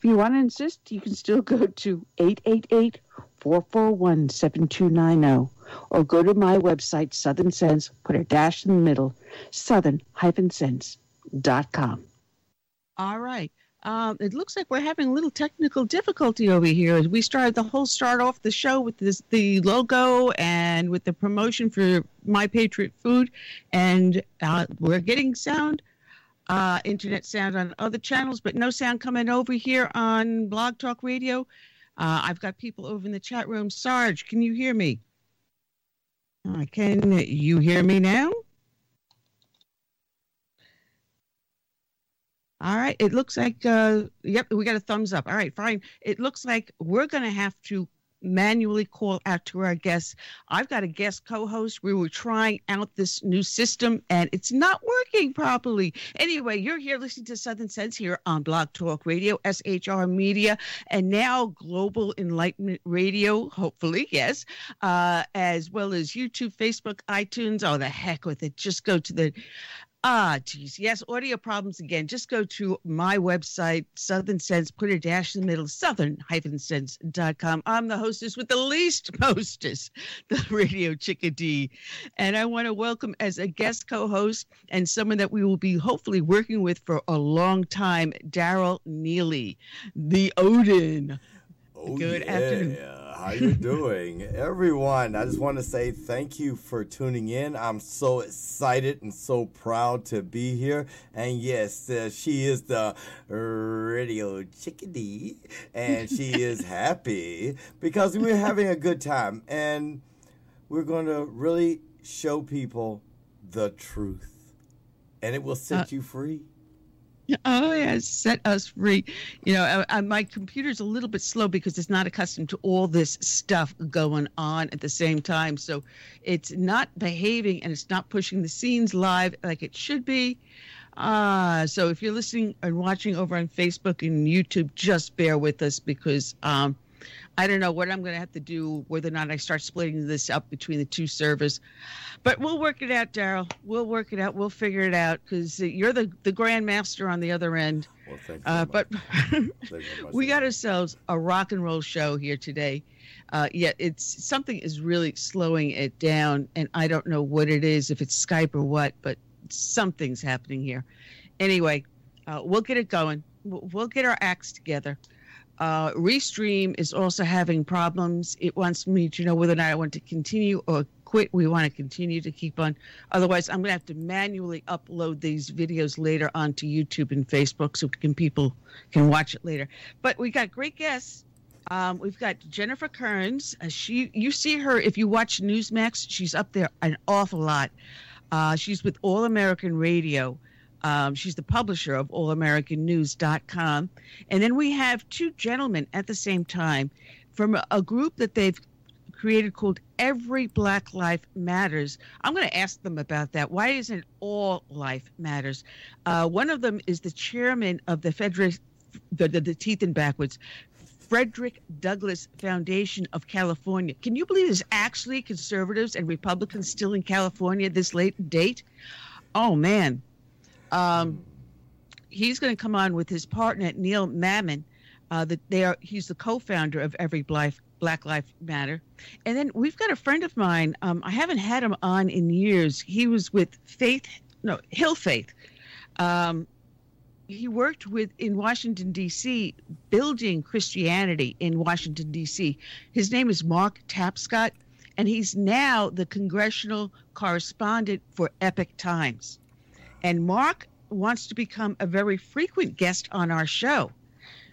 if you want to insist, you can still go to 888 441 7290 or go to my website, Southern Sense, put a dash in the middle, southern-sense.com. All right. Um, it looks like we're having a little technical difficulty over here. We started the whole start off the show with this the logo and with the promotion for My Patriot Food, and uh, we're getting sound uh, internet sound on other channels, but no sound coming over here on Blog Talk Radio. Uh, I've got people over in the chat room. Sarge, can you hear me? Uh, can you hear me now? All right. It looks like, uh, yep, we got a thumbs up. All right, fine. It looks like we're going to have to manually call out to our guests. I've got a guest co host. We were trying out this new system and it's not working properly. Anyway, you're here listening to Southern Sense here on Blog Talk Radio, SHR Media, and now Global Enlightenment Radio, hopefully, yes, uh, as well as YouTube, Facebook, iTunes. Oh, the heck with it. Just go to the Ah, geez. Yes, audio problems again. Just go to my website, Southern Sense, put a dash in the middle, southern-sense.com. I'm the hostess with the least hostess, the radio chickadee. And I want to welcome as a guest co-host and someone that we will be hopefully working with for a long time, Darrell Neely, the Odin. Oh, Good yeah. afternoon. How you doing? Everyone i just want to say thank you for tuning in. I'm so excited and so proud to be here. And yes uh, she is the radio chickadee and she is happy because we're having a good time. And we're going to really show people the truth. And it will set uh, you free Oh yes, set us free. You know, I, I, my computer's a little bit slow because it's not accustomed to all this stuff going on at the same time. So it's not behaving and it's not pushing the scenes live like it should be. Uh, so if you're listening and watching over on Facebook and YouTube, just bear with us because um, I don't know what I'm going to have to do, whether or not I start splitting this up between the two servers. But we'll work it out, Darrell. We'll work it out. We'll figure it out because you're the, the grandmaster on the other end. Well, thank you. Uh, but we got ourselves a rock and roll show here today. Uh, yet it's something is really slowing it down, and I don't know what it is, if it's Skype or what, but something's happening here. Anyway, uh, we'll get it going. We'll, we'll get our acts together. Uh, Restream is also having problems. It wants me to know whether or not I want to continue or quit. We want to continue to keep on. Otherwise, I'm going to have to manually upload these videos later onto YouTube and Facebook so can people can watch it later. But we got great guests. Um, we've got Jennifer Kerns. Uh, she, you see her if you watch Newsmax. She's up there an awful lot. Uh, she's with All American Radio. Um, she's the publisher of allamericannews.com. And then we have two gentlemen at the same time from a, group that they've created called Every Black Life Matters. I'm going to ask them about that. Why isn't all life matters? Uh, one of them is the chairman of the Frederick, the, the, the Teeth and Backwards, Frederick Douglass Foundation of California. Can you believe there's actually conservatives and Republicans still in California this late date? Oh man, um, he's going to come on with his partner Neil Mammen. Uh, that they are. He's the co-founder of Every Black Black Life Matter, and then we've got a friend of mine. Um, I haven't had him on in years. He was with Faith, no Hill Faith. Um, he worked with in Washington D.C. building Christianity in Washington D.C. His name is Mark Tapscott, and he's now the congressional correspondent for Epoch Times. And Mark wants to become a very frequent guest on our show.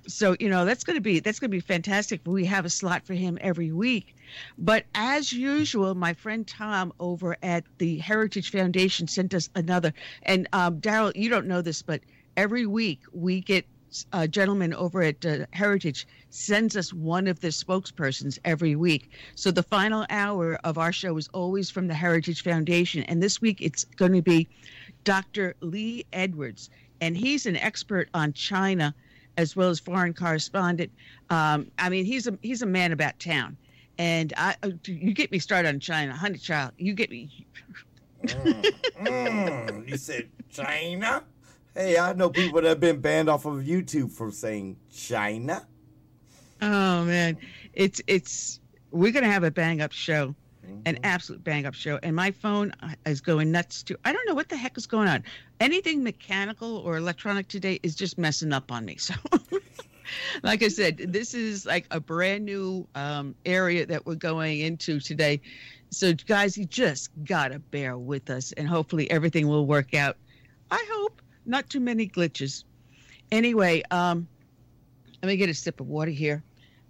So, you know, that's going to be that's going to be fantastic. We have a slot for him every week. But as usual, my friend Tom over at the Heritage Foundation sent us another. And um, Daryl, you don't know this, but every week we get a gentleman over at uh, Heritage sends us one of the spokespersons every week. So the final hour of our show is always from the Heritage Foundation. And this week it's going to be Dr. Lee Edwards, and he's an expert on China as well as foreign correspondent. Um, I mean, he's a he's a man about town, and I you get me started on China, honey child. You get me. mm, mm, you said China. Hey, I know people that have been banned off of YouTube for saying China. Oh man, it's it's we're gonna have a bang up show mm-hmm. an absolute bang up show. And my phone uh, is going nuts too. I don't know what the heck is going on. Anything mechanical or electronic today is just messing up on me. So. like I said, this is like a brand new um, area that we're going into today. So, guys, you just got to bear with us and hopefully everything will work out. I hope not too many glitches. Anyway, um, let me get a sip of water here.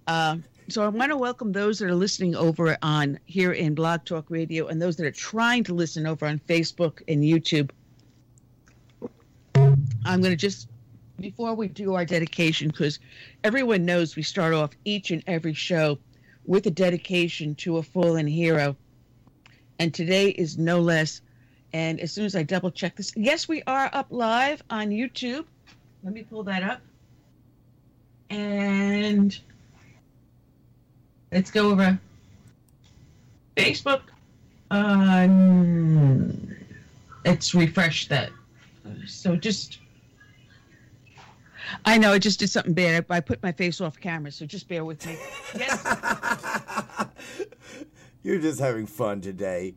Uh, so I want to welcome those that are listening over on here in Blog Talk Radio and those that are trying to listen over on Facebook and YouTube. I'm going to just before we do our dedication because everyone knows we start off each and every show with a dedication to a fallen hero. And today is no less. And as soon as I double check this, yes, we are up live on YouTube. Let me pull that up. And Let's go over Facebook. Um, let's refresh that. so just I know I just did something bad. I, I put my face off camera, so just bear with me. Yes. You're just having fun today.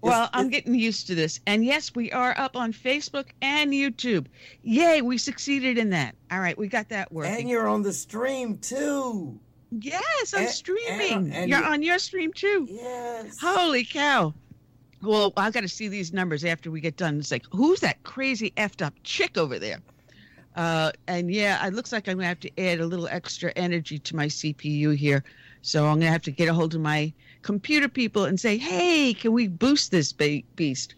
Well, It's- I'm it's- getting used to this. And yes, we are up on Facebook and YouTube. Yay, we succeeded in that. All right, we got that working. And you're on the stream too. Yes, I'm and- streaming. and You're you- on your stream too. Yes. Holy cow. Well, I've got to see these numbers after we get done. It's like, who's that crazy effed up chick over there? Uh, and yeah, it looks like I'm going to have to add a little extra energy to my CPU here. So I'm going to have to get a hold of my computer people and say, hey, can we boost this ba- beast?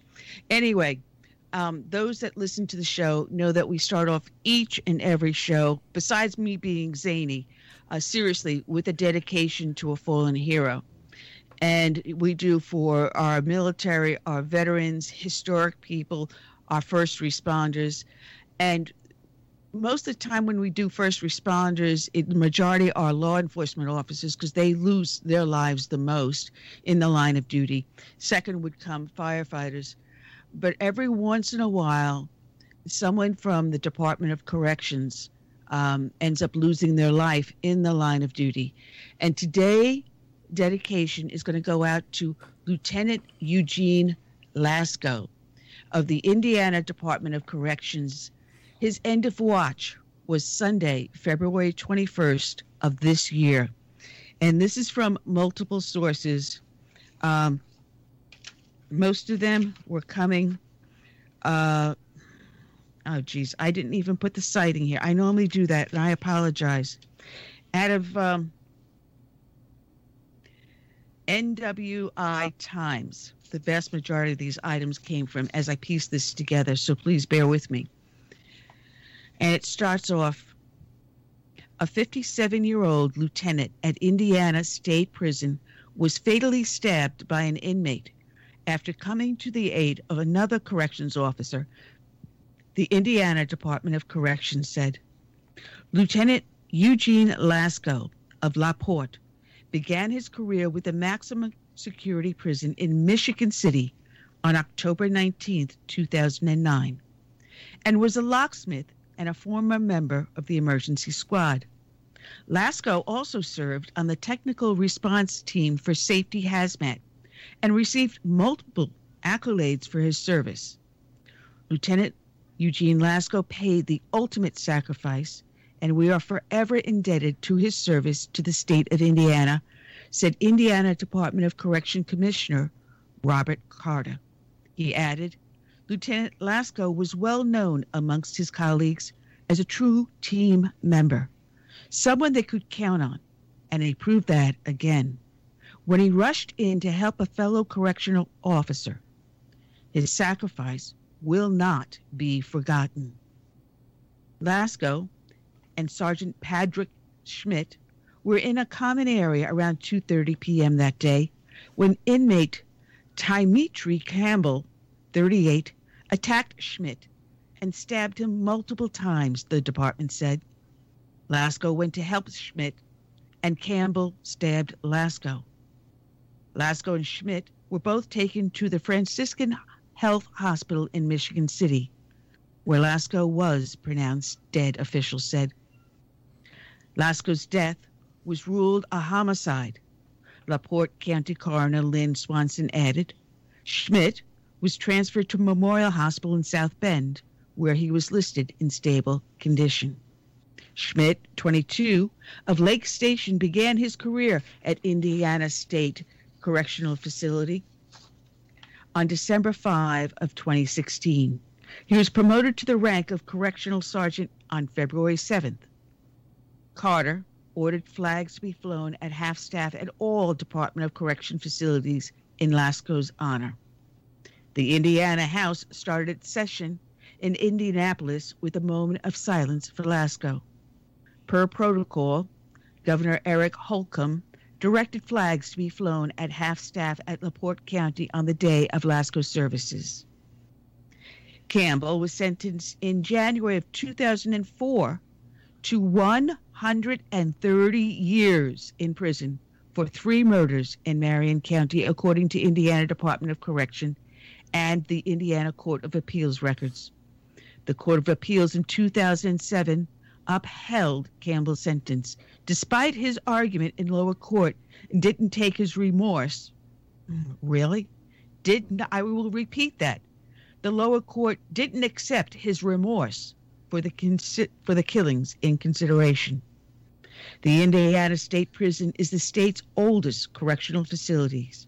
Anyway, um, those that listen to the show know that we start off each and every show, besides me being zany, uh, seriously, with a dedication to a fallen hero. And we do for our military, our veterans, historic people, our first responders, and most of the time when we do first responders, it, the majority are law enforcement officers because they lose their lives the most in the line of duty. Second would come firefighters, but every once in a while, someone from the Department of Corrections um, ends up losing their life in the line of duty, and today dedication is going to go out to Lieutenant Eugene Lasco of the Indiana Department of Corrections. His end of watch was Sunday, February 21st of this year. And this is from multiple sources. Um, most of them were coming. Uh, oh, geez, I didn't even put the citing here. I normally do that, and I apologize. Out of um, NWI Times. The vast majority of these items came from as I pieced this together, so please bear with me. And it starts off a 57 year old lieutenant at Indiana State Prison was fatally stabbed by an inmate after coming to the aid of another corrections officer. The Indiana Department of Corrections said Lieutenant Eugene Lasco of La Porte began his career with the maximum security prison in Michigan City on October 19, 2009, and was a locksmith and a former member of the emergency squad. Lasco also served on the technical response team for safety hazmat and received multiple accolades for his service. Lieutenant Eugene Lasco paid the ultimate sacrifice, and we are forever indebted to his service to the state of Indiana, said Indiana Department of Correction Commissioner Robert Carter. He added, Lieutenant Lasco was well known amongst his colleagues as a true team member, someone they could count on, and he proved that again when he rushed in to help a fellow correctional officer. His sacrifice will not be forgotten. Lasco and Sergeant Patrick Schmidt were in a common area around 2:30 p.m. that day when inmate Dimitri Campbell, 38, attacked Schmidt and stabbed him multiple times, the department said. Lasco went to help Schmidt and Campbell stabbed Lasco. Lasco and Schmidt were both taken to the Franciscan Health Hospital in Michigan City, where Lasco was pronounced dead, officials said. Lasco's death was ruled a homicide. LaPorte County Coroner Lynn Swanson added. Schmidt was transferred to Memorial Hospital in South Bend, where he was listed in stable condition. Schmidt, 22, of Lake Station, began his career at Indiana State Correctional Facility on December 5 of 2016. He was promoted to the rank of correctional sergeant on February 7th. Carter ordered flags to be flown at half staff at all Department of Correction facilities in Lasco's honor. The Indiana House started its session in Indianapolis with a moment of silence for Lasco. Per protocol, Governor Eric Holcomb directed flags to be flown at half staff at LaPorte County on the day of Lasco's services. Campbell was sentenced in January of 2004 to 130 years in prison for three murders in Marion County, according to Indiana Department of Correction and the Indiana Court of Appeals records. The Court of Appeals in 2007 upheld Campbell's sentence despite his argument in lower court didn't take his remorse. Really? Didn't I will repeat that. The lower court didn't accept his remorse for the consi- for the killings in consideration. The Indiana State Prison is the state's oldest correctional facilities.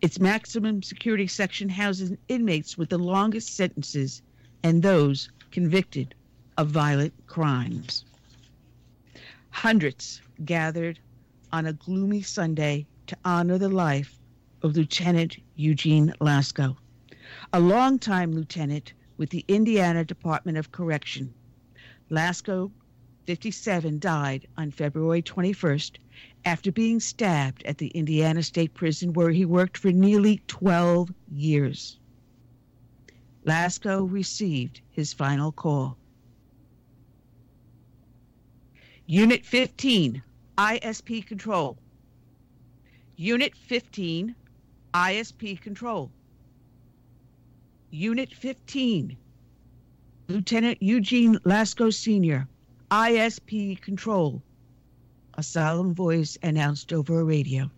Its maximum security section houses inmates with the longest sentences and those convicted of violent crimes. Hundreds gathered on a gloomy Sunday to honor the life of Lieutenant Eugene Lasco, a longtime lieutenant with the Indiana Department of Correction. Lasco, 57, died on February 21st after being stabbed at the Indiana State Prison where he worked for nearly 12 years. Lasco received his final call. Unit 15, ISP Control. Unit 15, ISP Control. Unit 15, Lieutenant Eugene Lasco Sr., ISP Control. A solemn voice announced over a radio.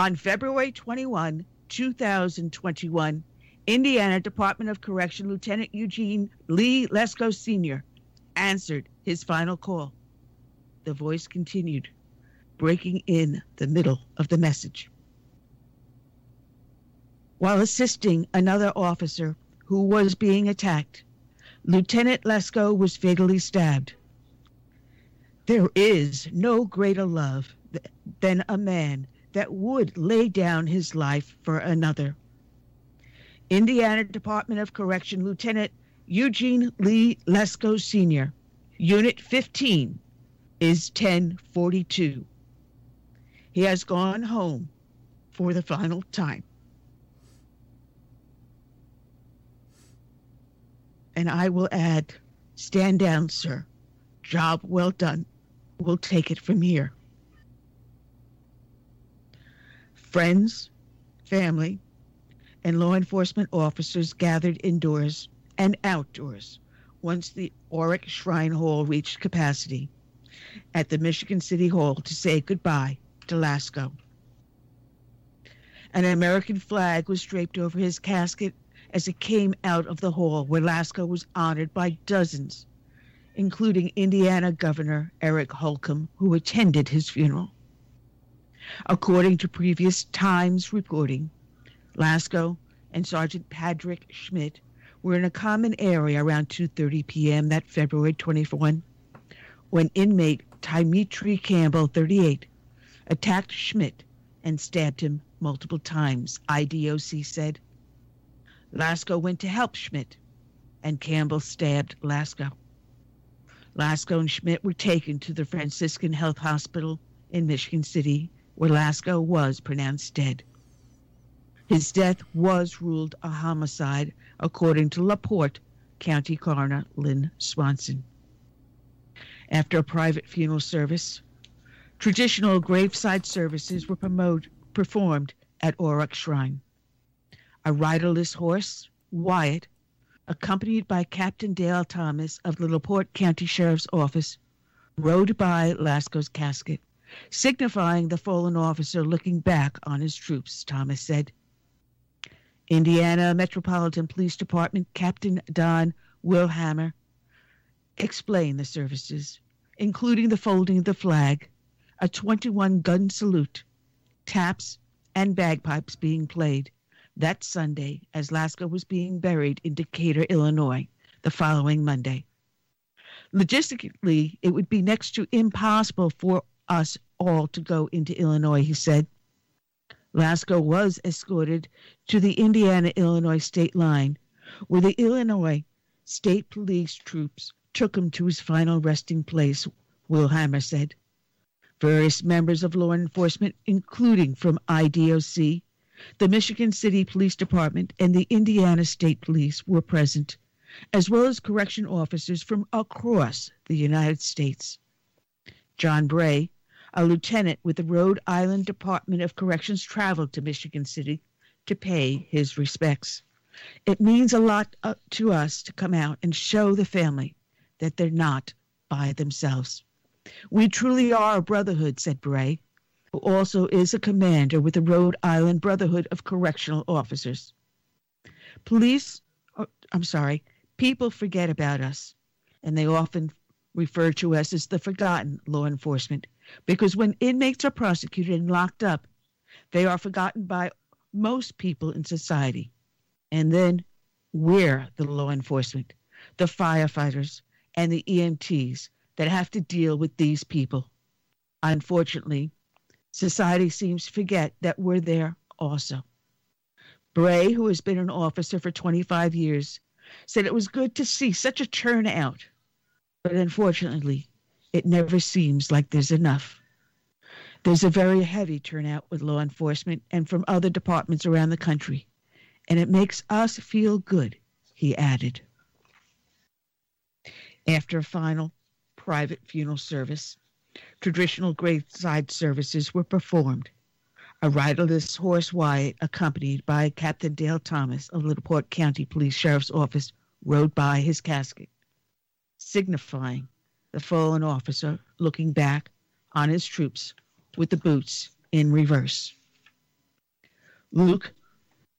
On February 21, 2021, Indiana Department of Correction Lieutenant Eugene Lee Lasco Sr. answered his final call. The voice continued, breaking in the middle of the message. While assisting another officer who was being attacked, Lieutenant Lasco was fatally stabbed. There is no greater love than a man that would lay down his life for another. Indiana Department of Correction Lieutenant Eugene Lee Lasco Sr., Unit 15, is 1042. He has gone home for the final time. And I will add, stand down, sir. Job well done. We'll take it from here. Friends, family, and law enforcement officers gathered indoors and outdoors once the Orak Shrine Hall reached capacity at the Michigan City Hall to say goodbye to Lasco. An American flag was draped over his casket as it came out of the hall where Lasco was honored by dozens, including Indiana Governor Eric Holcomb, who attended his funeral. According to previous Times reporting, Lasco and Sergeant Patrick Schmidt were in a common area around 2:30 p.m. that February 21 when inmate Tymetri Campbell, 38, attacked Schmidt and stabbed him multiple times, IDOC said. Lasco went to help Schmidt, and Campbell stabbed Lasco. Lasco and Schmidt were taken to the Franciscan Health Hospital in Michigan City, where Lasco was pronounced dead. His death was ruled a homicide, according to LaPorte County Coroner Lynn Swanson. After a private funeral service, traditional graveside services were promote, performed at Orak Shrine. A riderless horse, Wyatt, accompanied by Captain Dale Thomas of the LaPorte County Sheriff's Office, rode by Lasco's casket, signifying the fallen officer looking back on his troops, Thomas said. Indiana Metropolitan Police Department Captain Don Wilhammer explained the services, including the folding of the flag, a 21 gun salute, taps, and bagpipes being played that Sunday as Lasco was being buried in Decatur, Illinois, the following Monday. Logistically, it would be next to impossible for us all to go into Illinois, he said. Lasco was escorted to the Indiana Illinois state line, where the Illinois state police troops took him to his final resting place, Wilhammer said. Various members of law enforcement, including from IDOC, the Michigan City Police Department, and the Indiana State Police, were present, as well as correction officers from across the United States. John Bray, a lieutenant with the Rhode Island Department of Corrections, traveled to Michigan City to pay his respects. It means a lot uh, to us to come out and show the family that they're not by themselves. We truly are a brotherhood, said Bray, who also is a commander with the Rhode Island Brotherhood of Correctional Officers. Police, oh, I'm sorry, people forget about us, and they often refer to us as the forgotten law enforcement because when inmates are prosecuted and locked up, they are forgotten by most people in society. And then we're the law enforcement, the firefighters, and the EMTs that have to deal with these people. Unfortunately, society seems to forget that we're there also. Bray, who has been an officer for 25 years, said it was good to see such a turnout, but unfortunately, it never seems like there's enough. There's a very heavy turnout with law enforcement and from other departments around the country and it makes us feel good, he added. After a final private funeral service, traditional graveside services were performed. A riderless horse Wyatt, accompanied by Captain Dale Thomas of LaPorte County Police Sheriff's Office, rode by his casket, signifying the fallen officer looking back on his troops with the boots in reverse. Luke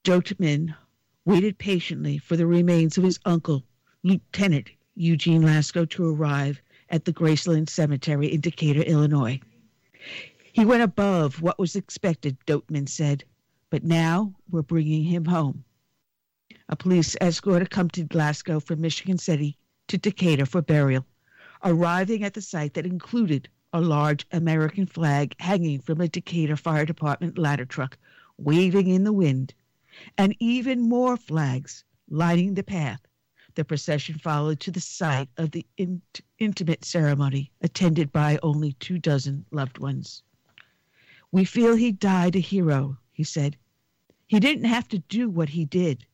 Doteman waited patiently for the remains of his uncle, Lieutenant Eugene Lasco, to arrive at the Graceland Cemetery in Decatur, Illinois. He went above what was expected, Doteman said, but now we're bringing him home. A police escort accompanied Lasco from Michigan City to Decatur for burial, arriving at the site that included a large American flag hanging from a Decatur Fire Department ladder truck, waving in the wind and even more flags lining the path. The procession followed to the site of the in- intimate ceremony, attended by only two dozen loved ones. We feel he died a hero, he said. He didn't have to do what he did.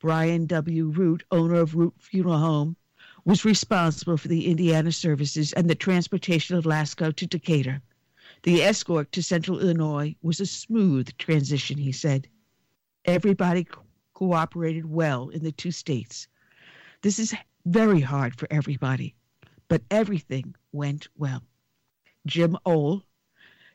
Brian W. Root, owner of Root Funeral Home, was responsible for the Indiana services and the transportation of Lasco to Decatur. The escort to Central Illinois was a smooth transition, he said. Everybody co- cooperated well in the two states. This is very hard for everybody, but everything went well. Jim Ohl,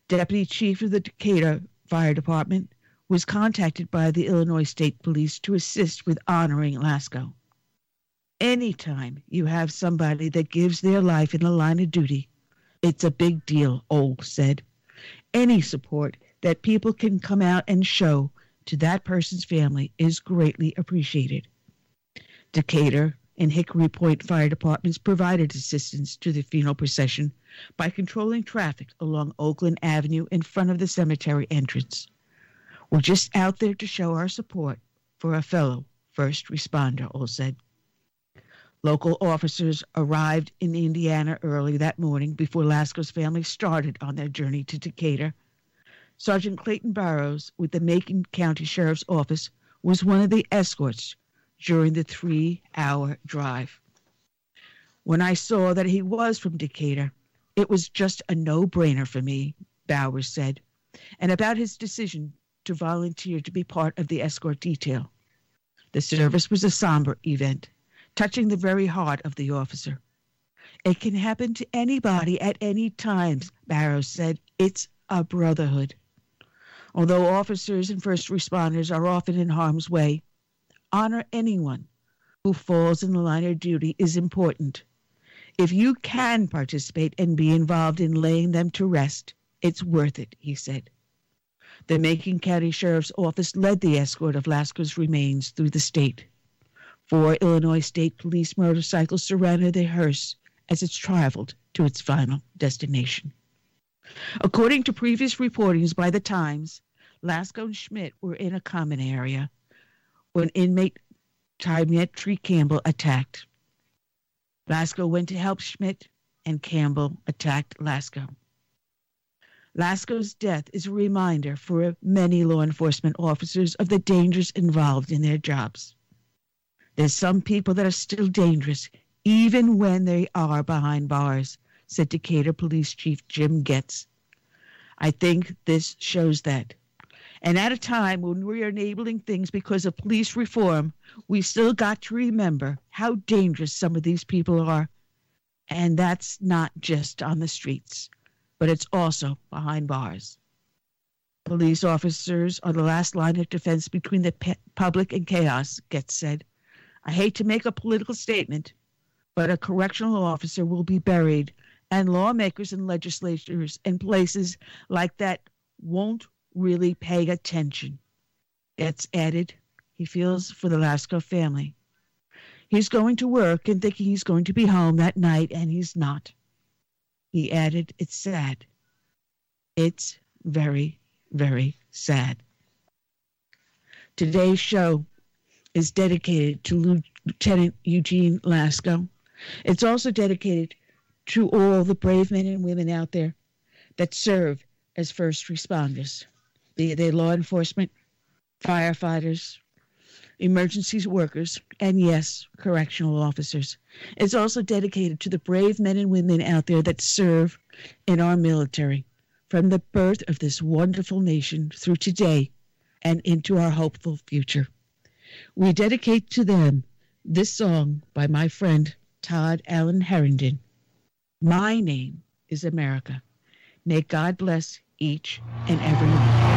deputy chief of the Decatur Fire Department, was contacted by the Illinois State Police to assist with honoring Lasco. Anytime you have somebody that gives their life in the line of duty, it's a big deal, Ohl said. Any support that people can come out and show to that person's family is greatly appreciated. Decatur and Hickory Point fire departments provided assistance to the funeral procession by controlling traffic along Oakland Avenue in front of the cemetery entrance. We're just out there to show our support for a fellow first responder, Ohl said. Local officers arrived in Indiana early that morning before Lasco's family started on their journey to Decatur Sergeant Clayton Barrows with the Macon County Sheriff's Office was one of the escorts during the three hour drive. When I saw that he was from Decatur, it was just a no brainer for me, Bowers said, and about his decision to volunteer to be part of the escort detail. The service was a somber event, touching the very heart of the officer. It can happen to anybody at any time, Barrows said. It's a brotherhood. Although officers and first responders are often in harm's way, honor anyone who falls in the line of duty is important. If you can participate and be involved in laying them to rest, it's worth it, he said. The Macon County Sheriff's Office led the escort of Lasco's remains through the state. Four Illinois State Police motorcycles surrounded the hearse as it traveled to its final destination. According to previous reportings by the Times, Lasco and Schmidt were in a common area when inmate Tymetri Campbell attacked. Lasco went to help Schmidt, and Campbell attacked Lasco. Lasco's death is a reminder for many law enforcement officers of the dangers involved in their jobs. There's some people that are still dangerous, even when they are behind bars, said Decatur Police Chief Jim Getz. I think this shows that And at a time when we're enabling things because of police reform, we still got to remember how dangerous some of these people are. And that's not just on the streets, but it's also behind bars. Police officers are the last line of defense between the pe- public and chaos, Getz said. I hate to make a political statement, but a correctional officer will be buried, and lawmakers and legislators in places like that won't really pay attention. It's added, he feels for the Lasco family. He's going to work and thinking he's going to be home that night, and he's not. He added, It's sad. It's very, very sad. Today's show is dedicated to Lieutenant Eugene Lasco. It's also dedicated to all the brave men and women out there that serve as first responders be they law enforcement, firefighters, emergency workers, and yes, correctional officers. It's also dedicated to the brave men and women out there that serve in our military from the birth of this wonderful nation through today and into our hopeful future. We dedicate to them this song by my friend Todd Allen Herendeen. My name is America. May God bless each and every one.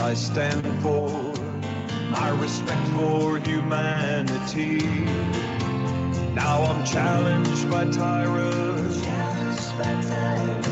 I stand for. My respect for humanity. Now I'm challenged by tyrants who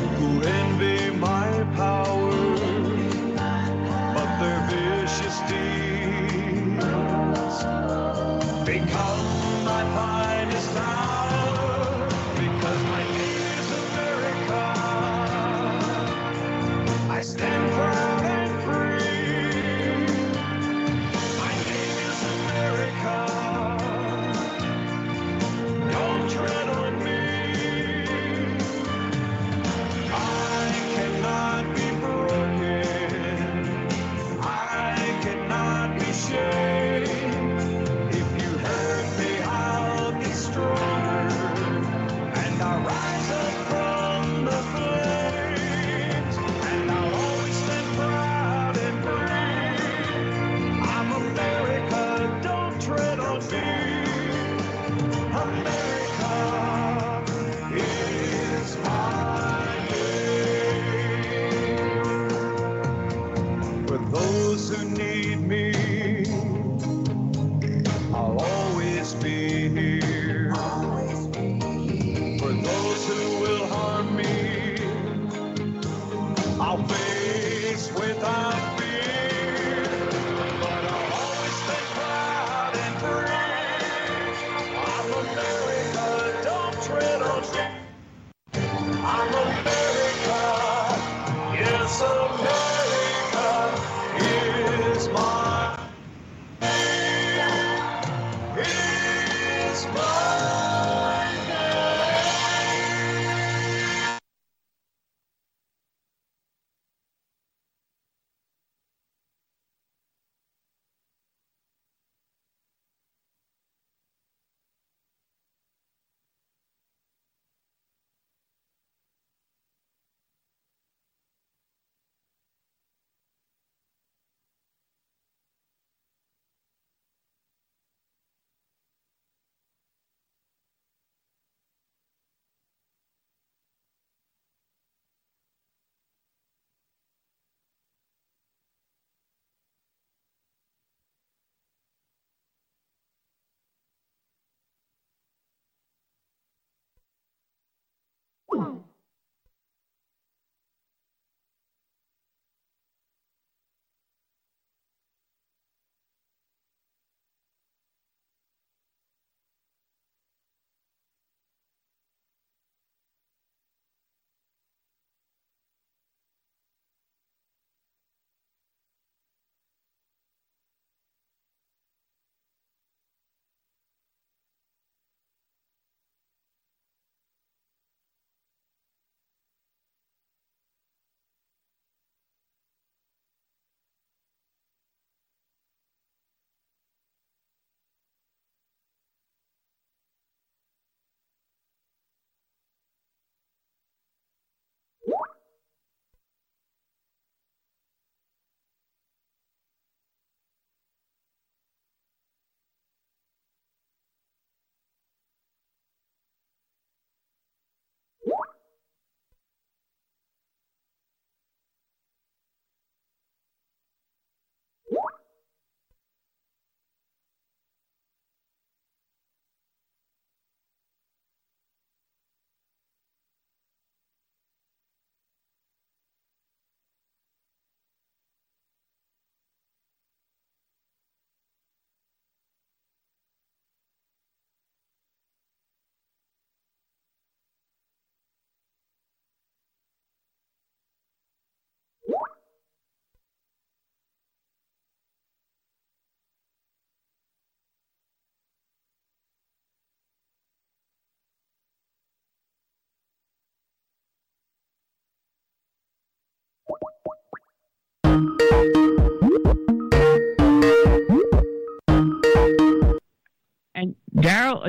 Darrell,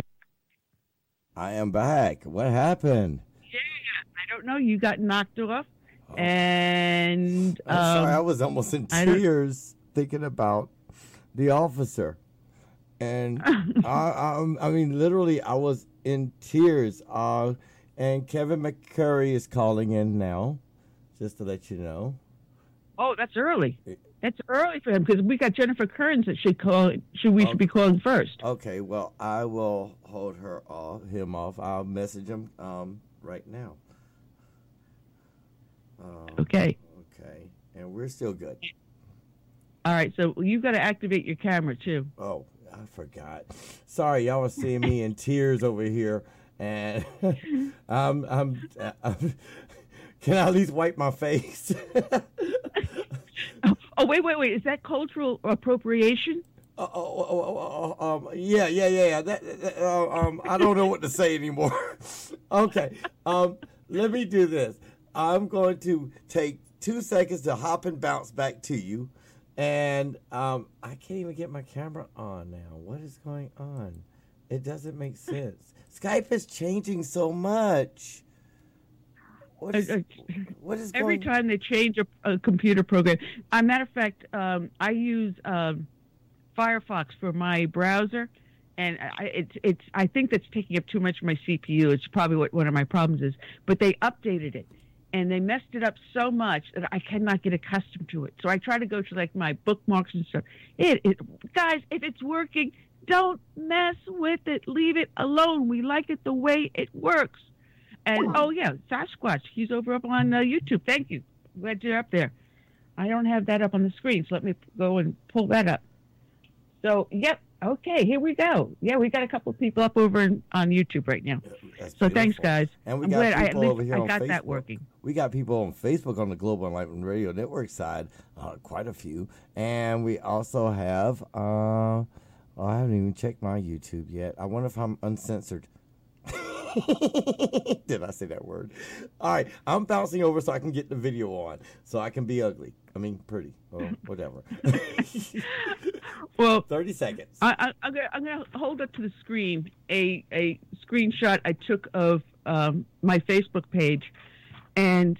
I am back. What happened? Yeah, I don't know. You got knocked off, and I'm sorry, I um, was almost in tears thinking about the officer. And I, I, I mean, literally, I was in tears. Uh, and Kevin McGary is calling in now, just to let you know. oh, that's early. That's early for him because we got Jennifer Kerns that should call. Should we should be calling first? Okay, well, I will hold her off, him off. I'll message him um, right now. Uh, Okay. okay, and we're still good. All right. So you've got to activate your camera too. Oh, I forgot. Sorry, y'all are seeing me in tears over here, and I'm, I'm, I'm. Can I at least wipe my face? Oh, oh, wait, wait, wait. Is that cultural appropriation? Oh, oh, oh, oh, oh, um, yeah, yeah, yeah, yeah. That, that, uh, um, I don't know what to say anymore. okay, um, let me do this. I'm going to take two seconds to hop and bounce back to you, and um, I can't even get my camera on now. What is going on? It doesn't make sense. Skype is changing so much. What is, Uh, what is Every time they change a, a computer program. As a matter of fact, um, I use um, Firefox for my browser, and I, it's it's. I think that's taking up too much of my CPU. It's probably what one of my problems is. But they updated it, and they messed it up so much that I cannot get accustomed to it. So I try to go to like my bookmarks and stuff. It, it guys, if it's working, don't mess with it. Leave it alone. We like it the way it works. And oh yeah, Sasquatch. He's over up on uh, YouTube. Thank you. Glad you're up there. I don't have that up on the screen, so let me go and pull that up. So yep. Okay, here we go. Yeah, we got a couple of people up over in, on YouTube right now. That's So thanks, guys. And we I'm got glad people least over here I on got that Facebook. working. We got people on Facebook on the Global Enlightenment Radio Network side, uh, quite a few, and we also have. Uh, oh, I haven't even checked my YouTube yet. I wonder if I'm uncensored. Did I say that word? All right, I'm bouncing over so I can get the video on, so I can be ugly. I mean, pretty or whatever. Well, Thirty seconds. I, I, I'm gonna I'm gonna hold up to the screen a a screenshot I took of um, my Facebook page, and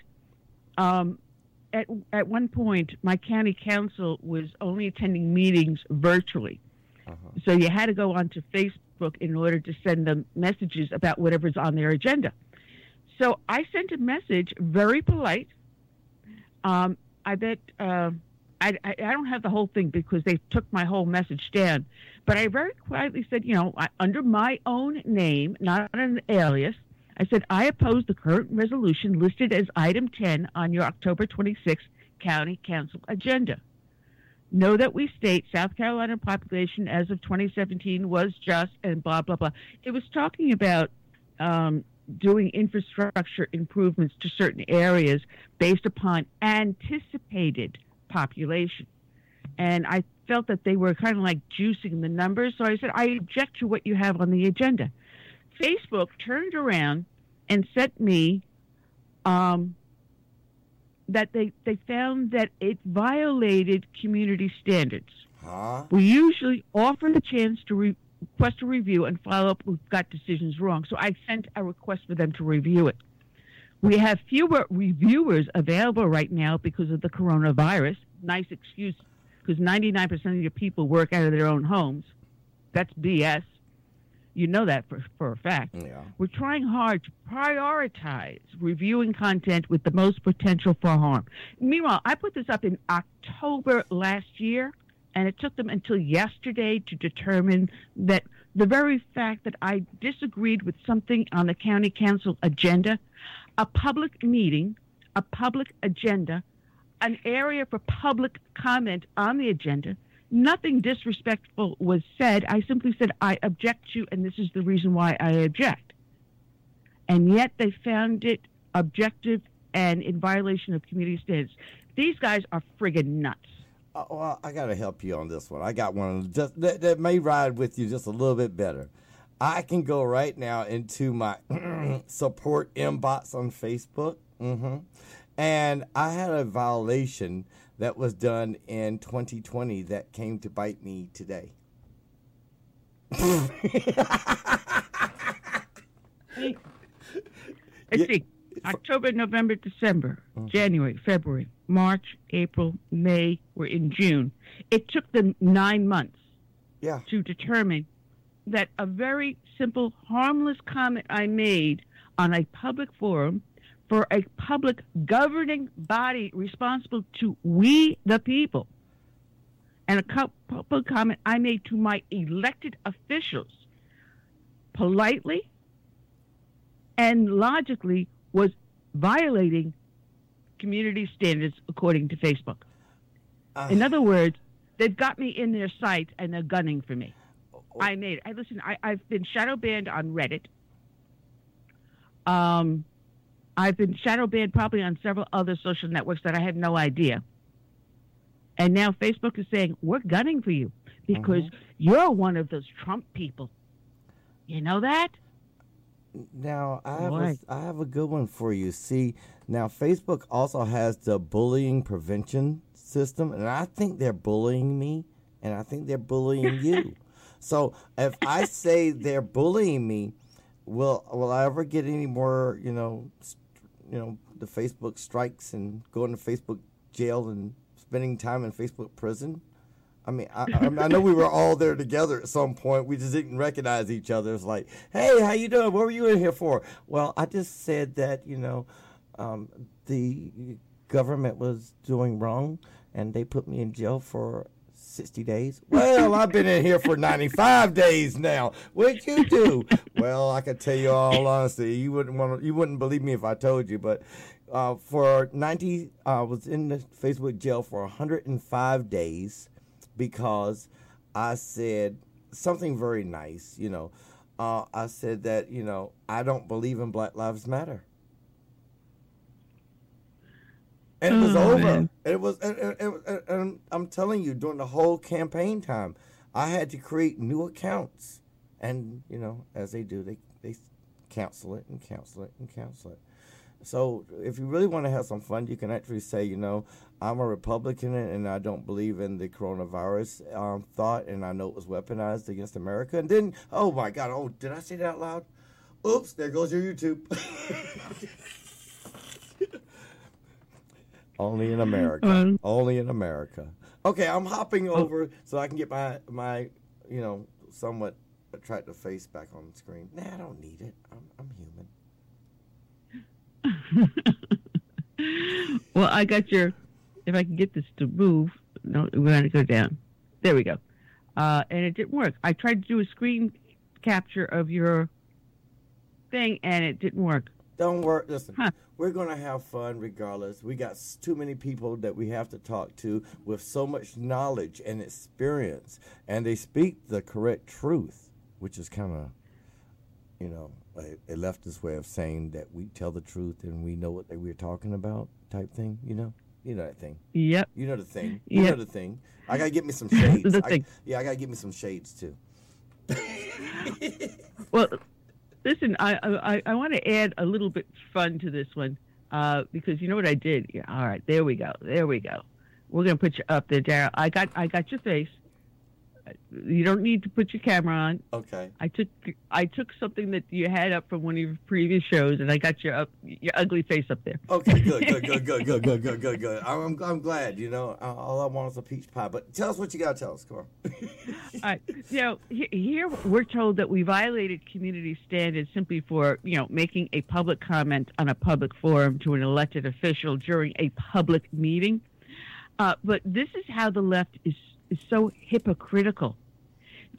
um, at at one point my county council was only attending meetings virtually, Uh-huh. so you had to go onto Facebook in order to send them messages about whatever's on their agenda. So I sent a message, very polite. Um, I bet. Uh, I, I, I don't have the whole thing because they took my whole message down. But I very quietly said, you know, I, under my own name, not an alias, I said, I oppose the current resolution listed as item 10 on your October 26th County Council agenda. Know that we state South Carolina population as of 2017 was just and blah, blah, blah. It was talking about um, doing infrastructure improvements to certain areas based upon anticipated population. And I felt that they were kind of like juicing the numbers. So I said, I object to what you have on the agenda. Facebook turned around and sent me um, that they, they found that it violated community standards. Huh? We usually offer the chance to re- request a review and follow up. We've got decisions wrong. So I sent a request for them to review it. We have fewer reviewers available right now because of the coronavirus. Nice excuse because 99% of your people work out of their own homes. That's BS. You know that for, for a fact. Yeah. We're trying hard to prioritize reviewing content with the most potential for harm. Meanwhile, I put this up in October last year, and it took them until yesterday to determine that the very fact that I disagreed with something on the county council agenda, a public meeting, a public agenda, an area for public comment on the agenda, nothing disrespectful was said. I simply said, I object to, and this is the reason why I object. And yet they found it objective and in violation of community standards. These guys are friggin' nuts. Uh, well, I got to help you on this one. I got one just that, that may ride with you just a little bit better. I can go right now into my support inbox on Facebook. hmm And I had a violation that was done in 2020 that came to bite me today. Let's Yeah. see. October, November, December, mm-hmm. January, February, March, April, May. We're in June. It took them nine months Yeah. to determine that a very simple, harmless comment I made on a public forum for a public governing body responsible to we the people, and a cou- public comment I made to my elected officials politely and logically was violating community standards according to Facebook. Uh, In other words, they've got me in their sight and they're gunning for me. I made. it. I listen. I, I've been shadow banned on Reddit. Um, I've been shadow banned probably on several other social networks that I had no idea. And now Facebook is saying we're gunning for you because mm-hmm. you're one of those Trump people. You know that? Now I have a, have a good one for you. See, now Facebook also has the bullying prevention system, and I think they're bullying me, and I think they're bullying you. So if I say they're bullying me, will will I ever get any more? You know, you know, the Facebook strikes and going to Facebook jail and spending time in Facebook prison. I mean, I, I, know we were all there together at some point. We just didn't recognize each other. It's like, hey, how you doing? What were you in here for? Well, I just said that you know, um, the government was doing wrong, and they put me in jail for sixty days. Well, I've been in here for ninety-five days now. What'd you do? Well, I can tell you all honesty, you wouldn't want, to, you wouldn't believe me if I told you, but. Uh, for 90, I was in the Facebook jail for 105 days because I said something very nice. You know, uh, I said that you know I don't believe in Black Lives Matter, and it was Oh, over. man. It was, and, and, and, and I'm telling you, during the whole campaign time, I had to create new accounts, and you know, as they do, they they cancel it and cancel it and cancel it. So if you really want to have some fun, you can actually say, you know, I'm a Republican and I don't believe in the coronavirus um, thought, and I know it was weaponized against America. And then, oh my God, oh, did I say that out loud? Oops, there goes your YouTube. Only in America. Well- Only in America. Okay, I'm hopping over so I can get my my you know somewhat attractive face back on the screen. Nah, I don't need it. I'm I'm human. well, I got your. If I can get this to move, no, we're going to go down. There we go. Uh, and it didn't work. I tried to do a screen capture of your thing and it didn't work. Don't worry. Listen, Huh. we're going to have fun regardless. We got too many people that we have to talk to with so much knowledge and experience, and they speak the correct truth, which is kind of, you know, a, a leftist way of saying that we tell the truth and we know what they, we're talking about, type thing. You know, you know that thing. Yep. You know the thing. You Yeah. know the thing. I gotta get me some shades. The I- thing. yeah, I gotta get me some shades too. Well, listen, I I, I want to add a little bit fun to this one uh, because you know what I did. Yeah, all right, there we go. There we go. We're gonna put you up there, Darrell. I got I got your face. You don't need to put your camera on. Okay. I took I took something that you had up from one of your previous shows, and I got your up your ugly face up there. Okay, good, good, good, good, good, good, good, good, good. I'm, I'm, I'm glad. You know, all I want is a peach pie. But tell us what you gotta tell us. On. All right. You know, here we're told that we violated community standards simply for, you know, making a public comment on a public forum to an elected official during a public meeting. Uh, but this is how the left is, is so hypocritical.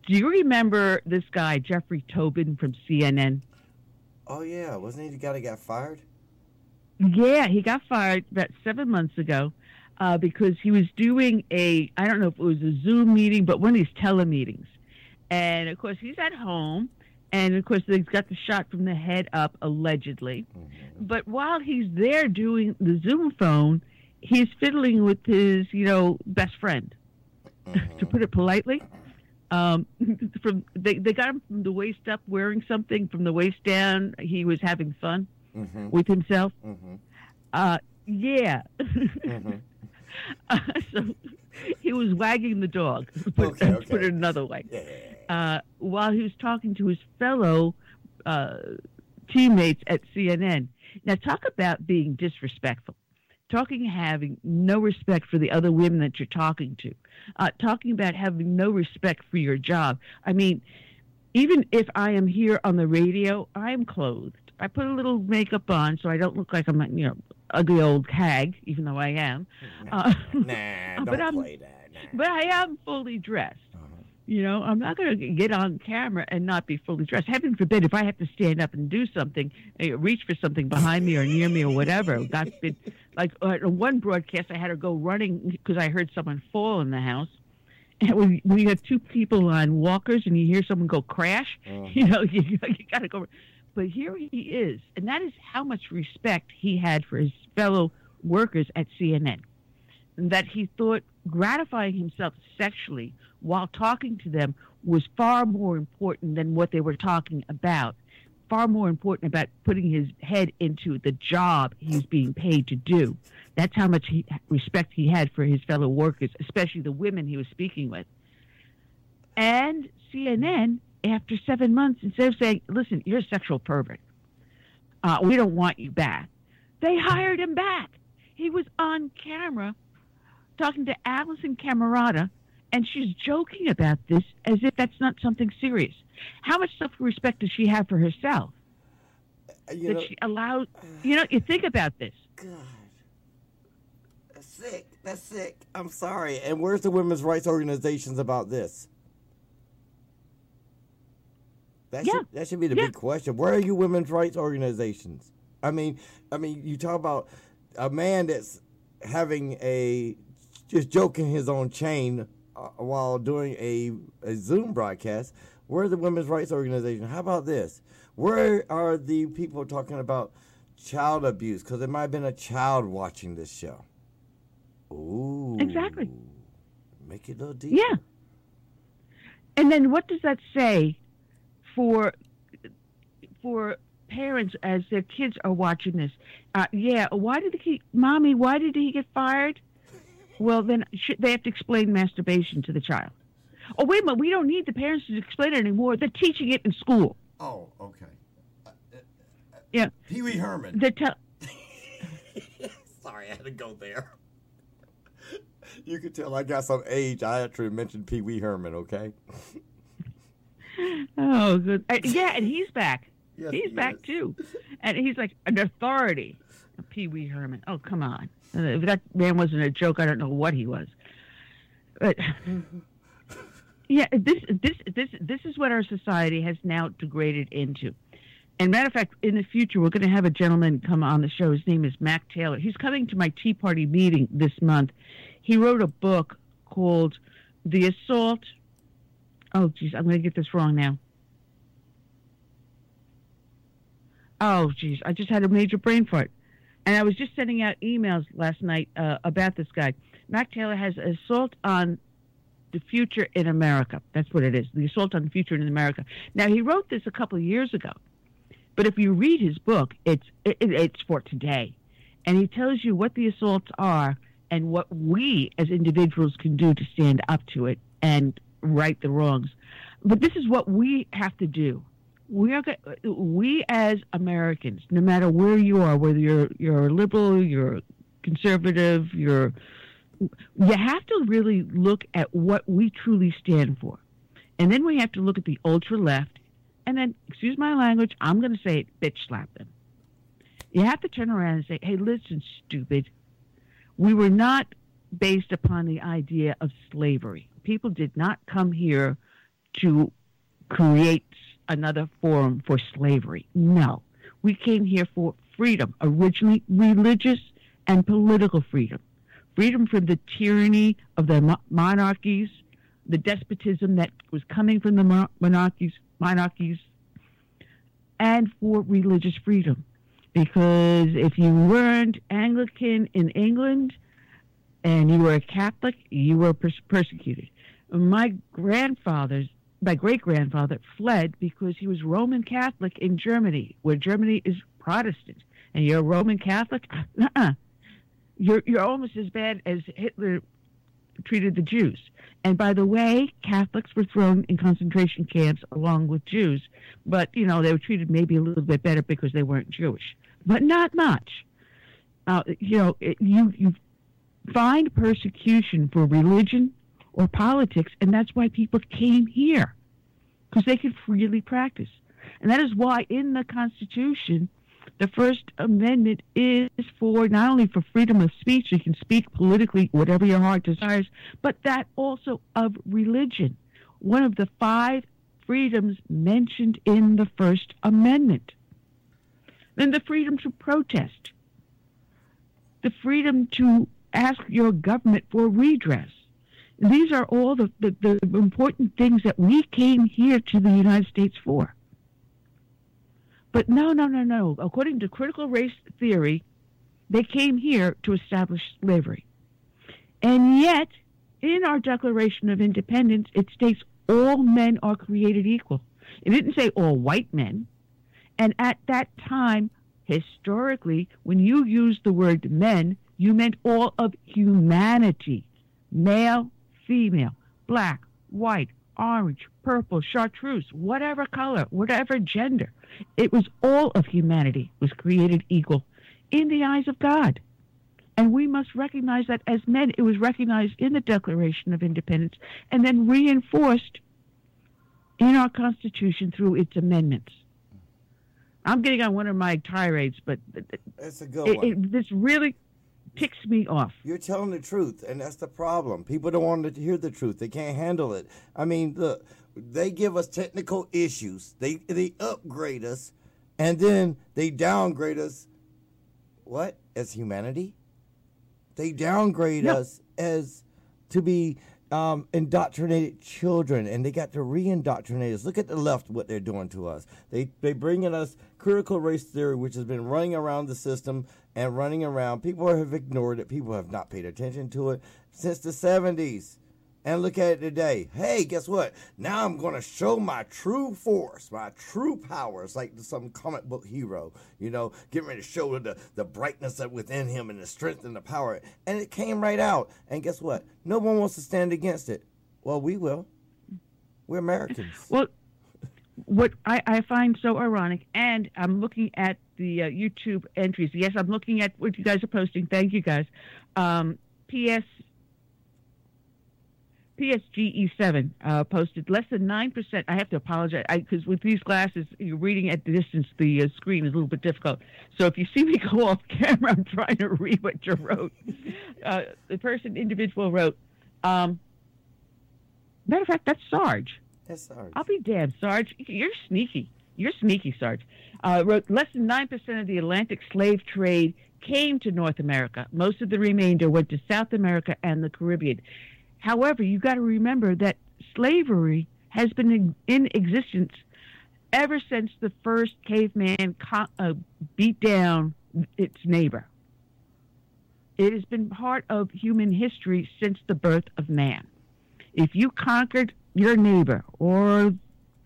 Do you remember this guy, Jeffrey Toobin from CNN? oh yeah, wasn't he the guy that got fired? Yeah, he got fired about seven months ago uh, because he was doing a, I don't know if it was a Zoom meeting, but one of these telemeetings. And of course, he's at home. And of course, they've got the shot from the head up, allegedly. But while he's there doing the Zoom phone, he's fiddling with his, you know, best friend, to put it politely. Um, from they, they got him from the waist up wearing something. From the waist down, he was having fun Mm-hmm. with himself. Mm-hmm. Uh, yeah. Mm-hmm. Uh, so he was wagging the dog, put, Okay, okay. put it another way, Yeah. uh, while he was talking to his fellow uh, teammates at CNN. Now, talk about being disrespectful. Talking having no respect for the other women that you're talking to. Uh, talking about having no respect for your job. I mean, even if I am here on the radio, I am clothed. I put a little makeup on so I don't look like I'm you know ugly old hag, even though I am. Uh, Nah, don't I'm- play that. Nah. but I am fully dressed. You know, I'm not going to get on camera and not be fully dressed. Heaven forbid if I have to stand up and do something, uh, reach for something behind me or near me or whatever. God forbid. Like uh, on one broadcast, I had to go running because I heard someone fall in the house. And when, when you have two people on walkers and you hear someone go crash, you know, you, you got to go. But here he is, and that is how much respect he had for his fellow workers at CNN and that he thought gratifying himself sexually while talking to them was far more important than what they were talking about, far more important about putting his head into the job he's being paid to do. That's how much he, respect he had for his fellow workers, especially the women he was speaking with. And CNN, after seven months, instead of saying, listen, you're a sexual pervert, uh, we don't want you back, they hired him back. He was on camera talking to Alisyn Camerota, and she's joking about this as if that's not something serious. How much self respect does she have for herself You that know, she allows? You know, you think about this. God. That's sick. That's sick. I'm sorry. And where's the women's rights organizations about this? That Yeah. should that should be the Yeah. big question. Where are you women's rights organizations? I mean, I mean, you talk about a man that's having a just joking his own chain uh, while doing a, a Zoom broadcast. Where are the women's rights organization? How about this? Where are the people talking about child abuse? Because there might have been a child watching this show. Ooh. Exactly. Make it a little deeper. Yeah. And then what does that say for for parents as their kids are watching this? Uh, yeah, why did he, mommy? Why did he get fired? Well, then should, they have to explain masturbation to the child. Oh, wait a minute. We don't need the parents to explain it anymore. They're teaching it in school. Oh, okay. Uh, Yeah. Pee Wee Herman. They're tell. Sorry, I had to go there. You could tell I got some age. I actually mentioned Pee Wee Herman, okay? Oh, good. Uh, yeah, and he's back. Yes, he's he back is. too, and he's like an authority. Pee Wee Herman. Oh, come on. If that man wasn't a joke, I don't know what he was. But yeah, this this this this is what our society has now degraded into, And matter of fact, in the future, we're going to have a gentleman come on the show. His name is Mac Taylor. He's coming to my Tea Party meeting this month. He wrote a book called The Assault. Oh, geez, I'm going to get this wrong now. Oh, geez, I just had a major brain fart. And I was just sending out emails last night uh, about this guy. Mac Taylor has Assault on the Future in America. That's what it is. The Assault on the Future in America. Now, he wrote this a couple of years ago. But if you read his book, it's it, it's for today, and he tells you what the assaults are and what we as individuals can do to stand up to it and right the wrongs. But this is what we have to do. We are we as Americans, no matter where you are, whether you're you're liberal, you're conservative, you're you have to really look at what we truly stand for. And then we have to look at the ultra left and then, excuse my language, I'm going to say it, bitch slap them. You have to turn around and say, hey, listen, stupid. We were not based upon the idea of slavery. People did not come here to create another forum for slavery. No. We came here for freedom, originally religious and political freedom. Freedom from the tyranny of the monarchies, the despotism that was coming from the monarchies, monarchies, and for religious freedom. Because if you weren't Anglican in England and you were a Catholic, you were pers- persecuted. My grandfather's my great grandfather fled because he was Roman Catholic in Germany, where Germany is Protestant, and you're a Roman Catholic. Uh-uh. You're you're almost as bad as Hitler treated the Jews. And by the way, Catholics were thrown in concentration camps along with Jews, but you know they were treated maybe a little bit better because they weren't Jewish, but not much. Uh, you know, it, you you find persecution for religion or politics, and that's why people came here because they could freely practice, and that is why in the Constitution the First Amendment is for not only for freedom of speech, you can speak politically whatever your heart desires, but that also of religion. One of the five freedoms mentioned in the First Amendment. Then the freedom to protest, the freedom to ask your government for redress. These are all the, the, the important things that we came here to the United States for. But no, no, no, no. According to critical race theory, they came here to establish slavery. And yet, in our Declaration of Independence, it states all men are created equal. It didn't say all white men. And at that time, historically, when you used the word men, you meant all of humanity male, female, black, white, orange, purple, chartreuse, whatever color, whatever gender. It was all of humanity was created equal in the eyes of God. And we must recognize that as men, it was recognized in the Declaration of Independence and then reinforced in our Constitution through its amendments. I'm getting on one of my tirades, but it's a good it, one. It, this really ticks me off. You're telling the truth, and that's the problem. People don't want to hear the truth. They can't handle it. I mean, look, they give us technical issues. They they upgrade us, and then they downgrade us. What as humanity? They downgrade yep. us as to be um, indoctrinated children, and they got to re-indoctrinate us. Look at the left, what they're doing to us. They they bring in us critical race theory, which has been running around the system and running around. People have ignored it. People have not paid attention to it since the seventies. And look at it today. Hey, guess what? Now I'm going to show my true force, my true powers, like some comic book hero, you know, getting ready to show the, the brightness that within him and the strength and the power. And it came right out. And guess what? No one wants to stand against it. Well, we will. We're Americans. Well, what I, I find so ironic, and I'm looking at the uh, YouTube entries. Yes, I'm looking at what you guys are posting. Thank you, guys. Um, P.S. PSGE7 uh, posted less than 9%. I have to apologize because with these glasses, you're reading at the distance, the uh, screen is a little bit difficult. So if you see me go off camera, I'm trying to read what you wrote. Uh, the person, individual, wrote, um, matter of fact, that's Sarge. That's Sarge. I'll be damned, Sarge. You're sneaky. You're sneaky, Sarge. Uh, wrote less than 9% of the Atlantic slave trade came to North America. Most of the remainder went to South America and the Caribbean. However, you got to remember that slavery has been in, in, existence ever since the first caveman uh, beat down its neighbor. It has been part of human history since the birth of man. If you conquered your neighbor or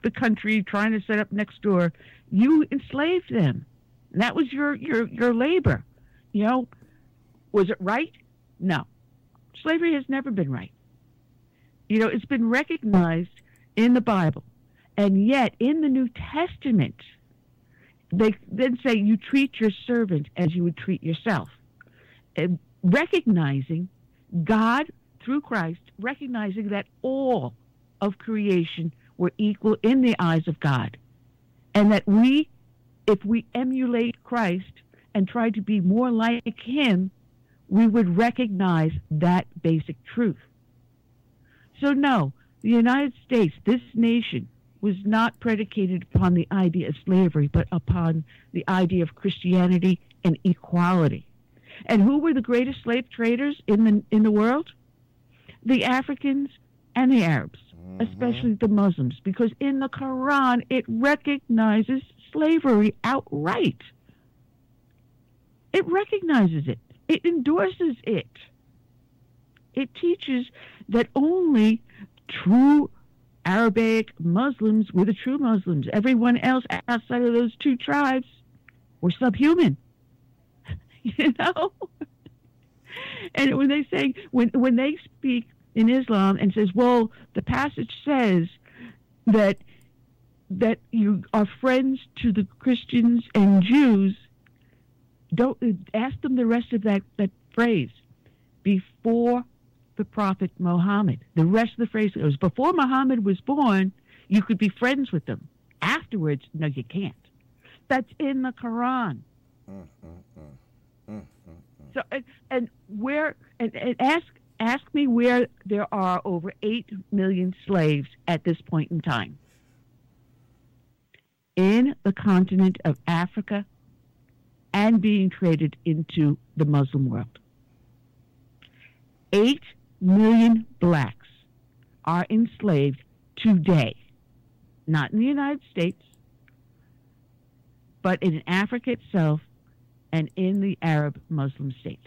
the country trying to set up next door, you enslaved them. And that was your, your, your labor. You know, was it right? No. Slavery has never been right. You know, it's been recognized in the Bible. And yet, in the New Testament, they then say you treat your servant as you would treat yourself. And recognizing God through Christ, recognizing that all of creation were equal in the eyes of God. And that we, if we emulate Christ and try to be more like him, we would recognize that basic truth. So, no, the United States, this nation, was not predicated upon the idea of slavery, but upon the idea of Christianity and equality. And who were the greatest slave traders in the in the world? The Africans and the Arabs mm-hmm. especially the Muslims, because in the Quran it recognizes slavery outright. It recognizes it, it endorses it. It teaches that only true Arabic Muslims were the true Muslims. Everyone else outside of those two tribes were subhuman. you know? and when they say when when they speak in Islam and says, well, the passage says that that you are friends to the Christians and Jews. Don't ask them the rest of that, that phrase. Before the Prophet Muhammad. The rest of the phrase goes, before Muhammad was born, you could be friends with them. Afterwards, no, you can't. That's in the Quran. Mm, mm, mm. So, and, and where, and, and ask ask me where there are over 8 million slaves at this point in time. In the continent of Africa and being traded into the Muslim world. 8 million blacks are enslaved today, not in the United States, but in Africa itself and in the Arab Muslim states.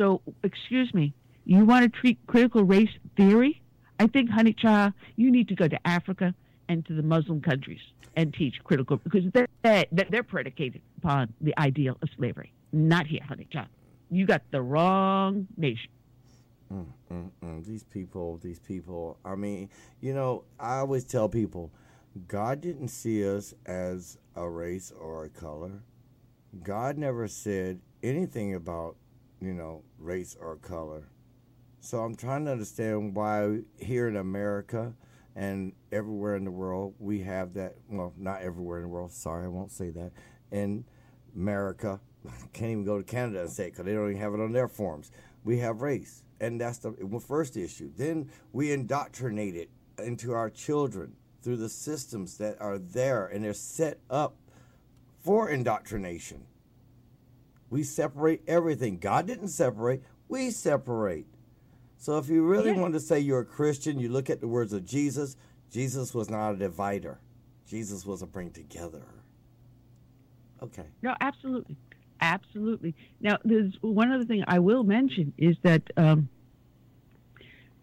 So, excuse me, you want to treat critical race theory? I think, honey child, you need to go to Africa and to the Muslim countries and teach critical because they're, they're predicated upon the ideal of slavery. Not here, honey child. You got the wrong nation. Mm, mm, mm. These people, these people. I mean, you know, I always tell people, God didn't see us as a race or a color. God never said anything about you know, race or color. So I'm trying to understand why here in America and everywhere in the world we have that. Well, not everywhere in the world. Sorry, I won't say that. In America, I can't even go to Canada and say it because they don't even have it on their forms. We have race, and that's the first issue. Then we indoctrinate it into our children through the systems that are there, and they're set up for indoctrination. We separate everything. God didn't separate, we separate. So if you really yeah. want to say you're a Christian, you look at the words of Jesus. Jesus was not a divider. Jesus was a bring together. Okay. No, absolutely. Absolutely. Now, there's one other thing I will mention is that um,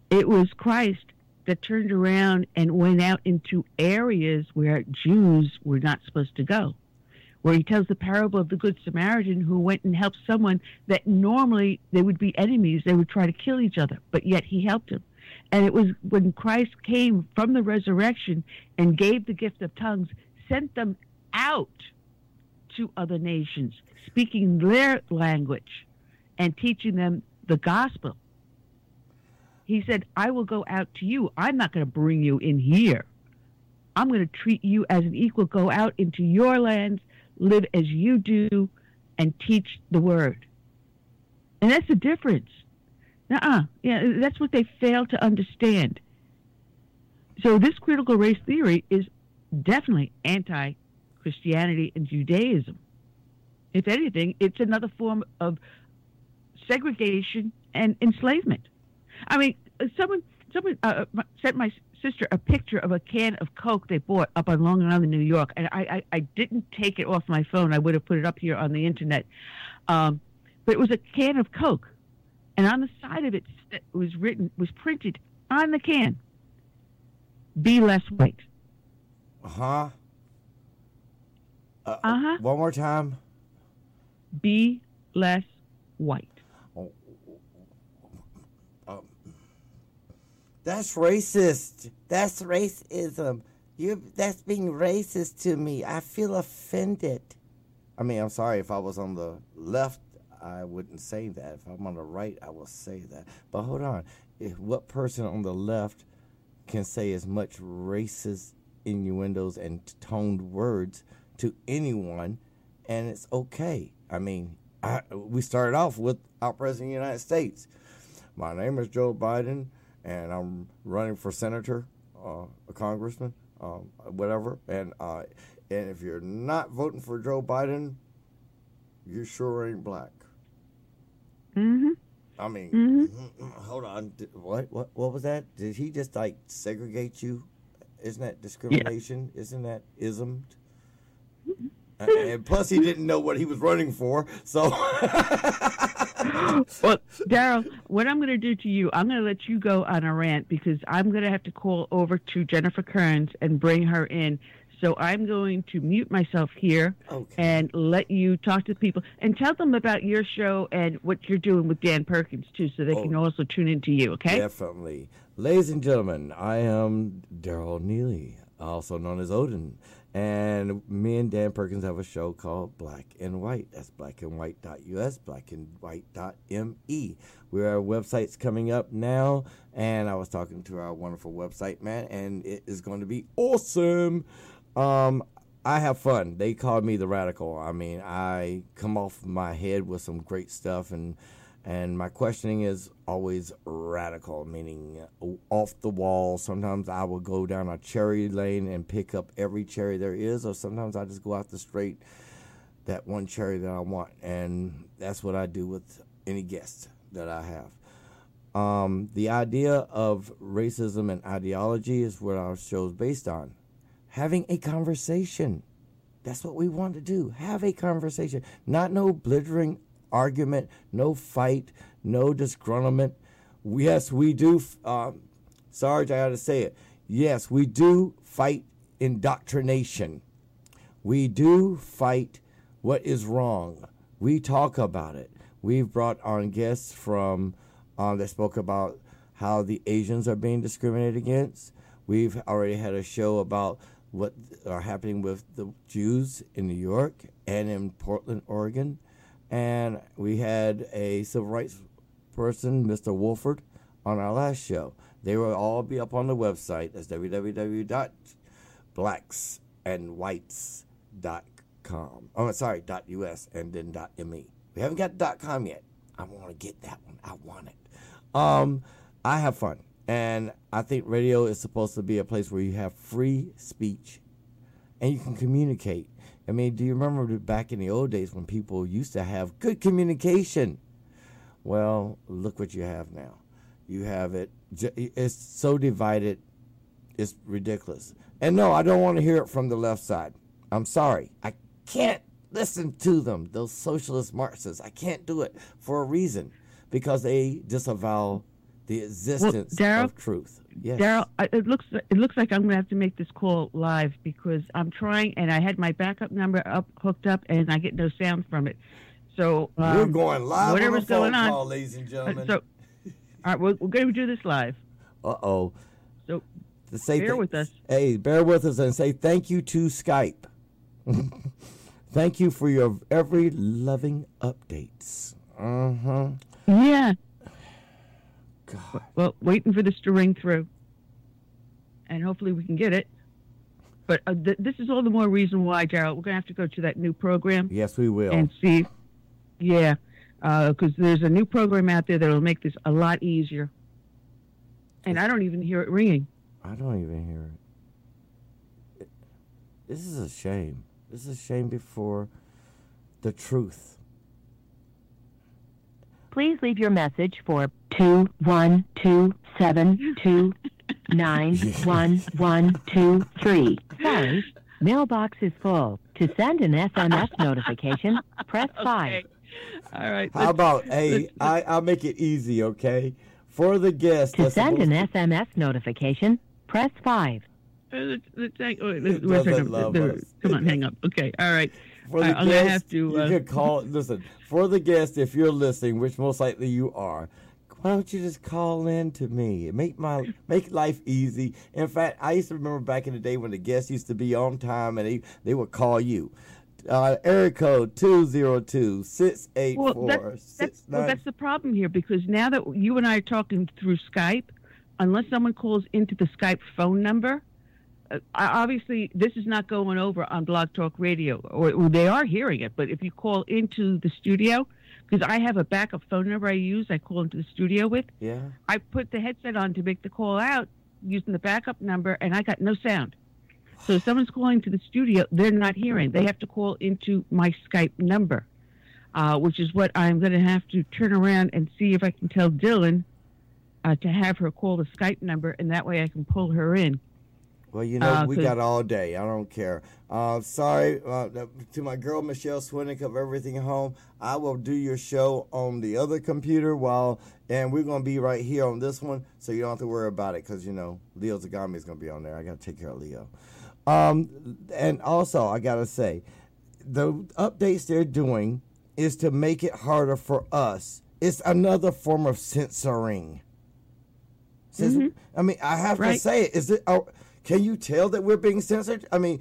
it was Christ that turned around and went out into areas where Jews were not supposed to go where he tells the parable of the Good Samaritan who went and helped someone that normally they would be enemies, they would try to kill each other, but yet he helped him. And it was when Christ came from the resurrection and gave the gift of tongues, sent them out to other nations, speaking their language and teaching them the gospel. He said, I will go out to you. I'm not going to bring you in here. I'm going to treat you as an equal. Go out into your lands live as you do, and teach the word. And that's the difference. uh Yeah, that's what they fail to understand. So this critical race theory is definitely anti Christianity and Judaism. If anything, it's another form of segregation and enslavement. I mean, someone someone uh, sent my sister a picture of a can of Coke they bought up on Long Island, New York, and I, I, I didn't take it off my phone. I would have put it up here on the internet. Um, but it was a can of Coke, and on the side of it was written was printed on the can. Be less white. Uh huh? Uh huh. One more time. Be less white. That's racist. That's racism. You that's being racist to me. I feel offended. I mean, I'm sorry if I was on the left, I wouldn't say that. If I'm on the right, I will say that. But hold on. If what person on the left can say as much racist innuendos and toned words to anyone and it's okay. I mean, I, we started off with our president of the United States. My name is Joe Biden and I'm running for senator, uh, a congressman, um, whatever. And uh, and if you're not voting for Joe Biden, you sure ain't black. Mm-hmm. I mean, mm-hmm. hold on. What what what was that? Did he just like segregate you? Isn't that discrimination? Yeah. Isn't that ismed? Mm-hmm. and plus, he didn't know what he was running for, so. well, Darrell, what I'm going to do to you, I'm going to let you go on a rant because I'm going to have to call over to Jennifer Kerns and bring her in. So I'm going to mute myself here okay. and let you talk to people and tell them about your show and what you're doing with Dan Perkins too, so they oh, can also tune into you. Okay? Definitely, ladies and gentlemen, I am Darrell Neely, also known as Odin. And me and Dan Perkins have a show called Black and White. That's blackandwhite.us, blackandwhite.me. Where our website's coming up now, and I was talking to our wonderful website man, and it is going to be awesome. Um, I have fun. They call me the radical. I mean, I come off my head with some great stuff, and and my questioning is always radical, meaning off the wall. Sometimes I will go down a cherry lane and pick up every cherry there is, or sometimes I just go out the straight that one cherry that I want. And that's what I do with any guest that I have. Um, the idea of racism and ideology is what our show is based on. Having a conversation. That's what we want to do. Have a conversation. Not no blithering argument, no fight, no disgruntlement. Yes, we do. Um, Sarge, I got to say it. Yes, we do fight indoctrination. We do fight what is wrong. We talk about it. We've brought on guests from um, that spoke about how the Asians are being discriminated against. We've already had a show about what are happening with the Jews in New York and in Portland, Oregon and we had a civil rights person, Mr. Wolford, on our last show. They will all be up on the website. That's www.blacksandwhites.com. Oh, sorry, .us and then .me. We haven't got .com yet. I want to get that one. I want it. Um, I have fun, and I think radio is supposed to be a place where you have free speech, and you can communicate I mean, do you remember back in the old days when people used to have good communication? Well, look what you have now. You have it, it's so divided, it's ridiculous. And no, I don't want to hear it from the left side. I'm sorry. I can't listen to them, those socialist Marxists. I can't do it for a reason because they disavow the existence well, of truth. Yes. Darrell, it looks it looks like I'm going to have to make this call live because I'm trying, and I had my backup number up hooked up, and I get no sound from it. So um, we're going live. Whatever's on going on, call, ladies and gentlemen. Uh, so, all right, we're, we're going to do this live. Uh oh. So to say bear th- with us. Hey, bear with us and say thank you to Skype. thank you for your every loving updates. Uh huh. Yeah. God. Well, waiting for this to ring through, and hopefully we can get it. But uh, th- this is all the more reason why, Gerald, we're going to have to go to that new program. Yes, we will. And see, yeah, because uh, there's a new program out there that will make this a lot easier. And I don't even hear it ringing. I don't even hear it. This is a shame. This is a shame before the truth. Please leave your message for two one two seven two nine one one two three. Sorry, mailbox is full. To send an SMS notification, press five. All right. How about, hey, I, I'll make it easy, okay? For the guest. To send an to- SMS notification, press five. Uh, let's- let's hang- wait, It let's- wait a doesn't love Uh, us. Come on, hang up. Okay, all right. For I- the I'm gonna guest, have to, You uh, can call. Listen, for the guest, if you're listening, which most likely you are, why don't you just call in to me? Make my make life easy. In fact, I used to remember back in the day when the guests used to be on time and they they would call you. Uh, area code 202 684 Well, that's, that's, well, that's the problem here because now that you and I are talking through Skype, unless someone calls into the Skype phone number, obviously this is not going over on Blog Talk Radio, or, or they are hearing it. But if you call into the studio, because I have a backup phone number I use, I call into the studio with. Yeah. I put the headset on to make the call out using the backup number, and I got no sound. So if someone's calling to the studio, they're not hearing. They have to call into my Skype number, uh, which is what I'm going to have to turn around and see if I can tell Dylan uh, to have her call the Skype number, and that way I can pull her in. Well, you know, Uh, we got all day. I don't care. Uh, sorry uh, to my girl Michelle Swinnick of Everything Home. I will do your show on the other computer while, and we're gonna be right here on this one, so you don't have to worry about it because you know Leo Zagami is gonna be on there. I gotta take care of Leo. Um, and also, I gotta say, the updates they're doing is to make it harder for us. It's another form of censoring. Says- I mean, I have to say it. Is it? Oh, can you tell that we're being censored? I mean,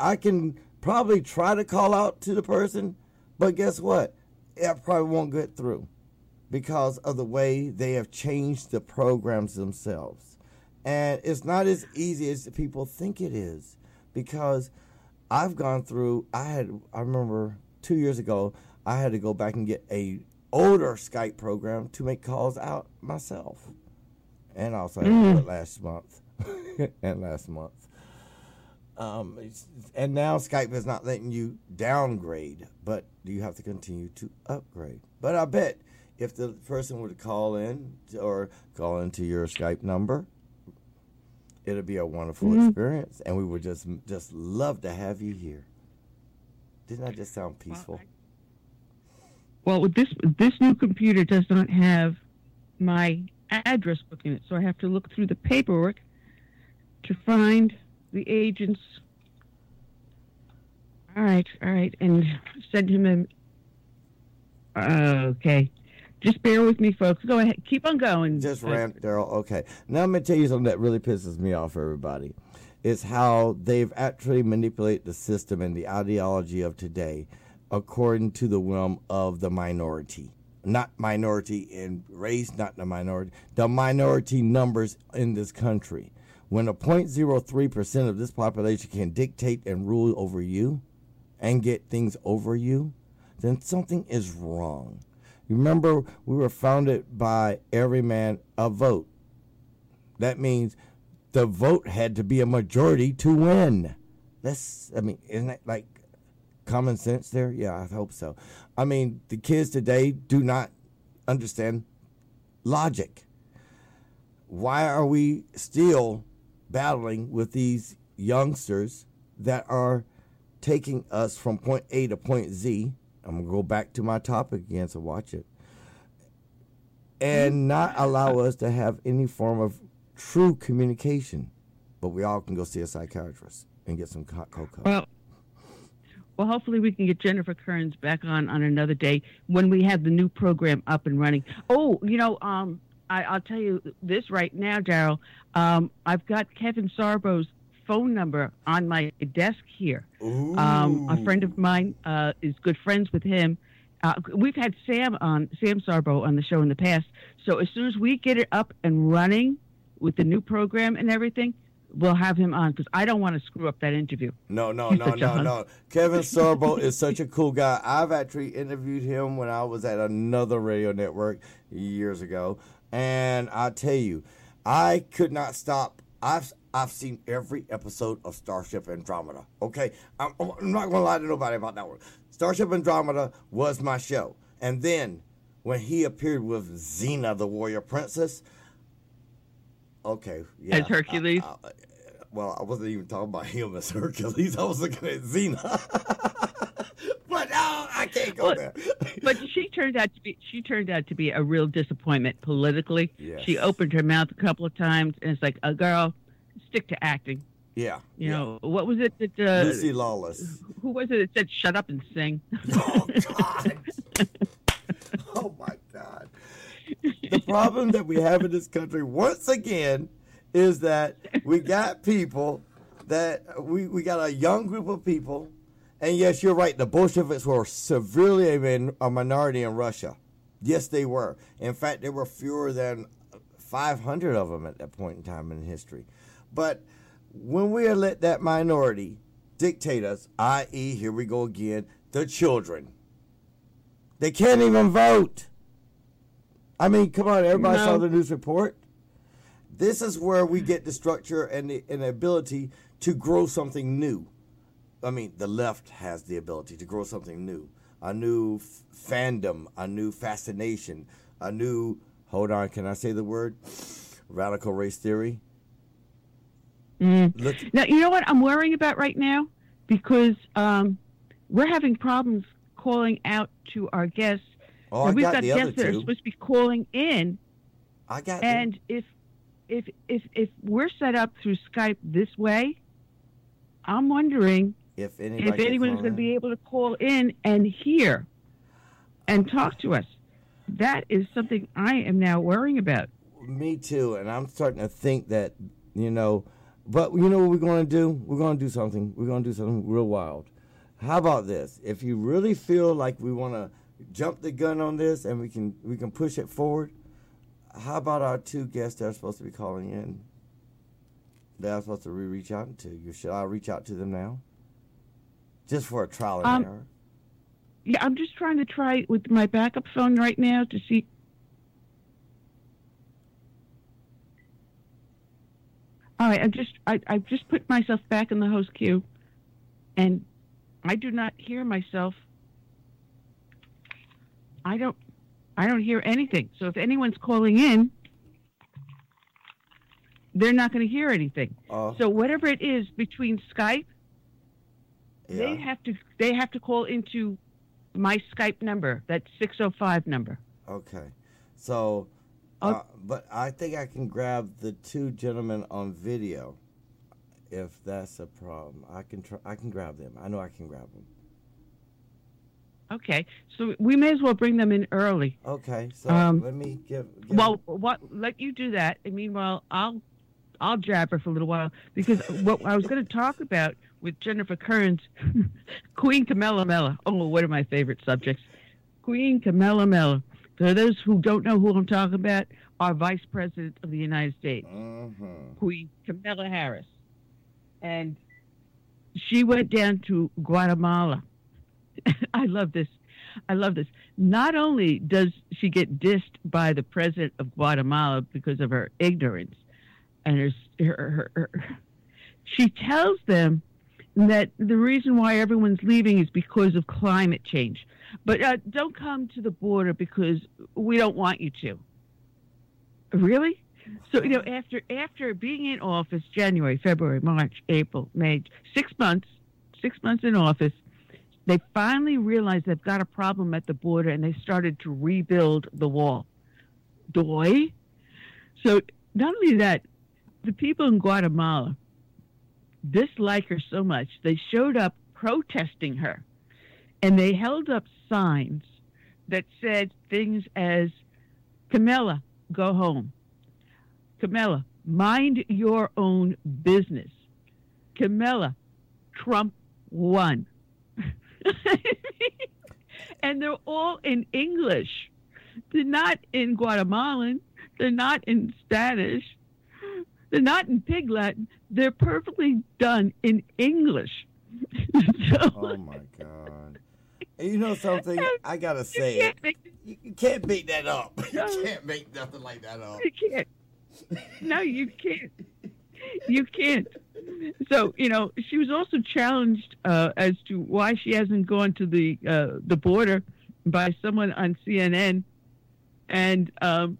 I can probably try to call out to the person, but guess what? It probably won't get through because of the way they have changed the programs themselves. And it's not as easy as people think it is because I've gone through I had I remember 2 years ago I had to go back and get a older Skype program to make calls out myself. And also mm. to last month and last month. Um, and now Skype is not letting you downgrade, but you have to continue to upgrade. But I bet if the person would call in or call into your Skype number, it'll be a wonderful experience, and we would just just love to have you here. Didn't that just sound peaceful? Well, with this this new computer does not have my address book in it, so I have to look through the paperwork to find the agent's. All right, all right, and send him a. okay, just bear with me, folks. Go ahead, keep on going. Just rant, Darrell. Okay. Now I'm gonna tell you something that really pisses me off, everybody. Is how they've actually manipulated the system and the ideology of today according to the whim of the minority. Not minority in race, not the minority, the minority numbers in this country. When a 0.03% of this population can dictate and rule over you and get things over you, then something is wrong. Remember, we were founded by every man a vote. That means the vote had to be a majority to win. That's, I mean, isn't that like common sense there? Yeah, I hope so. I mean, the kids today do not understand logic. Why are we still battling with these youngsters that are taking us from point A to point Z? I'm to go back to my topic again, so watch it. And not allow us to have any form of true communication. But we all can go see a psychiatrist and get some cocoa. Well, well, hopefully we can get Jennifer Kerns back on on another day when we have the new program up and running. Oh, you know, um, I, I'll tell you this right now, Darrell. Um, I've got Kevin Sorbo's phone number on my desk here. Um, a friend of mine uh, is good friends with him. Uh, we've had Sam on Sam Sorbo on the show in the past. So as soon as we get it up and running with the new program and everything, we'll have him on because I don't want to screw up that interview. No, no, no, no, no. Kevin Sorbo is such a cool guy. I've actually interviewed him when I was at another radio network years ago, and I tell you, I could not stop. I've I've seen every episode of Starship Andromeda. Okay, I'm, I'm not gonna lie to nobody about that one. Starship Andromeda was my show, and then when he appeared with Xena, the warrior princess. Okay, yeah, As Hercules? I- I- well, I wasn't even talking about him as Hercules. I was looking at Xena. but no, I can't go Well, there. But she turned out to be she turned out to be a real disappointment politically. Yes. She opened her mouth a couple of times, and it's like, a girl, stick to acting. yeah, You yeah. know what was it that uh, Lucy Lawless. who was it that said shut up and sing? Oh God! oh my God! The problem that we have in this country once again is that we got people that we we got a young group of people, and yes, you're right. The Bolsheviks were severely a, min- a minority in Russia. Yes, they were. In fact, there were fewer than 500 of them at that point in time in history. But when we let that minority dictate us, i.e., here we go again, the children, they can't even vote. I mean, come on, everybody saw the news report. This is where we get the structure and the, and the ability to grow something new. I mean, the left has the ability to grow something new, a new f- fandom, a new fascination, a new. Hold on, can I say the word? Radical race theory. Mm. Look, Now you know what I'm worrying about right now because um, we're having problems calling out to our guests. oh, I we've got got guests that are supposed to be calling in, I got them. and if if if if we're set up through Skype this way, I'm wondering If if anyone's going to be able to call in and hear and talk to us. That is something I am now worrying about. Me too, and I'm starting to think that you know, but you know what we're going to do? We're going to do something. We're going to do something real wild. How about this? If you really feel like we want to jump the gun on this and we can we can push it forward, how about our two guests that are supposed to be calling in? That I'm supposed to re- reach out to you. Should I reach out to them now? Just for a trial and Um, error. Yeah, I'm just trying to try with my backup phone right now to see. All right, I just I I just put myself back in the host queue, and I do not hear myself. I don't I don't hear anything. So if anyone's calling in, they're not going to hear anything. Oh, So whatever it is between Skype they have to they have to call into my Skype number, that 605 number. Okay, so, uh, but I think I can grab the two gentlemen on video. If that's a problem, I can try. I can grab them. I know I can grab them. Okay, so we may as well bring them in early. Okay, so Um, let me give. give Well, what let you do that, and meanwhile, I'll I'll jabber for a little while because what I was going to talk about with Jennifer Kerns, Queen Camilla Mella. Oh, one of my favorite subjects, Queen Camilla Mella. For those who don't know who I'm talking about, our Vice President of the United States. Mhm. Queen Camilla Harris. And she went down to Guatemala. I love this. I love this. Not only does she get dissed by the president of Guatemala because of her ignorance and her, her, her, her she tells them that the reason why everyone's leaving is because of climate change. But uh, don't come to the border because we don't want you to. Really? So you know, after after being in office, January, February, March, April, May, six months, six months in office, they finally realized they've got a problem at the border, and they started to rebuild the wall. Doy. So not only that, the people in Guatemala dislike her so much they showed up protesting her, and they held up signs that said things as, "Camilla, go home." Camilla, mind your own business. Camilla, Trump won. and they're all in English. They're not in Guatemalan. They're not in Spanish. They're not in Pig Latin. They're perfectly done in English. so, Oh my God! You know something? I gotta you say it. can't make You, you can't beat that up. You can't make nothing like that up. You can't. No, you can't. You can't. So you know, she was also challenged uh, as to why she hasn't gone to the uh, the border by someone on CNN, and um,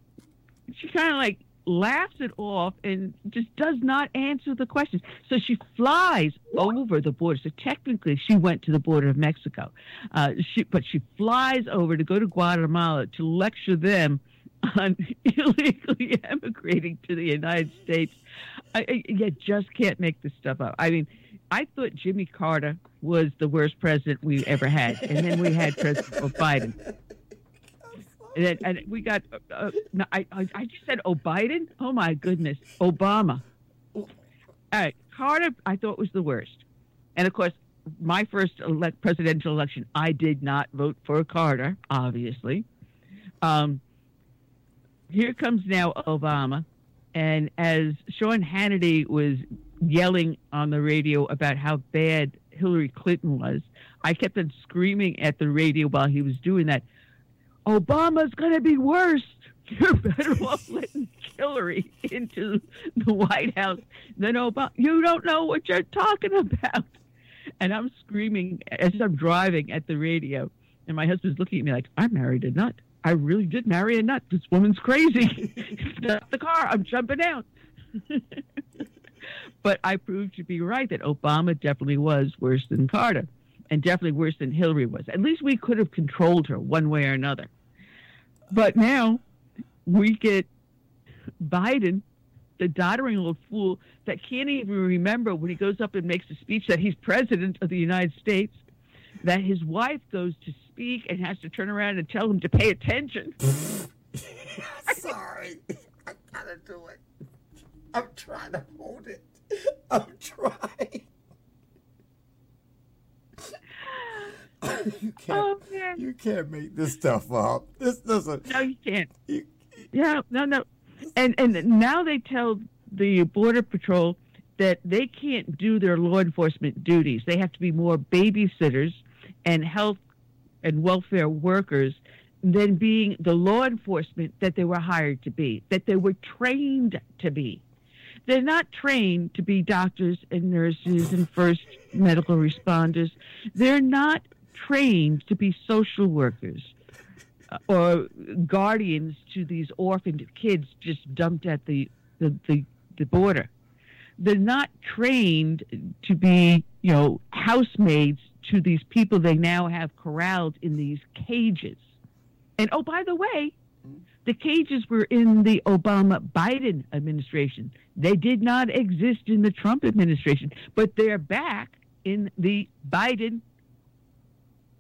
she kind of like laughs it off and just does not answer the questions. So she flies over the border. So technically, she went to the border of Mexico, uh, she, but she flies over to go to Guatemala to lecture them on illegally emigrating to the United States. I, I, just can't make this stuff up. I mean, I thought Jimmy Carter was the worst president we ever had, and then we had President Biden. And, then, and we got, uh, uh, no, I, I, I just said, oh, Biden? Oh, my goodness. Obama. All right. Carter, I thought was the worst. And of course, my first elect, presidential election, I did not vote for Carter, obviously. Um, here comes now Obama. And as Sean Hannity was yelling on the radio about how bad Hillary Clinton was, I kept on screaming at the radio while he was doing that. Obama's going to be worse. You're better off letting Hillary into the White House than Obama. You don't know what you're talking about. And I'm screaming as I'm driving at the radio. And my husband's looking at me like, I'm married a nut. I really did marry a nut. This woman's crazy. Stop the car. I'm jumping out. but I proved to be right that Obama definitely was worse than Carter and definitely worse than Hillary was. At least we could have controlled her one way or another. But now we get Biden, the doddering old fool that can't even remember when he goes up and makes a speech that he's president of the United States, that his wife goes to speak and has to turn around and tell him to pay attention. Sorry. I gotta do it. I'm trying to hold it. I'm trying. you can't. Oh. You can't make this stuff up. This doesn't. No, you can't. You, Yeah, no, no. And and now they tell the border patrol that they can't do their law enforcement duties. They have to be more babysitters and health and welfare workers than being the law enforcement that they were hired to be, that they were trained to be. They're not trained to be doctors and nurses and first medical responders. They're not trained to be social workers uh, or guardians to these orphaned kids just dumped at the, the, the, the border. They're not trained to be, you know, housemaids to these people they now have corralled in these cages. And oh, by the way, the cages were in the Obama Biden administration. They did not exist in the Trump administration, but they're back in the Biden,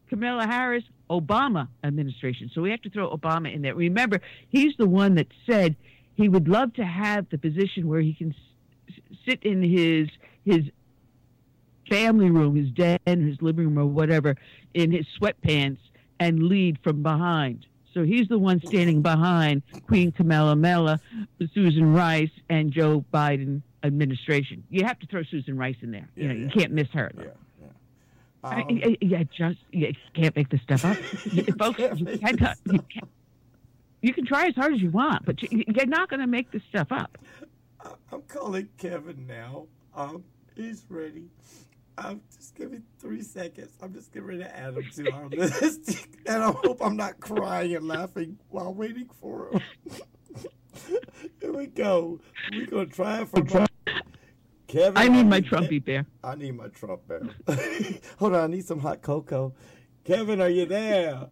Kamala Harris, Obama administration. So we have to throw Obama in there. Remember, he's the one that said he would love to have the position where he can sit in his his family room, his den, his living room, or whatever, in his sweatpants and lead from behind. So he's the one standing behind Queen Kamala Mela, Susan Rice, and Joe Biden administration. You have to throw Susan Rice in there. You Yeah, know, you can't miss her. yeah. yeah. Um, I, yeah, just you can't make this stuff up, You- folks. can't You can, you, can, you can try as hard as you want, but you, you're not going to make this stuff up. I'm calling Kevin now. Um, he's ready. Um, just give me three seconds. I'm just getting ready to add him to our list, and I hope I'm not crying and laughing while waiting for him. Here we go. We're gonna try it from my... Kevin. I need my Trumpy bear. I need my Trump bear. Hold on, I need some hot cocoa. Kevin, are you there?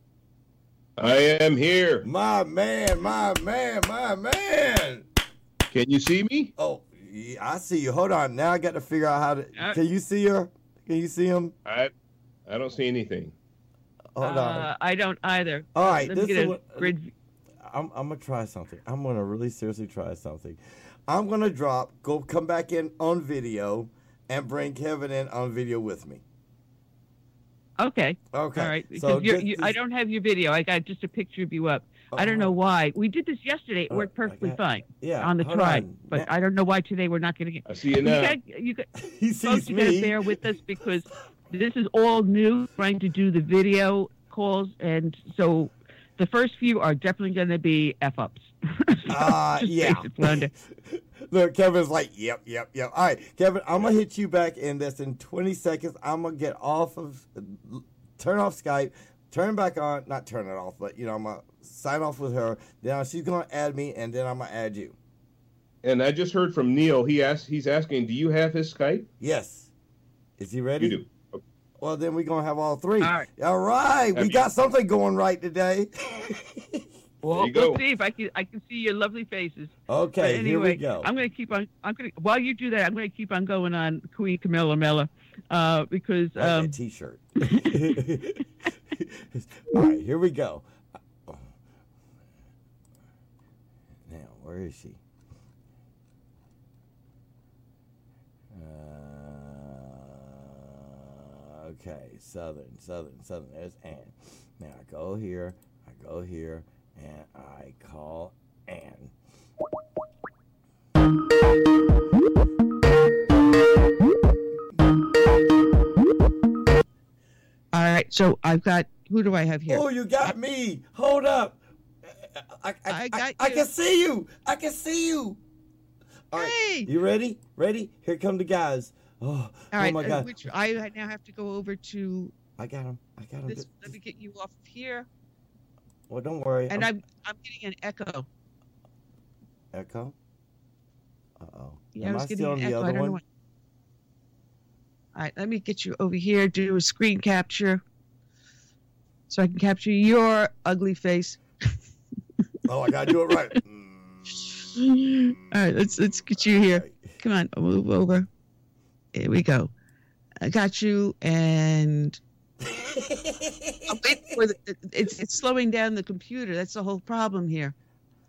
I am here. My man, my man, my man. Can you see me? Oh, yeah, I see you. Hold on. Now I got to figure out how to. Uh, Can you see her? Can you see him? I I don't see anything. Hold on. Uh, I don't either. All right, Let me this get is a what- grid. I'm, I'm gonna try something. I'm gonna really seriously try something. I'm gonna drop. Go come back in on video and bring Kevin in on video with me. Okay. Okay. All right. So you're, this- you, I don't have your video. I got just a picture of you up. I don't know why. We did this yesterday. It Uh, worked perfectly got- fine Yeah. on the hold tribe, on. but Now- I don't know why today we're not going to get. I see you You now. got, you got, he folks, sees you got to me. bear with us because this is all new. Trying to do the video calls, and so the first few are definitely going to be f ups. Uh, yeah. Look, Kevin's like, yep, yep, yep. All right, Kevin, I'm gonna hit you back in this in 20 seconds. I'm gonna get off of, turn off Skype, turn back on, not turn it off, but you know, I'm gonna sign off with her. Then she's gonna add me, and then I'm gonna add you. And I just heard from Neil. He asked. He's asking, "Do you have his Skype?" Yes. Is he ready? You do. Well, then we're gonna have all three. All right. All right. We Have got something going right today. Well, you go. we'll see if I can I can see your lovely faces. But okay, anyway, here we go. I'm going to keep on. I'm going to while you do that, I'm going to keep on going on Queen Camilla Mella, uh, because Like um, that T-shirt. all right, here we go. Now, where is she? Uh, okay, southern, southern, southern. There's Ann. Now I go here, I go here, and I call Ann. All right, so I've got who do I have here? Oh, you got me. Hold up. I, I, I, I got I, you. can see you. I can see you. All right. You ready? Ready? Here come the guys. Oh, All oh right, my uh, God. which I now have to go over to I got him. I got him. Let me get you off of here, Well, don't worry. and I'm, I'm getting an echo. echo. Uh oh. Yeah, Am I was getting still on the. Other one? All right, let me get you over here. Do a screen capture, so I can capture your ugly face. Oh, I gotta do it right. Mm. All right, let's let's get you here. Okay. Come on, move over. Here we go. I got you, and I'm waiting for the, it's it's slowing down the computer. That's the whole problem here.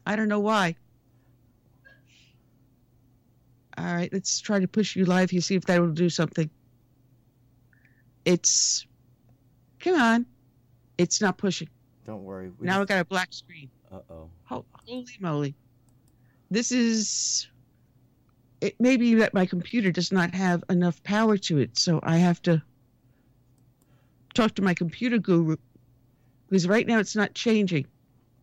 I don't know why. All right, let's try to push you live here. See if that will do something. It's come on. It's not pushing. Don't worry. We Now I got a black screen. Uh oh. Holy moly. This is. It may be that my computer does not have enough power to it, so I have to talk to my computer guru because right now it's not changing.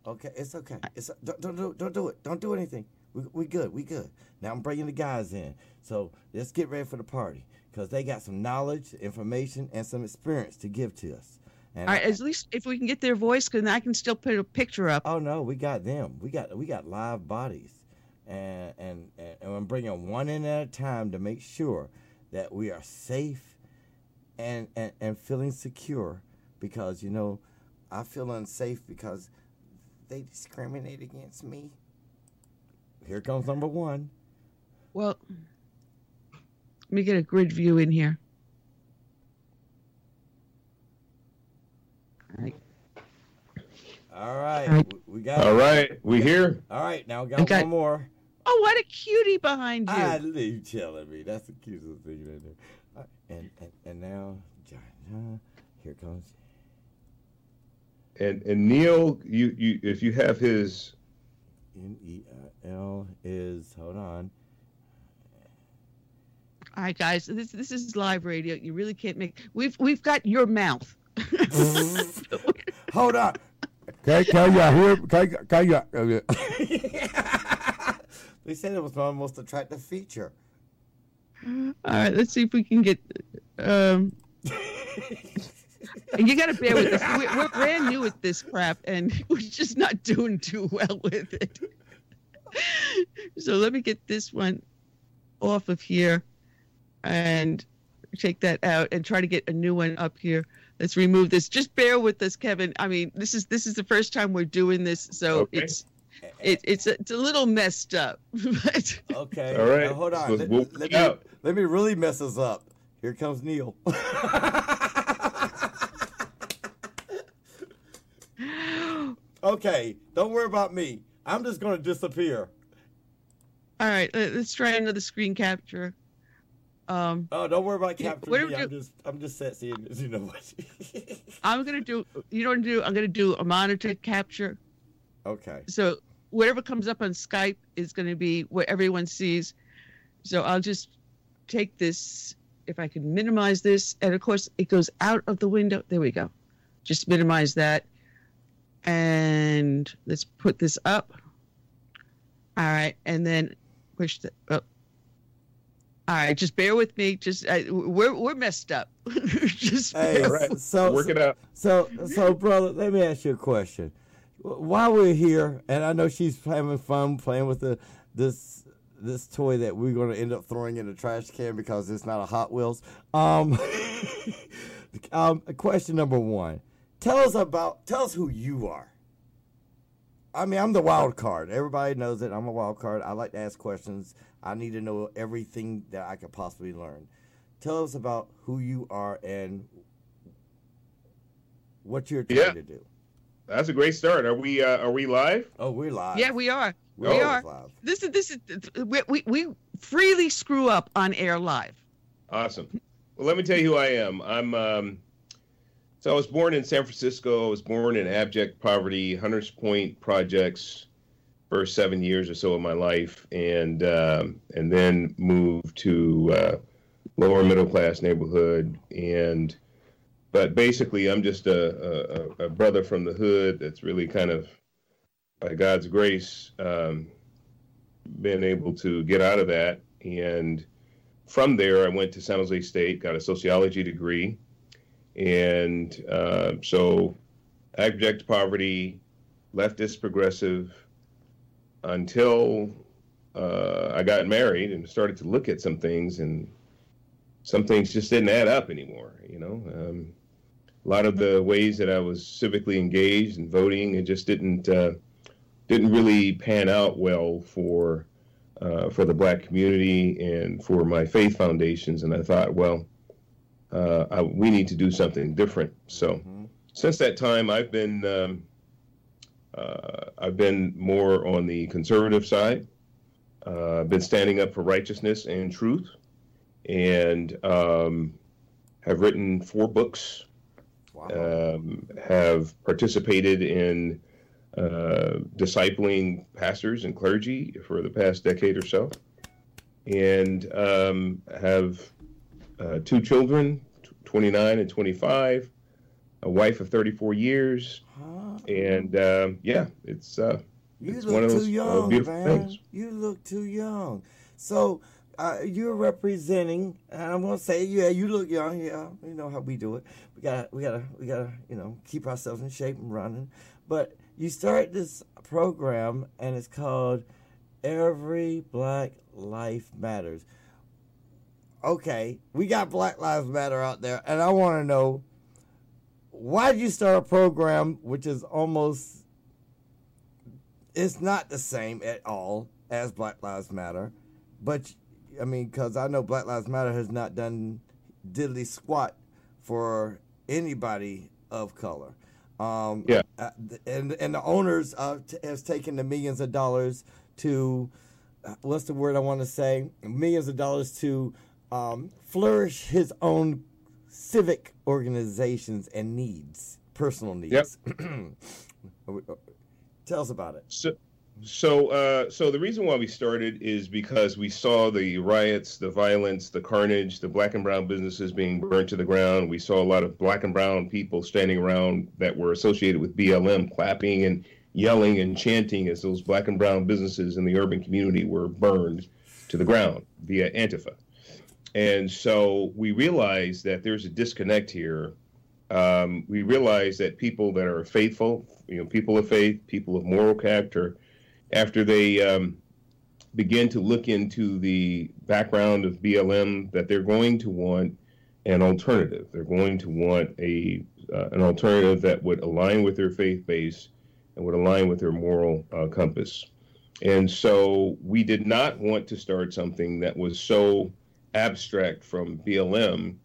Okay, it's okay. It's don't don't do don't do it. Don't do anything. We we good. We good. Now I'm bringing the guys in. So let's get ready for the party because they got some knowledge, information, and some experience to give to us. And All right, I- at least if we can get their voice, then I can still put a picture up. oh no, we got them. We got we got live bodies, and and and, and I'm bringing one in at a time to make sure that we are safe and and, and feeling secure because you know I feel unsafe because they discriminate against me. Here comes number one. Well, let me get a grid view in here. All right. All right, All right. we- we got. All right, we here. All right, now we got Okay. one more. Oh, what a cutie behind you. I you telling me that's the cutest thing right there. All right, And and and now, John, John, here comes. And and Neil, you you if you have his N E I L is hold on. All right, guys, this this is live radio. You really can't make. We've we've got your mouth. Hold on. Can, can you hear? Can, can you? they said it was my most attractive feature. All right, let's see if we can get. Um, and you got to bear with us. We're, we're brand new at this crap, and we're just not doing too well with it. so let me get this one off of here, and take that out, and try to get a new one up here. Let's remove this. Just bear with us, Kevin. I mean, this is this is the first time we're doing this, so Okay. it's it, it's a, it's a little messed up. but Okay. All right, now hold on. so Let, we'll let work me let me really mess us up. Here comes Neil. okay, don't worry about me. I'm just gonna disappear. All right, let's try another screen capture. Um, Oh, don't worry about capturing what me. I'm do? just I'm just sexy and you know what. I'm gonna do. You know what I'm gonna do? I'm gonna do a monitor capture. okay. So whatever comes up on Skype is gonna be what everyone sees. So I'll just take this. If I can minimize this, and of course it goes out of the window. There we go. Just minimize that. And let's put this up. All right, and then push the. Oh. All right, just bear with me. Just uh, we're we're messed up. just Hey, right. so Work it out. So, so, brother, let me ask you a question. While we're here, and I know she's having fun playing with the this this toy that we're going to end up throwing in the trash can because it's not a Hot Wheels. Um, um, question number one: Tell us about, tell us who you are. I mean, I'm the wild card. Everybody knows it. I'm a wild card. I like to ask questions. I need to know everything that I could possibly learn. Tell us about who you are and what you're trying Yeah. to do. That's a great start. Are we uh, are we live? Oh, we're live. Yeah, we are. We're we are. live. This is this is we, we we freely screw up on air live. Awesome. Well, let me tell you who I am. I'm um, so I was born in San Francisco. I was born in abject poverty, Hunters Point projects, first seven years or so of my life, and um, and then moved to uh, lower middle class neighborhood. And but basically, I'm just a, a, a brother from the hood that's really kind of by God's grace um, been able to get out of that and from there, I went to San Jose State, got a sociology degree, and uh, so abject poverty, leftist progressive, until uh, I got married and started to look at some things, and some things just didn't add up anymore. You know, um, a lot of the ways that I was civically engaged and voting, it just didn't uh, didn't really pan out well for uh, for the black community and for my faith foundations. And I thought, well, uh, I, we need to do something different. So Mhm. since that time, I've been um, uh, I've been more on the conservative side. Uh, I've been standing up for righteousness and truth, and um, have written four books. Wow. Um, have participated in uh, discipling pastors and clergy for the past decade or so, and um, have uh, two children, t- 29 and 25, a wife of 34 years, And um, yeah, it's uh, You it's look one of too those uh, beautiful man. things. You look too young. So uh, you're representing, and I'm gonna say, yeah, you look young. Yeah, you know how we do it. We gotta, we gotta, we gotta, you know, keep ourselves in shape and running. But you start this program, and it's called Every Black Life Matters. Okay, we got Black Lives Matter out there, and I want to know why did you start a program which is almost it's not the same at all as Black Lives Matter, but I mean, because I know Black Lives Matter has not done diddly squat for anybody of color. Um, Yeah. uh, and and the owners uh, t- has taken the millions of dollars to uh, what's the word I want to say? Millions of dollars to um, flourish his own civic organizations and needs, personal needs. Tell us about it. So, so, uh, so the reason why we started is because we saw the riots, the violence, the carnage, the black and brown businesses being burned to the ground. We saw a lot of black and brown people standing around that were associated with BLM, clapping and yelling and chanting as those black and brown businesses in the urban community were burned to the ground via Antifa. And so we realized that there's a disconnect here. Um, we realized that people that are faithful, you know, people of faith, people of moral character, after they um, begin to look into the background of BLM, that they're going to want an alternative. They're going to want a uh, an alternative that would align with their faith base and would align with their moral uh, compass. And so we did not want to start something that was so abstract from BLM.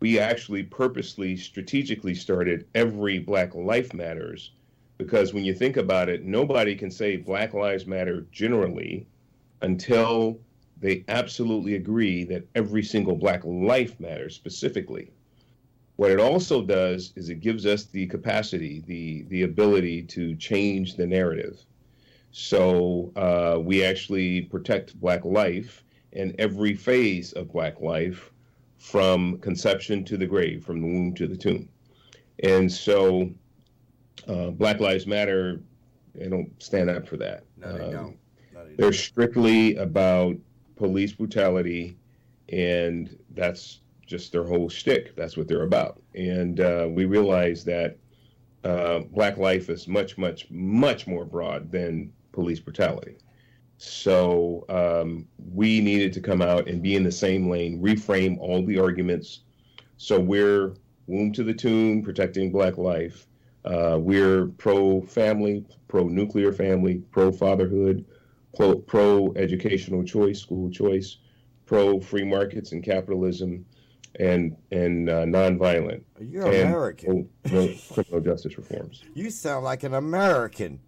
We actually purposely, strategically started Every Black Life Matters because when you think about it, nobody can say Black Lives Matter generally until they absolutely agree that every single Black life matters specifically. What it also does is it gives us the capacity, the the ability to change the narrative. So uh, we actually protect Black life in every phase of Black life, from conception to the grave, from the womb to the tomb. And so Uh, Black Lives Matter, they don't stand up for that. No, they Um, don't. No, they They're don't. strictly about police brutality, and that's just their whole shtick. That's what they're about. And uh, we realize that uh, Black life is much, much, much more broad than police brutality. So um, we needed to come out and be in the same lane, reframe all the arguments. So we're womb to the tomb, protecting Black life. Uh, we're pro family, pro nuclear family, pro fatherhood, pro, educational choice, school choice, pro free markets and capitalism, and and uh, nonviolent. You're and American. pro- pro criminal justice reforms. You sound like an American.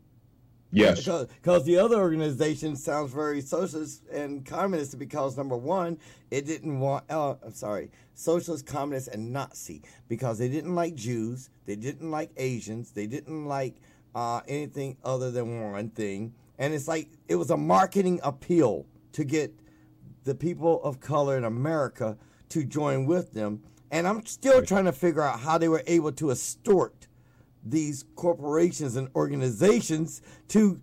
Yes. Because the other organization sounds very socialist and communist because number one, it didn't want. Uh, I'm sorry, socialist, communist, and Nazi because they didn't like Jews, they didn't like Asians, they didn't like uh, anything other than one thing, and it's like it was a marketing appeal to get the people of color in America to join with them. And I'm still trying to figure out how they were able to extort these corporations and organizations to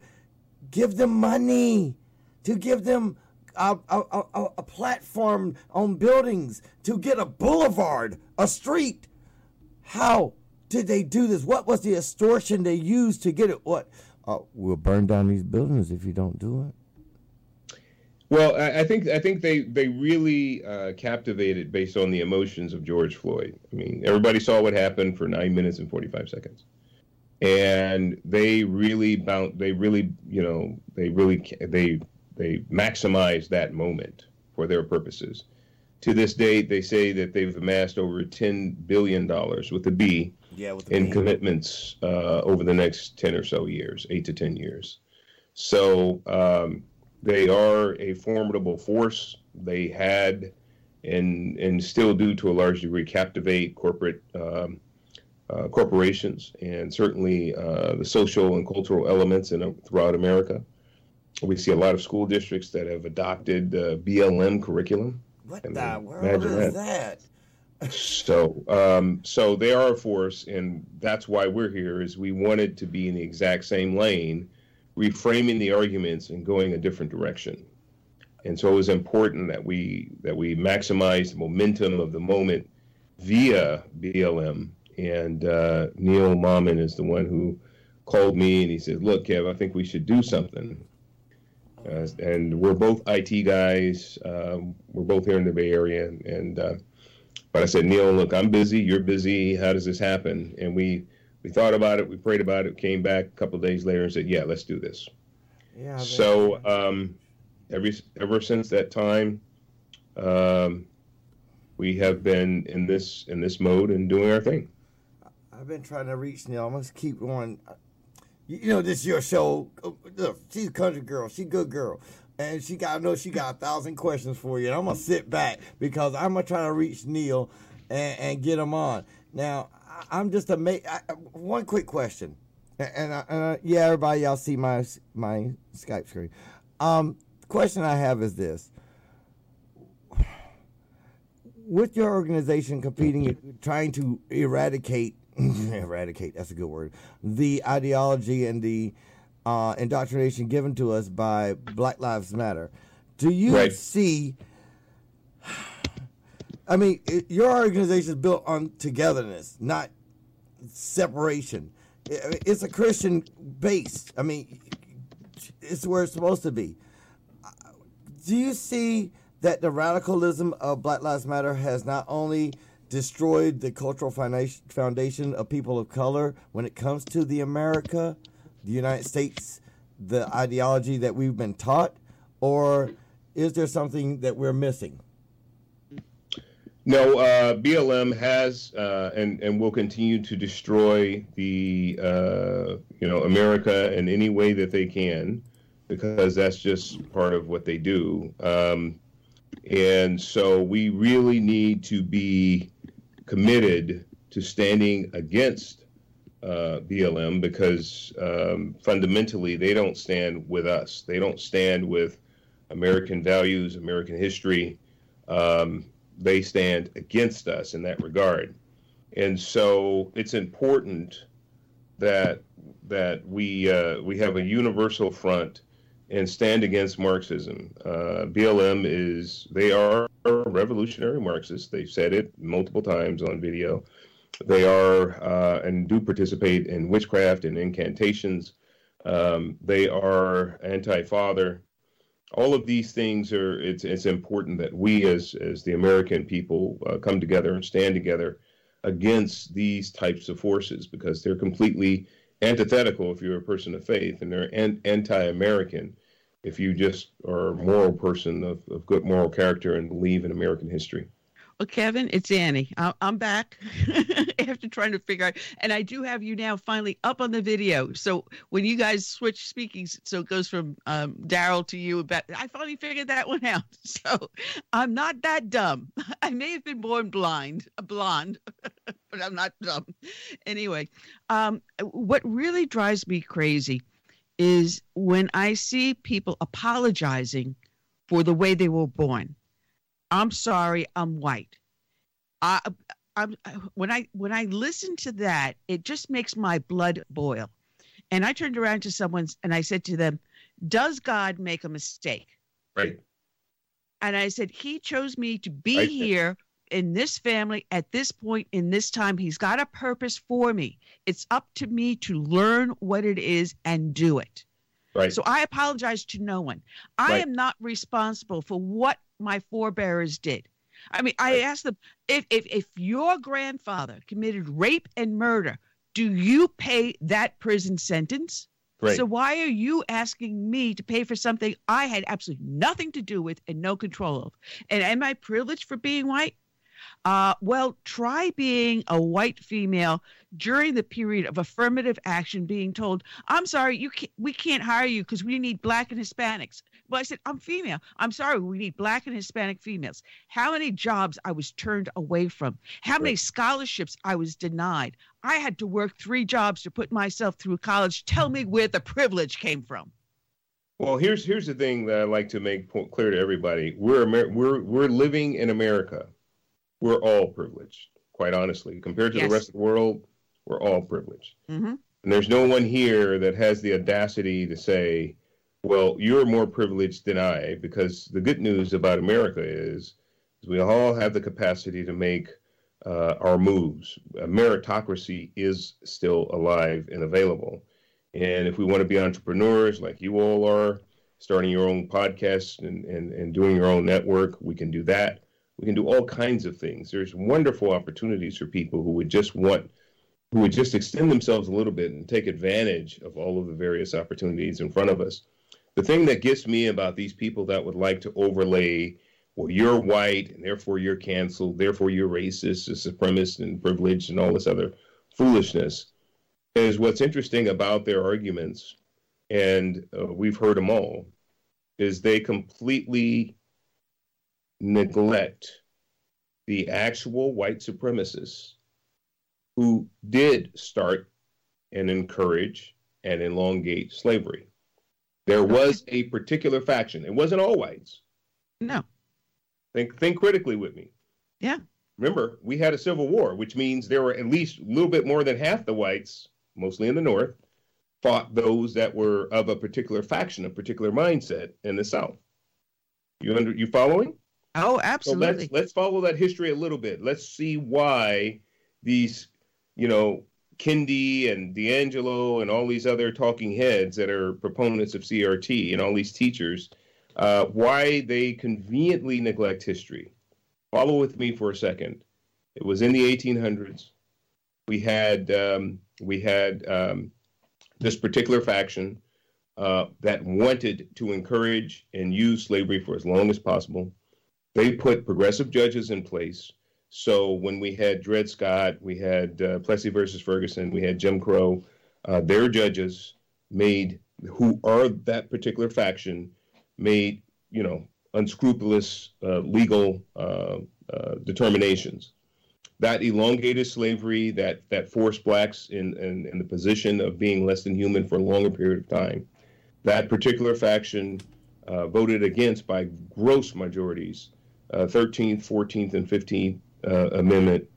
give them money, to give them a, a, a, a platform on buildings, to get a boulevard, a street. How did they do this? What was the extortion they used to get it? What? Uh, we'll burn down these buildings if you don't do it. Well, I, I think I think they they really uh, captivated based on the emotions of George Floyd. I mean, everybody saw what happened for nine minutes and forty five seconds, and they really bound. They really, you know, they really they they maximize that moment for their purposes. To this date, they say that they've amassed over ten billion dollars with a B Yeah, with the in beam. commitments uh, over the next 10 or so years, eight to 10 years. So um, they are a formidable force. They had and and still do to a large degree captivate corporate um, uh, corporations and certainly uh, the social and cultural elements in, throughout America. We see a lot of school districts that have adopted the BLM curriculum. What I mean, the world is that. that? So, um, so they are a force, and that's why we're here. Is we wanted to be in the exact same lane, reframing the arguments and going a different direction. And so it was important that we that we maximize the momentum of the moment via BLM. And uh, Neil Mammen is the one who called me and he said, "Look, Kev, I think we should do something." Uh, and we're both IT guys. Um, we're both here in the Bay Area, and uh, but I said, Neil, look, I'm busy. You're busy. How does this happen? And we we thought about it. We prayed about it. Came back a couple of days later and said, Yeah, let's do this. Yeah. So um, every ever since that time, um, we have been in this in this mode and doing our thing. I've been trying to reach Neil. I'm gonna keep going. You know, this is your show. Look, she's a country girl. She a good girl, and she got. I know she got a thousand questions for you. And I'm gonna sit back because I'm gonna try to reach Neil and, and get him on. Now, I'm just amazed. One quick question, and, and, I, and I, yeah, everybody, y'all see my my Skype screen. Um, the question I have is this: with your organization competing, trying to eradicate, eradicate, that's a good word, the ideology and the uh, indoctrination given to us by Black Lives Matter, do you Right. see? I mean, it, your organization is built on togetherness, not separation. I- It's a Christian base. I mean, it's where it's supposed to be do you see that the radicalism of Black Lives Matter has not only destroyed the cultural founda- foundation of people of color when it comes to the America, the United States, the ideology that we've been taught, or is there something that we're missing? No, uh, BLM has uh, and and will continue to destroy the uh, you know America in any way that they can, because that's just part of what they do. Um, and so we really need to be committed to standing against uh, BLM because um, fundamentally they don't stand with us. They don't stand with American values, American history. Um, they stand against us in that regard. And so it's important that that we uh, we have a universal front and stand against Marxism. Uh, BLM is they are revolutionary Marxists. They've said it multiple times on video. They are uh, and do participate in witchcraft and incantations. Um, they are anti-father. All of these things are. It's it's important that we as as the American people uh, come together and stand together against these types of forces because they're completely antithetical if you're a person of faith, and they're an- anti-American if you just are a moral person of, of good moral character and believe in American history. Well, Kevin, it's Annie. I'm back after trying to figure out, and I do have you now finally up on the video. So when you guys switch speaking, so it goes from um, Darrell to you. About I finally figured that one out. So I'm not that dumb. I may have been born blind, a blonde, but I'm not dumb. Anyway, um, what really drives me crazy is when I see people apologizing for the way they were born. I'm sorry, I'm white. I, I, when I when I listen to that, it just makes my blood boil. And I turned around to someone and I said to them, "Does God make a mistake?" Right. And I said, "He chose me to be right. here in this family at this point in this time. He's got a purpose for me. It's up to me to learn what it is and do it." Right. So I apologize to no one. I right. am not responsible for what my forebears did. I mean, I asked them if, if if your grandfather committed rape and murder, do you pay that prison sentence? Right. So why are you asking me to pay for something I had absolutely nothing to do with and no control of? And am I privileged for being white? Uh, well, try being a white female during the period of affirmative action, being told, "I'm sorry, you can't, we can't hire you because we need black and Hispanics." Well, I said, "I'm female. I'm sorry, we need black and Hispanic females." How many jobs I was turned away from? How many scholarships I was denied? I had to work three jobs to put myself through college. Tell me where the privilege came from. Well, here's here's the thing that I like to make clear to everybody: we're Amer- we're we're living in America we're all privileged, quite honestly. Compared to yes. the rest of the world, we're all privileged. Mm-hmm. And there's no one here that has the audacity to say, well, you're more privileged than I, because the good news about America is, is we all have the capacity to make uh, our moves. A meritocracy is still alive and available. And if we want to be entrepreneurs like you all are, starting your own podcast and, and, and doing your own network, we can do that. We can do all kinds of things. There's wonderful opportunities for people who would just want, who would just extend themselves a little bit and take advantage of all of the various opportunities in front of us. The thing that gets me about these people that would like to overlay, well, you're white and therefore you're canceled, therefore you're racist, a supremacist and privileged and all this other foolishness, is what's interesting about their arguments, and uh, we've heard them all, is they completely neglect the actual white supremacists who did start and encourage and elongate slavery. There was a particular faction. It wasn't all whites. No. Think think critically with me. Yeah. Remember, we had a civil war, which means there were at least a little bit more than half the whites, mostly in the north, fought those that were of a particular faction, a particular mindset in the south. You under you following? Oh, absolutely. So let's let's follow that history a little bit. Let's see why these, you know, Kendi and DiAngelo and all these other talking heads that are proponents of CRT and all these teachers, uh, why they conveniently neglect history. Follow with me for a second. It was in the 1800s. We had um, we had um, this particular faction uh, that wanted to encourage and use slavery for as long as possible they put progressive judges in place. So when we had Dred Scott, we had uh, Plessy versus Ferguson, we had Jim Crow, uh, their judges made, who are that particular faction, made, you know, unscrupulous uh, legal uh, uh, determinations. That elongated slavery, that, that forced blacks in, in, in the position of being less than human for a longer period of time. That particular faction uh, voted against by gross majorities uh, 13th, 14th, and 15th uh, Amendment.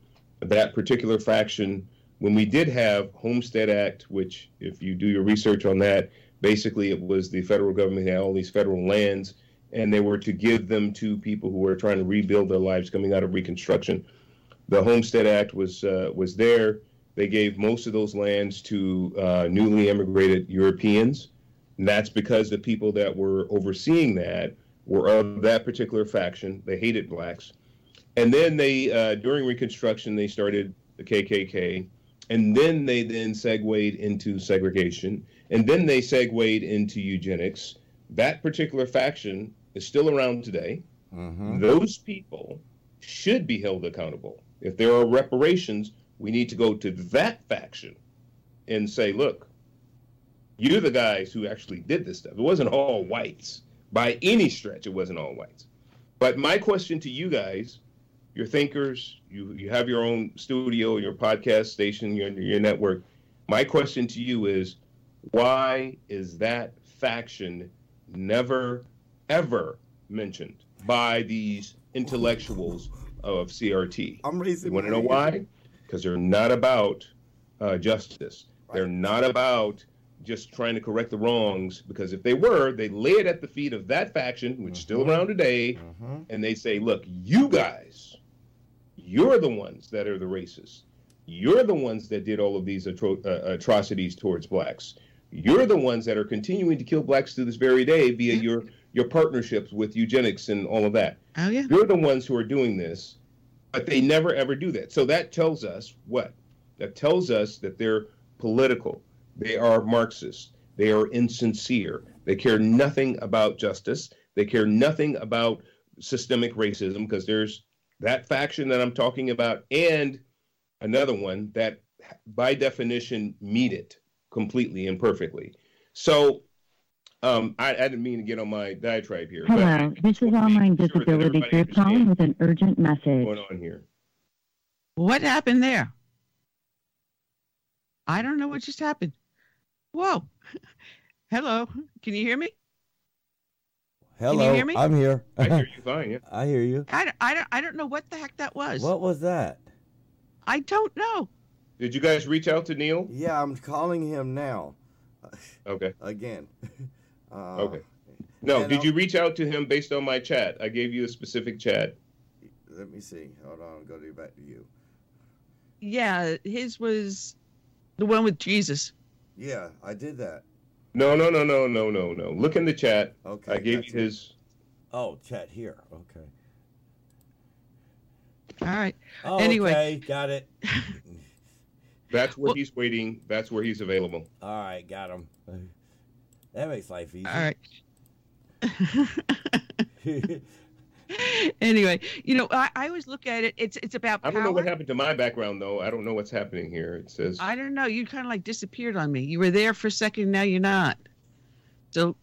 That particular faction when we did have Homestead Act, which, if you do your research on that, basically it was the federal government had all these federal lands, and they were to give them to people who were trying to rebuild their lives coming out of Reconstruction. The Homestead Act was uh, was there. They gave most of those lands to uh, newly immigrated Europeans, and that's because the people that were overseeing that were of that particular faction. They hated blacks, and then they uh, during Reconstruction they started the KKK and then they then segued into segregation, and then they segued into eugenics. That particular faction is still around today. Mm-hmm. Those people should be held accountable. If there are reparations, we need to go to that faction and say, look, you're the guys who actually did this stuff. It wasn't all whites. By any stretch, it wasn't all whites. But my question to you guys your thinkers. You you have your own studio, your podcast station, your your network. My question to you is, why is that faction never ever mentioned by these intellectuals of CRT? I'm raising. You want to know why? Because they're not about uh, justice. They're not about just trying to correct the wrongs. Because if they were, they lay it at the feet of that faction, which is still Mhm. around today, Mhm. and they say, look, you guys, you're the ones that are the racists. You're the ones that did all of these atro- uh, atrocities towards blacks. You're the ones that are continuing to kill blacks to this very day via Yeah. your your partnerships with eugenics and all of that. Oh yeah. You're the ones who are doing this, but they never ever do that. So that tells us what? That tells us that they're political. They are Marxist. They are insincere. They care nothing about justice. They care nothing about systemic racism because there's that faction that I'm talking about and another one that by definition meet it completely and perfectly. So um, I, I didn't mean to get on my diatribe here. but- Hello, this is Online Sure Disability everybody Group calling with an urgent message. what's going on here. What happened there? I don't know what just happened. Whoa. Hello. Can you hear me? Hello, hear me? I'm here. I hear you fine. Yeah. I hear you. I don't, I don't, I don't know what the heck that was. What was that? I don't know. Did you guys reach out to Neil? Yeah, I'm calling him now Okay. again. Uh, Okay. No, did I'll- you reach out to him based on my chat? I gave you a specific chat. Let me see. Hold on. Go to back to you. Yeah, his was the one with Jesus. Yeah, I did that. No, no, no, no, no, no, no. Look in the chat. Okay. I gave you his. Oh, chat here. Okay. All right. Oh, Anyway. okay, got it. That's where Well- he's waiting. That's where he's available. All right, got him. That makes life easy. All right. anyway, you know, I, I always look at it. It's it's about I don't know what happened to my background though. I don't know what's happening here. It says I don't know. You kind of like disappeared on me. You were there for a second, now you're not. So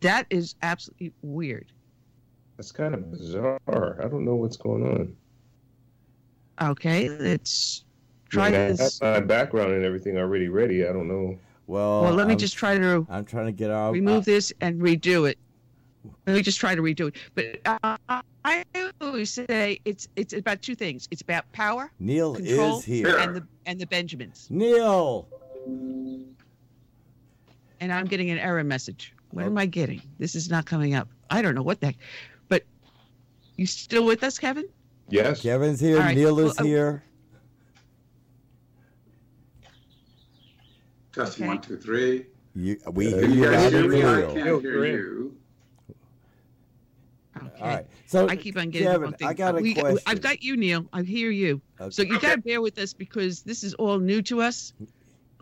that is absolutely weird. that's kind of bizarre. I don't know what's going on. Okay, let's I try mean, I have this. my background and everything already ready. I don't know. well, Well, let me I'm- just try to I'm trying to get out. remove this and redo it. Let me just try to redo it. But uh, I always say it's it's about two things. It's about power, Neil control, is here. and the and the Benjamins. Neil. And I'm getting an error message. What am I getting? This is not coming up. I don't know what the heck. But you still with us, Kevin? Yes. Kevin's here. All right, Neil is well, uh, here. Testing Okay. one, two, three. You, we Uh, hear you you guys loud hear and me? I clear. can't Neil, hear you're in. you. Okay. All right. So I keep on getting Kevin, the wrong thing. I got a We- question. I've got you, Neil. I hear you. So Okay. you got to bear with us because this is all new to us.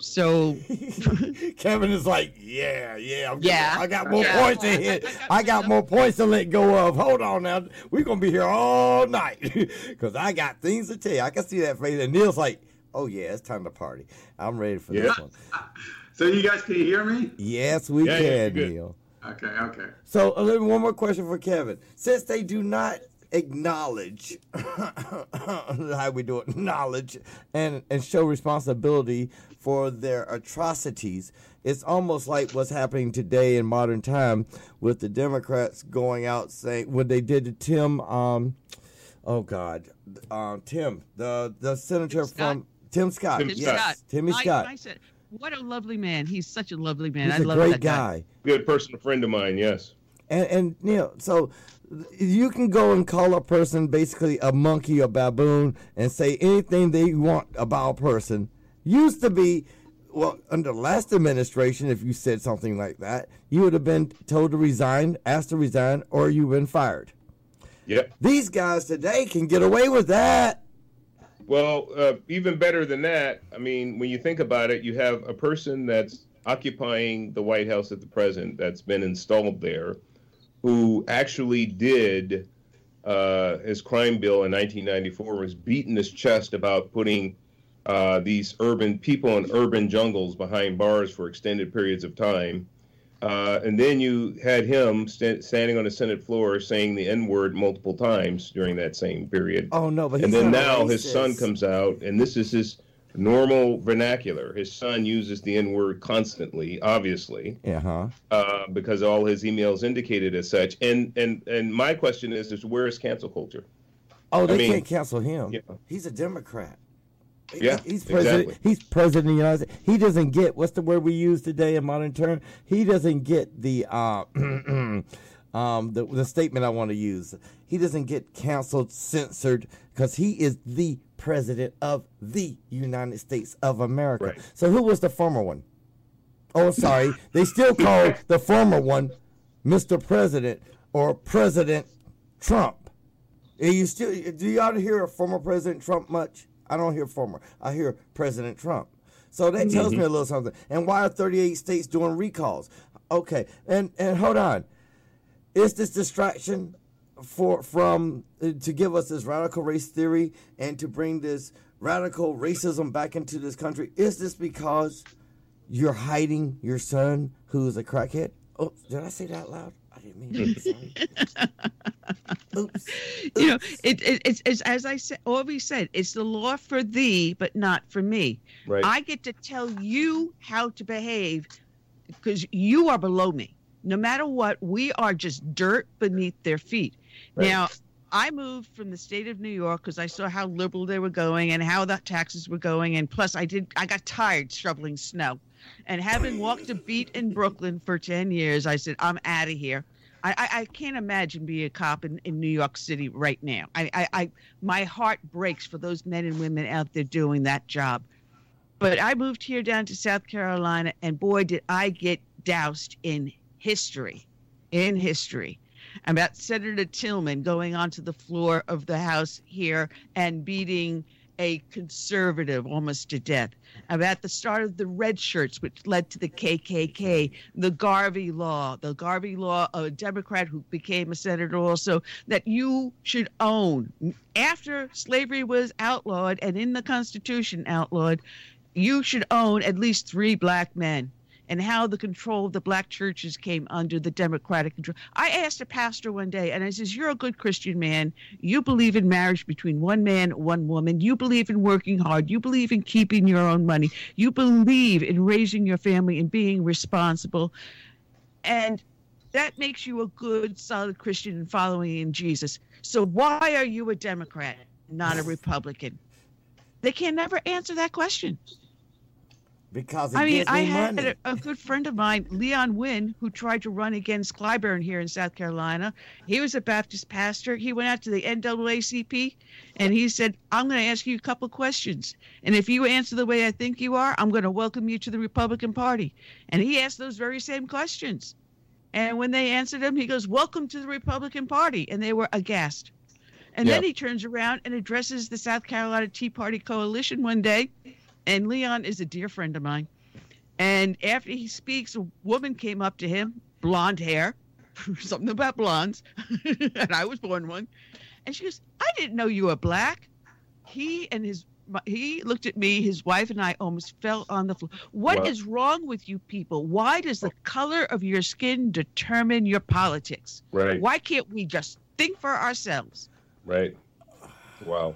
So Kevin is like, yeah, yeah, I'm Yeah. I got more Yeah. points to hit. I got more points to let go of. Hold on now, we're gonna be here all night because I got things to tell you. I can see that face, and Neil's like, oh yeah, it's time to party. I'm ready for Yeah. this one. So you guys can hear me? Yes, we Yeah, yeah, can, you're good. Neil. Okay, okay. So, uh, let me- one more question for Kevin. Since they do not acknowledge how we do it, knowledge and and show responsibility for their atrocities, it's almost like what's happening today in modern time with the Democrats going out saying what they did to Tim. Um, oh God, um, Tim, the the senator Scott? from Tim Scott. Tim Tim yes, Scott. Timmy I- Scott. I said, what a lovely man. He's such a lovely man. He's I a love great that guy. guy. Good personal friend of mine. Yes. And, and you know, so you can go and call a person basically a monkey or baboon and say anything they want about a person. Used to be, well, under the last administration, if you said something like that, you would have been told to resign, asked to resign, or you've been fired. Yep. These guys today can get away with that. Well, uh, even better than that, I mean, when you think about it, you have a person that's occupying the White House at the present, that's been installed there, who actually did uh, his crime bill in 1994, was beating his chest about putting uh, these urban people in urban jungles behind bars for extended periods of time. Uh, and then you had him st- standing on the Senate floor saying the N word multiple times during that same period Oh no, but and then now his son comes out, and this is his normal vernacular. His son uses the N word constantly, obviously, Yeah, huh? uh, because all his emails indicated as such. And and and my question is, is where is cancel culture? Oh, they mean- can't cancel him. Yeah. He's a Democrat. Yeah, he's president. exactly. He's president of the United States. He doesn't get what's the word we use today in modern term. He doesn't get the uh, um, the, the statement I want to use. He doesn't get canceled, censored, because he is the president of the United States of America. Right. So who was the former one? Oh, sorry. they still call the former one Mr. President or President Trump. Are you still do y'all hear former President Trump much? I don't hear former. I hear President Trump. So that tells me a little something. And why are 38 states doing recalls? Okay, and and hold on. Is this distraction for from uh, to give us this radical race theory and to bring this radical racism back into this country? Is this because you're hiding your son who's a crackhead? Oh, did I say that loud? I didn't mean to. Sorry. Oops. you know, it, it, it's, it's as I said, always said, it's the law for thee, but not for me. Right. I get to tell you how to behave because you are below me. No matter what, we are just dirt beneath their feet. Right. Now, I moved from the state of New York because I saw how liberal they were going and how the taxes were going, and plus, I did I got tired shoveling snow, and having walked a beat in Brooklyn for ten years, I said I'm out of here. I, I, I can't imagine being a cop in, in New York City right now. I, I, I my heart breaks for those men and women out there doing that job. But I moved here down to South Carolina, and boy, did I get doused in history, in history, about Senator Tillman going onto the floor of the House here and beating a conservative almost to death, about the start of the red shirts, which led to the KKK, the Garvey law, the Garvey law, a Democrat who became a senator also, that you should own. After slavery was outlawed and in the Constitution outlawed, you should own at least three black men and how the control of the black churches came under the democratic control. I asked a pastor one day, and I says, "You're a good Christian man. You believe in marriage between one man, one woman. You believe in working hard. You believe in keeping your own money. You believe in raising your family and being responsible, and that makes you a good, solid Christian and following in Jesus. So why are you a Democrat, not a Republican?" They can never answer that question. Because it I mean, gives I had money. a, a good friend of mine, Leon Wynn, who tried to run against Clyburn here in South Carolina. He was a Baptist pastor. He went out to the NAACP and he said, I'm going to ask you a couple questions. And if you answer the way I think you are, I'm going to welcome you to the Republican Party. And he asked those very same questions. And when they answered him, he goes, Welcome to the Republican Party. And they were aghast. And then he turns around and addresses the South Carolina Tea Party Coalition one day. And Leon is a dear friend of mine. And after he speaks, a woman came up to him, blonde hair, something about blondes, and I was born one. And she goes, "I didn't know you were black." He and his he looked at me, his wife and I almost fell on the floor. What is wrong with you people? Why does the color of your skin determine your politics? Right. Why can't we just think for ourselves? Right. Wow.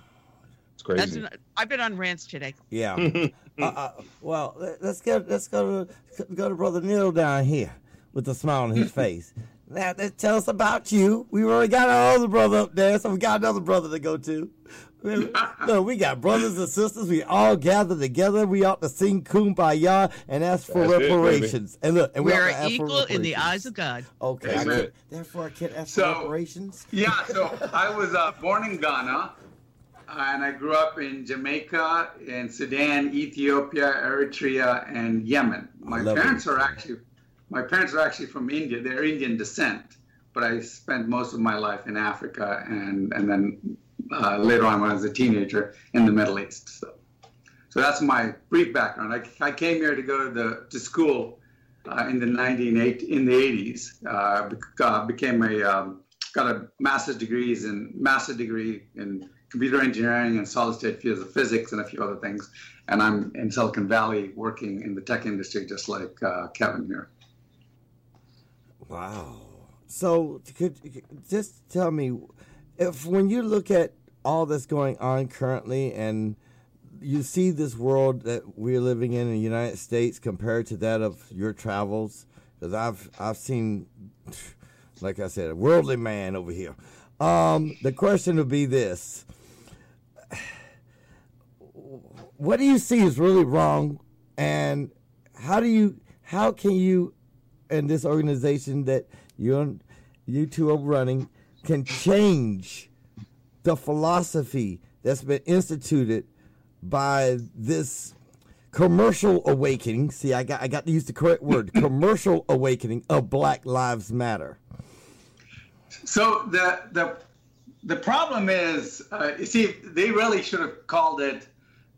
It's That's crazy. an, I've been on rants today. Yeah. uh, uh, well, let- let's get let's go to go to brother Neil down here with a smile on his face. Now, tell us about you. We already got our other brother up there, so we got another brother to go to. no, we got brothers and sisters. We all gather together. We ought to sing "Kumbaya" and ask for That's it, reparations. and look, and we We are to for equal in the eyes of God. Okay, I That's can't, therefore I can't ask So- for reparations. Yeah, so I was uh, born in Ghana, and I grew up in Jamaica, in Sudan, Ethiopia, Eritrea, and Yemen. My parents are actually, my parents are actually from India. They're Indian descent, but I spent most of my life in Africa, and and then uh, later on when I was a teenager in the Middle East. So, so that's my brief background. I, I came here to go to the to school uh, in the 1980 in the 80s. Uh, uh, became a um, got a master's degrees in master degree in computer engineering and solid state fields of physics and a few other things. And I'm in Silicon Valley working in the tech industry, just like uh, Kevin here. Wow. So, could just tell me if when you look at all that's going on currently and you see this world that we're living in in the United States compared to that of your travels, because I've I've seen, like I said, a worldly man over here. Um, the question would be this: What do you see is really wrong, and how do you how can you and this organization that you you two are running can change the philosophy that's been instituted by this commercial awakening. See, I got I got to use the correct word. commercial awakening of Black Lives Matter. So the the the problem is, uh, you see, they really should have called it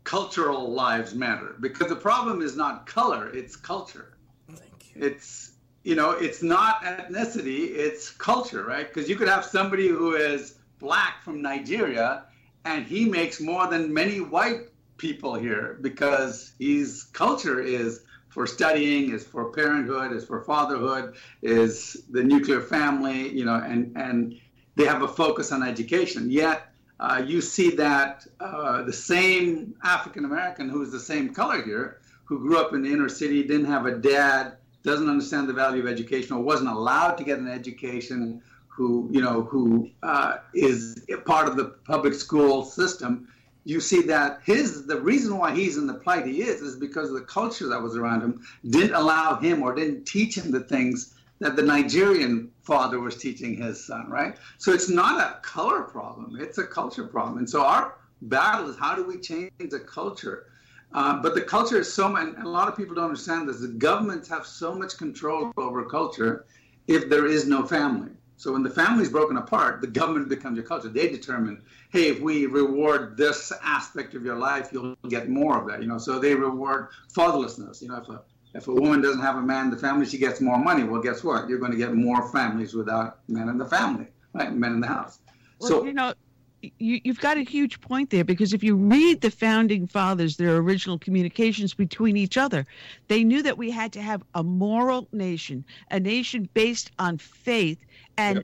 cultural lives matter because the problem is not color; it's culture. Thank you. It's you know, it's not ethnicity; it's culture, right? Because you could have somebody who is black from Nigeria, and he makes more than many white people here because his culture is for studying, is for parenthood, is for fatherhood, is the nuclear family, you know, and and they have a focus on education. Yet uh, you see that uh, the same African American who is the same color here, who grew up in the inner city, didn't have a dad, doesn't understand the value of education, or wasn't allowed to get an education, who you know who uh, is part of the public school system. You see that his the reason why he's in the plight he is is because the culture that was around him didn't allow him or didn't teach him the things that the Nigerian father was teaching his son, right? So it's not a color problem, it's a culture problem. And so our battle is how do we change the culture? Uh, but the culture is so much, and a lot of people don't understand this, the governments have so much control over culture if there is no family. So when the family is broken apart, the government becomes your culture. They determine, hey, if we reward this aspect of your life, you'll get more of that. You know, so they reward fatherlessness. You know, if a if a woman doesn't have a man in the family, she gets more money. Well, guess what? You're going to get more families without men in the family, right? Men in the house. Well, so you know, you, you've got a huge point there because if you read the founding fathers, their original communications between each other, they knew that we had to have a moral nation, a nation based on faith and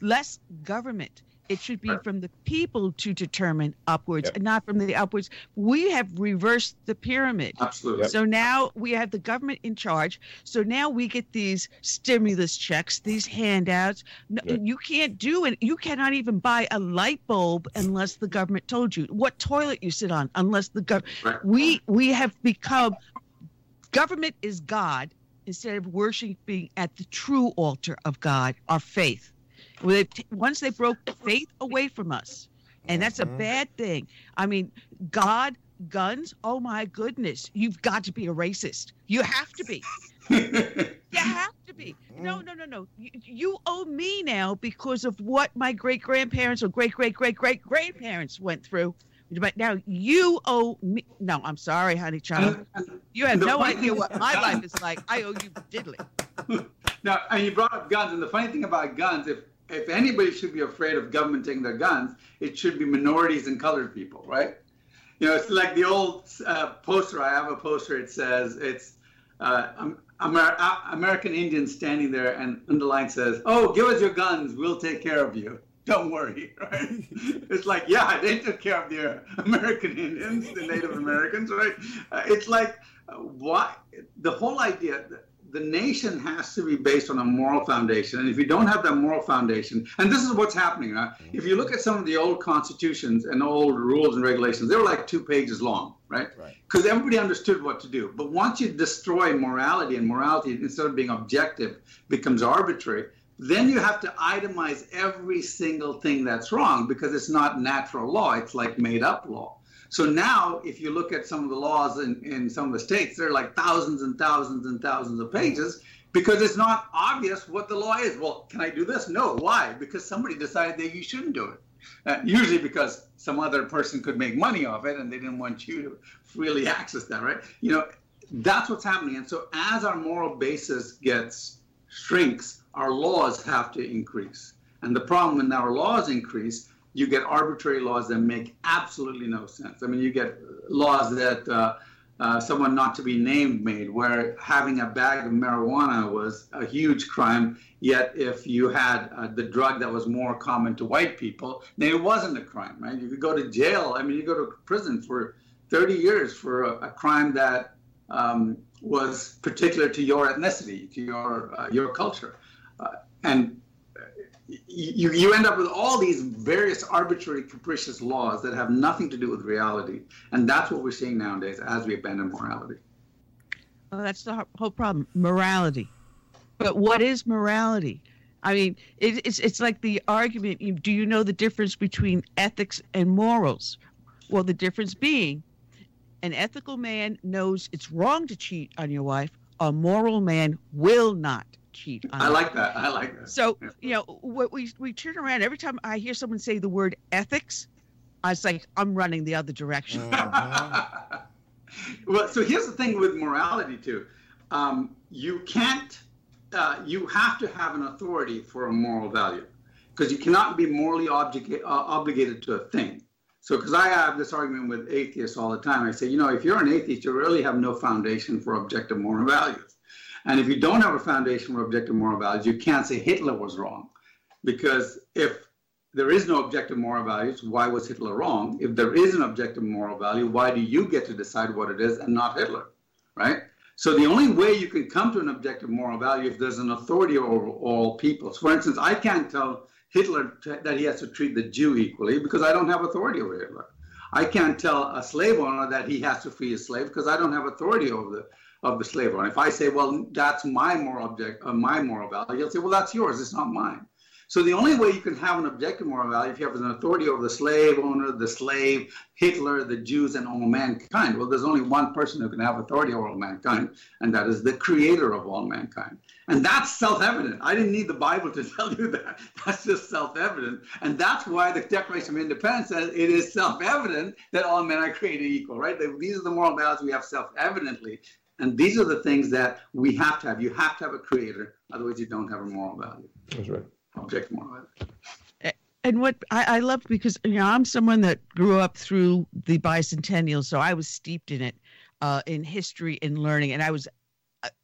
less government. It should be from the people to determine upwards Yep. and not from the upwards. We have reversed the pyramid. absolutely. Yep. So now we have the government in charge. So now we get these stimulus checks, these handouts. No, Yeah. You can't do it. You cannot even buy a light bulb unless the government told you what toilet you sit on. Unless the government. Right. We we have become government is God instead of worshiping at the true altar of God, our faith. Well, they t- Once they broke faith away from us, and that's a Mhm. bad thing. I mean, God, guns. Oh my goodness, you've got to be a racist. You have to be. You have to be. No, no, no, no. You, you owe me now because of what my great grandparents or great great great great grandparents went through. But now you owe me. No, I'm sorry, honey child. You have no idea what my life is like. I owe you diddly. Now, and you brought up guns, and the funny thing about guns, if if anybody should be afraid of government taking their guns, it should be minorities and colored people, right? You know, it's like the old uh, poster. I have a poster. It says it's uh, um, Amer- uh, American Indians standing there, and underline says, "Oh, give us your guns. We'll take care of you. Don't worry." Right? it's like, yeah, they took care of the American Indians, the Native Americans, right? Uh, it's like, uh, why? The whole idea. The nation has to be based on a moral foundation. And if you don't have that moral foundation, and this is what's happening, right? If you look at some of the old constitutions and old rules and regulations, they were like two pages long, right? Because right. everybody understood what to do. But once you destroy morality and morality, instead of being objective, becomes arbitrary, then you have to itemize every single thing that's wrong because it's not natural law, it's like made up law. So now, if you look at some of the laws in, in some of the states, they're like thousands and thousands and thousands of pages because it's not obvious what the law is. Well, can I do this? No. Why? Because somebody decided that you shouldn't do it. Uh, usually because some other person could make money off it and they didn't want you to freely access that, right? You know, that's what's happening. And so as our moral basis gets shrinks, our laws have to increase. And the problem when our laws increase you get arbitrary laws that make absolutely no sense. I mean, you get laws that uh, uh, someone not to be named made, where having a bag of marijuana was a huge crime. Yet, if you had uh, the drug that was more common to white people, then it wasn't a crime, right? You could go to jail. I mean, you go to prison for 30 years for a, a crime that um, was particular to your ethnicity, to your uh, your culture, uh, and you, you end up with all these various arbitrary, capricious laws that have nothing to do with reality. And that's what we're seeing nowadays as we abandon morality. Well, that's the whole problem morality. But what is morality? I mean, it, it's, it's like the argument do you know the difference between ethics and morals? Well, the difference being an ethical man knows it's wrong to cheat on your wife, a moral man will not cheat. I like that. I like that. So you know, what we we turn around every time I hear someone say the word ethics, I was like, I'm running the other direction. Uh-huh. well, so here's the thing with morality too. Um, you can't. Uh, you have to have an authority for a moral value, because you cannot be morally object, uh, obligated to a thing. So, because I have this argument with atheists all the time, I say, you know, if you're an atheist, you really have no foundation for objective moral values. And if you don't have a foundation for objective moral values, you can't say Hitler was wrong. Because if there is no objective moral values, why was Hitler wrong? If there is an objective moral value, why do you get to decide what it is and not Hitler? Right? So the only way you can come to an objective moral value if there's an authority over all people. So for instance, I can't tell Hitler that he has to treat the Jew equally because I don't have authority over Hitler. I can't tell a slave owner that he has to free his slave because I don't have authority over the of the slave owner. If I say, well, that's my moral object, uh, my moral value, you'll say, well, that's yours. It's not mine. So the only way you can have an objective moral value if you have an authority over the slave owner, the slave, Hitler, the Jews, and all mankind. Well, there's only one person who can have authority over all mankind, and that is the creator of all mankind. And that's self-evident. I didn't need the Bible to tell you that. That's just self-evident. And that's why the Declaration of Independence says it is self-evident that all men are created equal, right? These are the moral values we have self-evidently. And these are the things that we have to have. You have to have a creator, otherwise you don't have a moral value. That's right. Object moral value. And what I, I love because you know I'm someone that grew up through the bicentennial, so I was steeped in it, uh, in history and learning, and I was,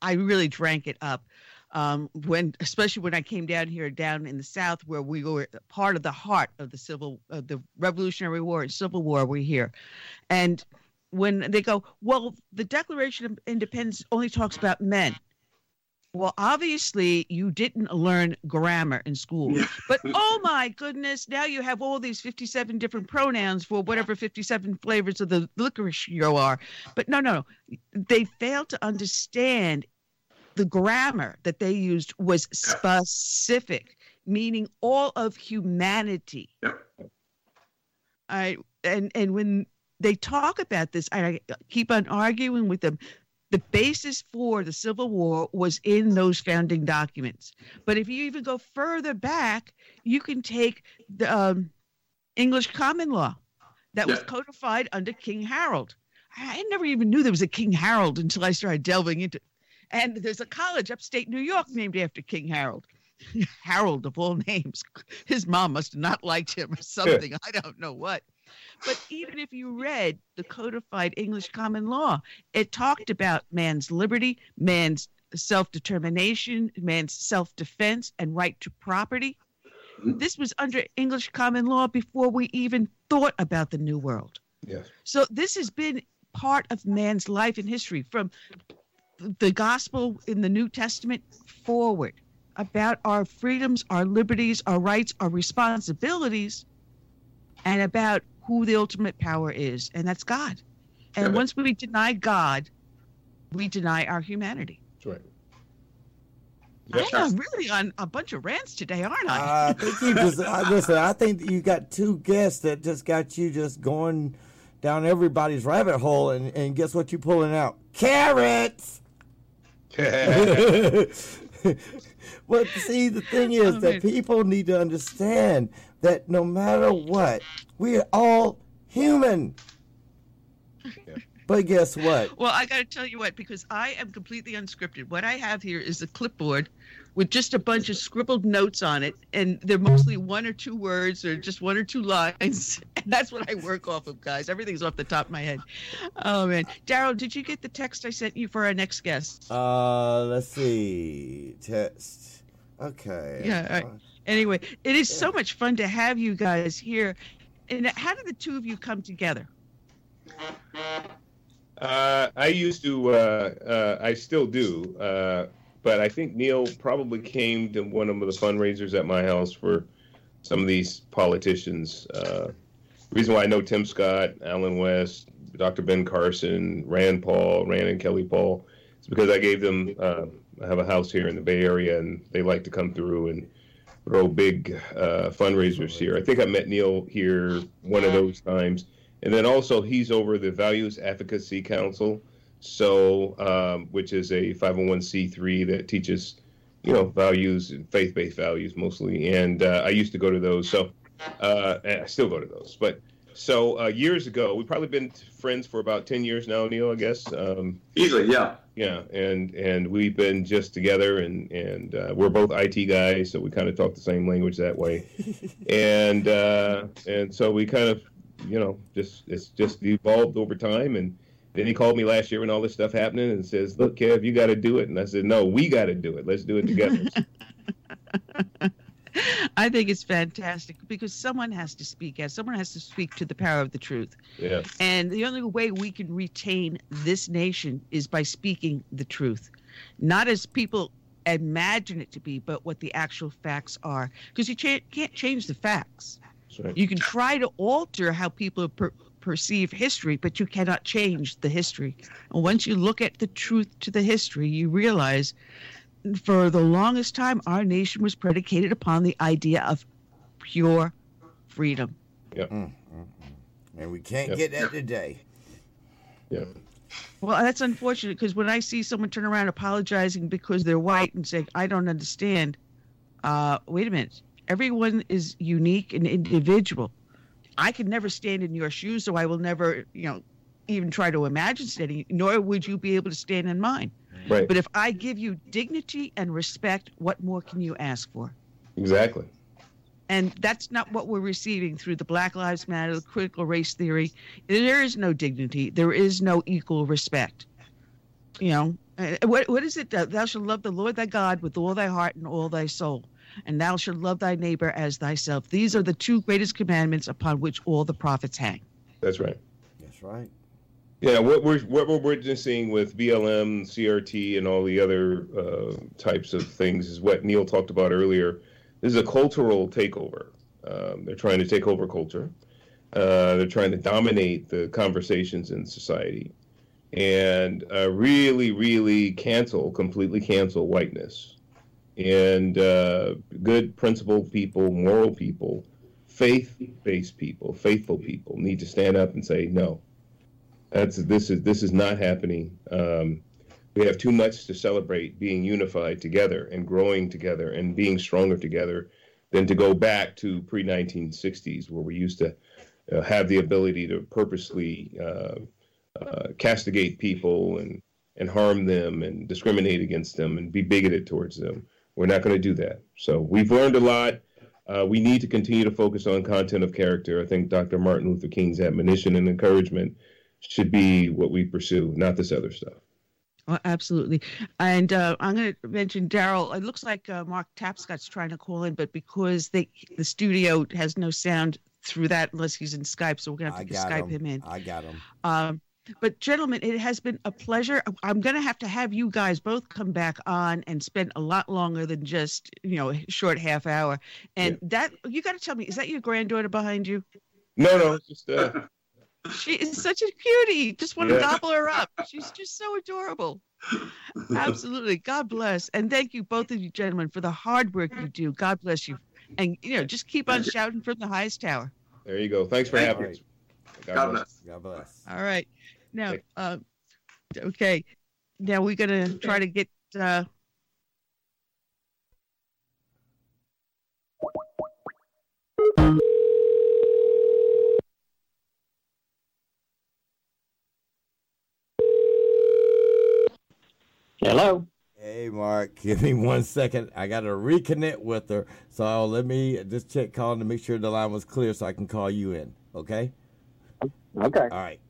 I really drank it up. Um, when especially when I came down here down in the South where we were part of the heart of the civil uh, the Revolutionary War and Civil War we're here, and when they go, well, the Declaration of Independence only talks about men. Well, obviously, you didn't learn grammar in school. But oh my goodness, now you have all these 57 different pronouns for whatever 57 flavors of the licorice you are. But no, no, no. They failed to understand the grammar that they used was specific, meaning all of humanity. Yep. I and and when they talk about this. I keep on arguing with them. The basis for the Civil War was in those founding documents. But if you even go further back, you can take the um, English common law that was codified under King Harold. I never even knew there was a King Harold until I started delving into. And there's a college upstate New York named after King Harold. Harold of all names. His mom must have not liked him or something. I don't know what. But even if you read the codified English common law, it talked about man's liberty, man's self determination, man's self defense, and right to property. This was under English common law before we even thought about the New World. Yes. So this has been part of man's life and history from the gospel in the New Testament forward about our freedoms, our liberties, our rights, our responsibilities, and about who the ultimate power is, and that's God. And Yeah, once we deny God, we deny our humanity. That's right. I am really on a bunch of rants today, aren't I? I think you just I, listen. I think you got two guests that just got you just going down everybody's rabbit hole, and, and guess what you're pulling out? Carrots. but see, the thing is Oh, that man. people need to understand that no matter what, we're all human. But guess what? Well, I got to tell you what, because I am completely unscripted. What I have here is a clipboard with just a bunch of scribbled notes on it, and they're mostly one or two words or just one or two lines. And that's what I work off of, guys. Everything's off the top of my head. Oh, man. Darrell, did you get the text I sent you for our next guest? Uh, let's see. Test. Okay. Yeah, all right. Anyway, it is so much fun to have you guys here. And how did the two of you come together? Uh, I used to, uh, uh, I still do, uh, but I think Neil probably came to one of the fundraisers at my house for some of these politicians. Uh, the reason why I know Tim Scott, Allen West, Dr. Ben Carson, Rand Paul, Rand and Kelly Paul, is because I gave them. Uh, I have a house here in the Bay Area, and they like to come through and throw big uh, fundraisers here. I think I met Neil here one of those times. And then also he's over the Values Advocacy Council, so um, which is a 501c3 that teaches, you know, values and faith-based values mostly. And uh, I used to go to those, so uh, and I still go to those. But so uh, years ago, we've probably been friends for about 10 years now, Neil. I guess. Um, Easily, yeah. Yeah, and and we've been just together, and and uh, we're both IT guys, so we kind of talk the same language that way, and uh, and so we kind of, you know, just it's just evolved over time, and then he called me last year when all this stuff happening, and says, "Look, Kev, you got to do it," and I said, "No, we got to do it. Let's do it together." I think it's fantastic because someone has to speak out. Someone has to speak to the power of the truth. yeah, And the only way we can retain this nation is by speaking the truth, not as people imagine it to be, but what the actual facts are. Because you cha- can't change the facts. right. You can try to alter how people per- perceive history, but you cannot change the history. And once you look at the truth to the history, you realize for the longest time, our nation was predicated upon the idea of pure freedom. Mm, mm, mm. And we can't Yep. get that today. Yeah, Well, that's unfortunate because when I see someone turn around apologizing because they're white and saying, I don't understand, uh, wait a minute. Everyone is unique and individual. I could never stand in your shoes, so I will never, you know, even try to imagine standing, nor would you be able to stand in mine. Right. But if I give you dignity and respect, what more can you ask for? exactly. And that's not what we're receiving through the Black Lives Matter, the critical race theory. There is no dignity. There is no equal respect. You know, uh, what what is it? Uh, Thou shalt love the Lord thy God with all thy heart and all thy soul, and thou shalt love thy neighbor as thyself. These are the two greatest commandments upon which all the prophets hang. That's right. That's right. Yeah, what we're what we're witnessing with BLM, CRT, and all the other uh, types of things is what Neil talked about earlier. This is a cultural takeover. Um, they're trying to take over culture. Uh, they're trying to dominate the conversations in society, and uh, really, really cancel, completely cancel whiteness. And uh, good, principled people, moral people, faith-based people, faithful people need to stand up and say no that's this is this is not happening. Um, we have too much to celebrate being unified together and growing together and being stronger together than to go back to pre 1960s where we used to uh, have the ability to purposely uh, uh, castigate people and and harm them and discriminate against them and be bigoted towards them. We're not going to do that. So we've learned a lot. Uh, we need to continue to focus on content of character. I think Dr. Martin Luther King's admonition and encouragement should be what we pursue, not this other stuff. Oh, absolutely. And uh, I'm going to mention Darrell. It looks like uh, Mark Tapscott's trying to call in, but because they the studio has no sound through that unless he's in Skype, so we're going to have to Skype him. him in. I got him. Um, but gentlemen, it has been a pleasure. I'm going to have to have you guys both come back on and spend a lot longer than just you know a short half hour. And yeah. that you got to tell me, is that your granddaughter behind you? No, no, just uh, she is such a cutie. Just want to gobble her up. She's just so adorable. Absolutely. God bless. And thank you, both of you gentlemen, for the hard work you do. God bless you. And, you know, just keep on shouting from the highest tower. There you go. Thanks for thank having us. God, God bless. God bless. All right. Now, uh, okay. Now we're going to try to get. Uh, Hello. Hey, Mark. Give me one second. I got to reconnect with her. So let me just check calling to make sure the line was clear so I can call you in. Okay? Okay. All right.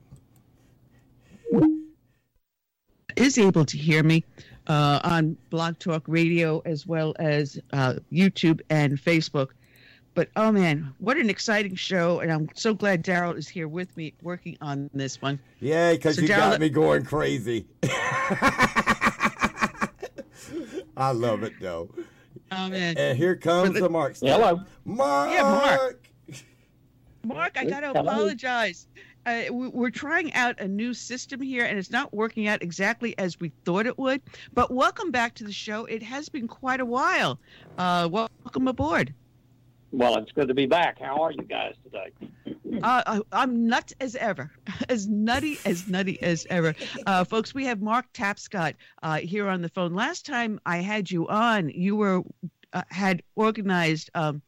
Is able to hear me uh, on Blog Talk Radio as well as uh, YouTube and Facebook. But oh man, what an exciting show! And I'm so glad Darrell is here with me working on this one. Yeah, because so you Darrell, got me going crazy. I love it though. Oh man! And here comes the, the Mark. Hello, Mark. Yeah, Mark. Mark, I got to apologize. Uh, we're trying out a new system here, and it's not working out exactly as we thought it would. But welcome back to the show. It has been quite a while. Uh, welcome aboard. Well, it's good to be back. How are you guys today? Uh, I'm nuts as ever, as nutty as nutty as ever. Uh, folks, we have Mark Tapscott uh, here on the phone. Last time I had you on, you were uh, had organized um,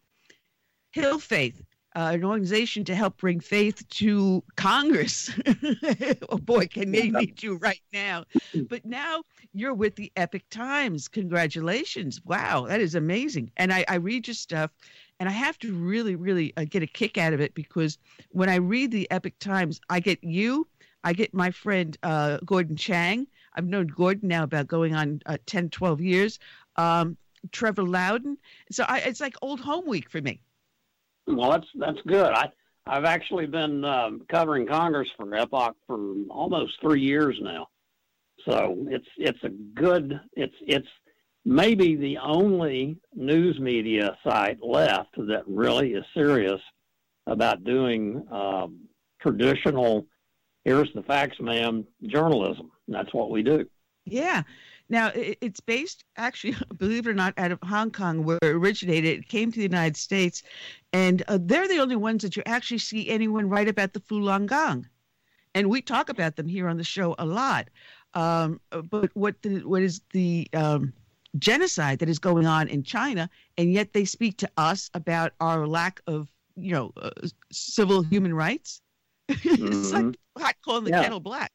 Hill Faith, uh, an organization to help bring faith to Congress. oh boy, can they need you right now? But now you're with the Epoch Times. Congratulations! Wow, that is amazing. And I, I read your stuff, and I have to really, really uh, get a kick out of it because when I read the Epoch Times, I get you, I get my friend uh, Gordon Chang. I've known Gordon now about going on uh, 10, 12 years. Um, Trevor Loudon. So I, it's like old home week for me. Well, that's that's good. I I've actually been um, covering Congress for Epoch for almost three years now. So it's it's a good it's it's maybe the only news media site left that really is serious about doing um, traditional, here's the facts, ma'am, journalism. That's what we do. Yeah. Now, it's based, actually, believe it or not, out of Hong Kong, where it originated. It came to the United States, and uh, they're the only ones that you actually see anyone write about the Falun Gong. And we talk about them here on the show a lot. Um, but what the, what is the um, genocide that is going on in China, and yet they speak to us about our lack of, you know, uh, civil human rights. Mm-hmm. it's like mm-hmm. hot calling the yeah. kettle black.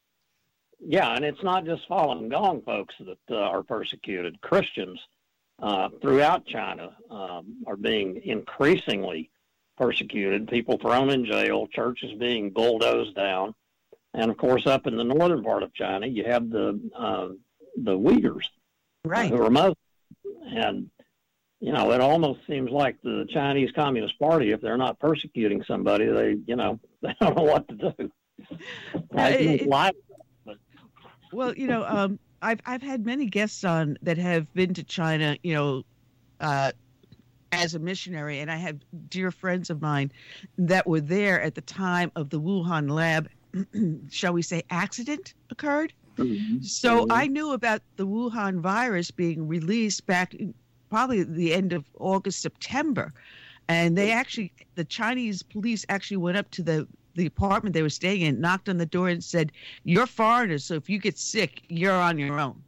Yeah, and it's not just Falun Gong folks that uh, are persecuted. Christians uh, throughout China um, are being increasingly persecuted. People thrown in jail, churches being bulldozed down, and of course, up in the northern part of China, you have the uh, the Uyghurs right. who are Muslim. And, you know, it almost seems like the Chinese Communist Party, if they're not persecuting somebody, they, you know, they don't know what to do. It, well, you know, um, I've I've had many guests on that have been to China, you know, uh, as a missionary, and I have dear friends of mine that were there at the time of the Wuhan lab, shall we say, accident occurred. Mm-hmm. So mm-hmm. I knew about the Wuhan virus being released back probably the end of August, September. And they actually, the Chinese police actually went up to the, the apartment they were staying in, knocked on the door, and said, You're foreigners, so if you get sick, you're on your own.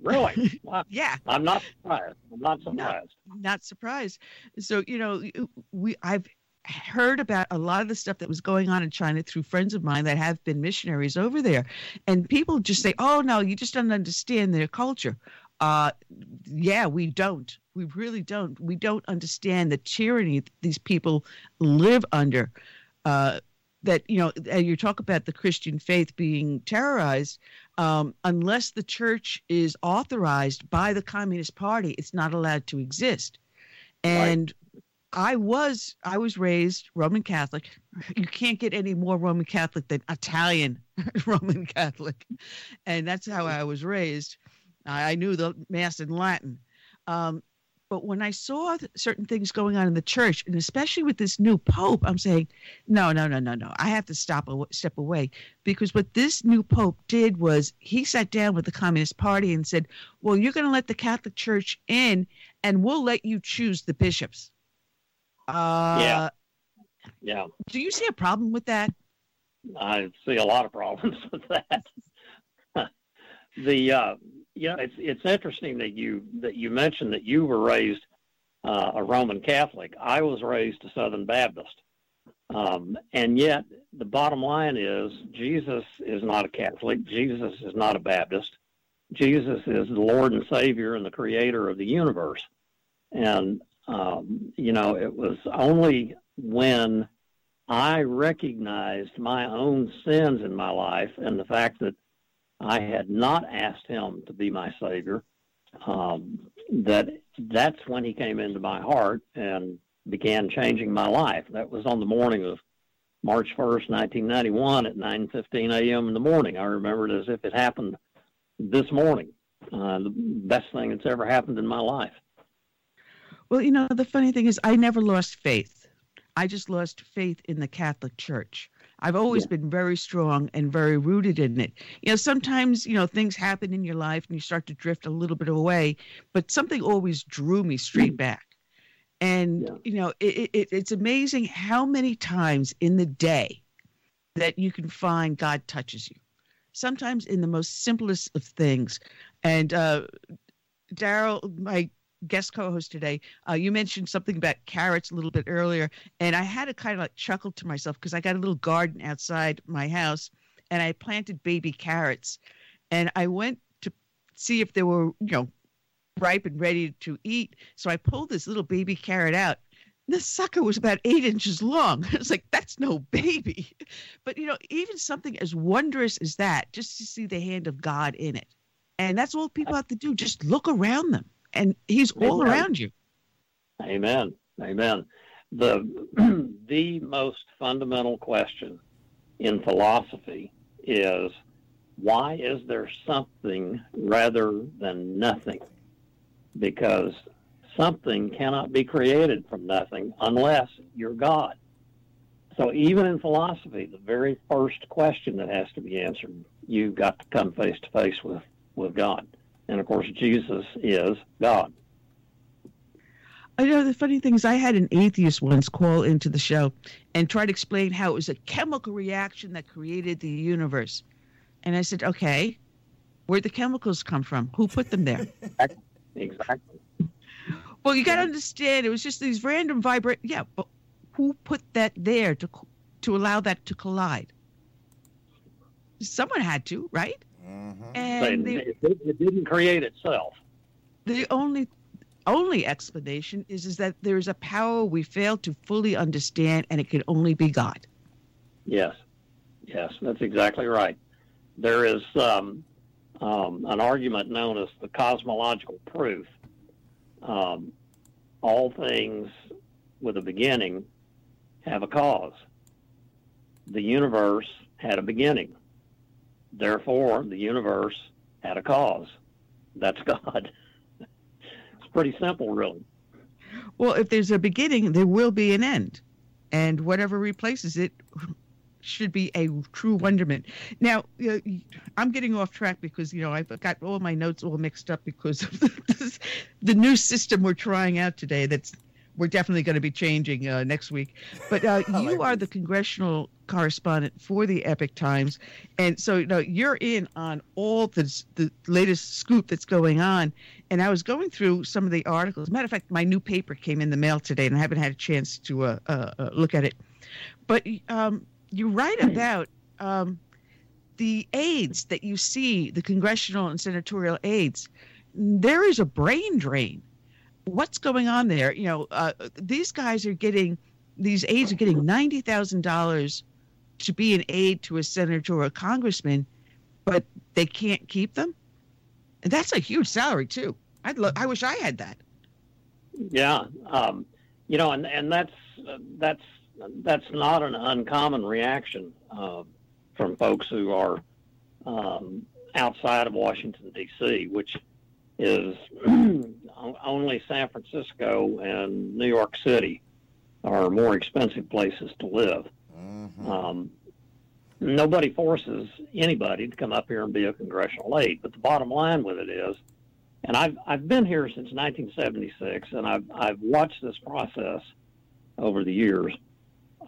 Really? yeah. I'm not surprised. I'm not surprised. Not, not surprised. So, you know, we I've heard about a lot of the stuff that was going on in China through friends of mine that have been missionaries over there. And people just say, oh, no, you just don't understand their culture. Uh, yeah, we don't. We really don't. We don't understand the tyranny these people live under. Uh, that, you know, you talk about the Christian faith being terrorized. Um, unless the church is authorized by the Communist Party, it's not allowed to exist. And I was I was raised Roman Catholic. You can't get any more Roman Catholic than Italian Roman Catholic, and that's how I was raised. I, knew the Mass in Latin, um, but when I saw certain things going on in the church, and especially with this new pope, I'm saying, no, no, no, no, no. I have to stop a step away because what this new pope did was he sat down with the Communist Party and said, "Well, you're going to let the Catholic Church in, and we'll let you choose the bishops." Uh, yeah. Yeah. Do you see a problem with that? I see a lot of problems with that. the uh, you know it's it's interesting that you that you mentioned that you were raised uh, a Roman Catholic. I was raised a Southern Baptist, um, and yet the bottom line is Jesus is not a Catholic. Jesus is not a Baptist. Jesus is the Lord and Savior and the Creator of the universe. And um, you know, it was only when I recognized my own sins in my life and the fact that I had not asked him to be my savior um, that that's when he came into my heart and began changing my life. That was on the morning of March 1st, 1991 at 9:15 a.m. in the morning. I remember it as if it happened this morning. Uh, the best thing that's ever happened in my life. Well, you know, the funny thing is, I never lost faith. I just lost faith in the Catholic Church. I've always yeah. been very strong and very rooted in it. You know, sometimes, you know, things happen in your life and you start to drift a little bit away, but something always drew me straight back. And, yeah. you know, it, it, it's amazing how many times in the day that you can find God touches you. Sometimes in the most simplest of things. And uh, Darrell, my guest co-host today. Uh, you mentioned something about carrots a little bit earlier, and I had to kind of like chuckle to myself because I got a little garden outside my house, and I planted baby carrots, and I went to see if they were you know ripe and ready to eat. So I pulled this little baby carrot out. The sucker was about eight inches long. It's like that's no baby, but you know even something as wondrous as that, just to see the hand of God in it, and that's all people have to do. Just look around them and he's all around you. Amen. Amen. The the most fundamental question in philosophy is why is there something rather than nothing? Because something cannot be created from nothing unless you're God. So even in philosophy, the very first question that has to be answered, you've got to come face to face with, with God. And of course, Jesus is God. I know the funny thing is, I had an atheist once call into the show and try to explain how it was a chemical reaction that created the universe. And I said, okay, where'd the chemicals come from? Who put them there? exactly. Well, you got to understand, it was just these random vibrate. Yeah, but who put that there to to allow that to collide? Someone had to, right? Mm-hmm. And the, it, it didn't create itself. The only only explanation is is that there is a power we fail to fully understand, and it can only be God. Yes, yes, that's exactly right. There is um, um, an argument known as the cosmological proof. Um, all things with a beginning have a cause. The universe had a beginning. Therefore, the universe had a cause. That's God. it's pretty simple, really. Well, if there's a beginning, there will be an end. And whatever replaces it should be a true wonderment. Now, uh, I'm getting off track because, you know, I've got all my notes all mixed up because of the new system we're trying out today that's we're definitely going to be changing uh, next week. But uh, you are the congressional correspondent for the Epoch Times, and so you know you're in on all the the latest scoop that's going on. And I was going through some of the articles. matter of fact, my new paper came in the mail today, and I haven't had a chance to uh, uh, uh look at it. But um, you write about. Um, the aides that you see, the congressional and senatorial aides, there is a brain drain what's going on there? You know, uh, these guys are getting, these aides are getting ninety thousand dollars to be an aide to a senator or a congressman, but they can't keep them. And that's a huge salary too. I'd lo- I wish I had that. Yeah, um, you know, and and that's that's that's not an uncommon reaction uh, from folks who are um, outside of Washington D.C., which is only San Francisco and New York City are more expensive places to live. Mm-hmm. Um, nobody forces anybody to come up here and be a congressional aide, but the bottom line with it is, and I've I've been here since 1976, and I've I've watched this process over the years.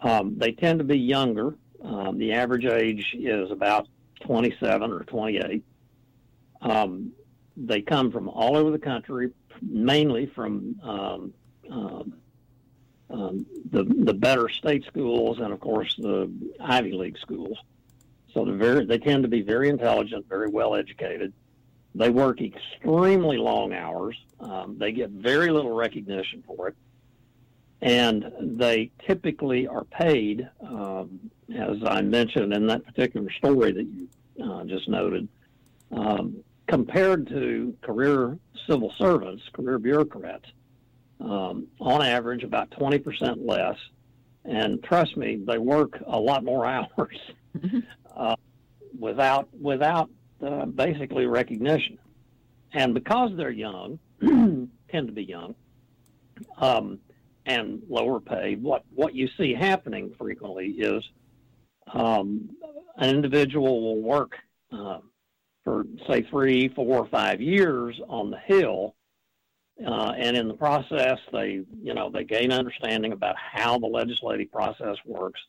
Um, they tend to be younger. Um, the average age is about 27 or 28. Um, they come from all over the country, mainly from um, um, um, the the better state schools and of course the Ivy League schools. So they're very they tend to be very intelligent, very well educated. They work extremely long hours. Um, they get very little recognition for it, and they typically are paid, um, as I mentioned in that particular story that you uh, just noted, um, compared to career civil servants, career bureaucrats, um, on average about 20% less. And trust me, they work a lot more hours uh, without without uh, basically recognition. And because they're young, tend to be young, um, and lower paid, what what you see happening frequently is um, an individual will work uh, for say three, four, or five years on the Hill, uh, and in the process, they you know they gain understanding about how the legislative process works,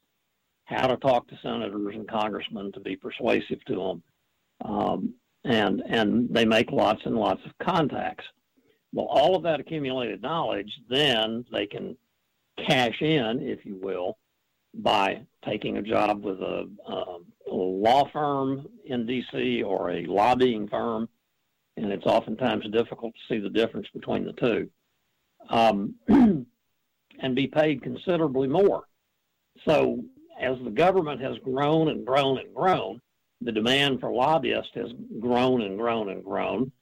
how to talk to senators and congressmen to be persuasive to them, um, and and they make lots and lots of contacts. Well, all of that accumulated knowledge, then they can cash in, if you will, by taking a job with a, um, a law firm in D.C. or a lobbying firm, and it's oftentimes difficult to see the difference between the two, um, and be paid considerably more. So, as the government has grown and grown and grown, the demand for lobbyists has grown and grown and grown,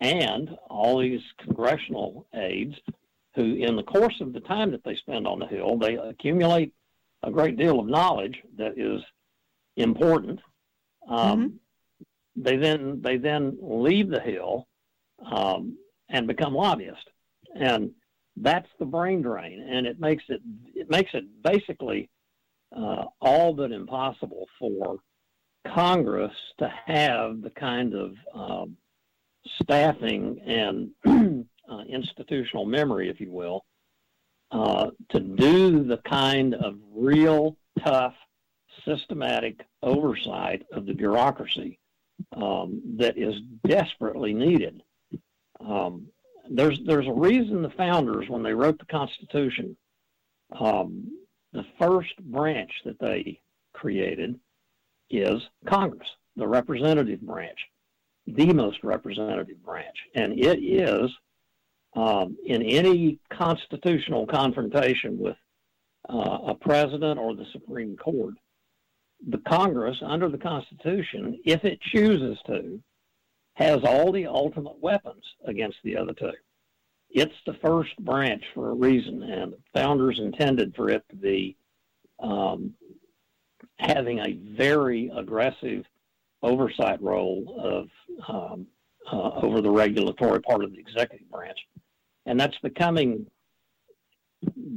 and all these congressional aides who, in the course of the time that they spend on the Hill, they accumulate a great deal of knowledge that is important. Um, mm-hmm. They then they then leave the Hill um, and become lobbyists, and that's the brain drain, and it makes it it makes it basically uh, all but impossible for Congress to have the kind of um, staffing and uh, institutional memory, if you will, uh, to do the kind of real tough, systematic oversight of the bureaucracy um, that is desperately needed. Um, there's there's a reason the founders, when they wrote the Constitution, um, the first branch that they created is Congress, the representative branch, the most representative branch, and it is um, in any constitutional confrontation with uh, a president or the Supreme Court, the Congress, under the Constitution, if it chooses to, has all the ultimate weapons against the other two. It's the first branch for a reason, and the founders intended for it to be um, having a very aggressive oversight role of um, uh, over the regulatory part of the executive branch and that's becoming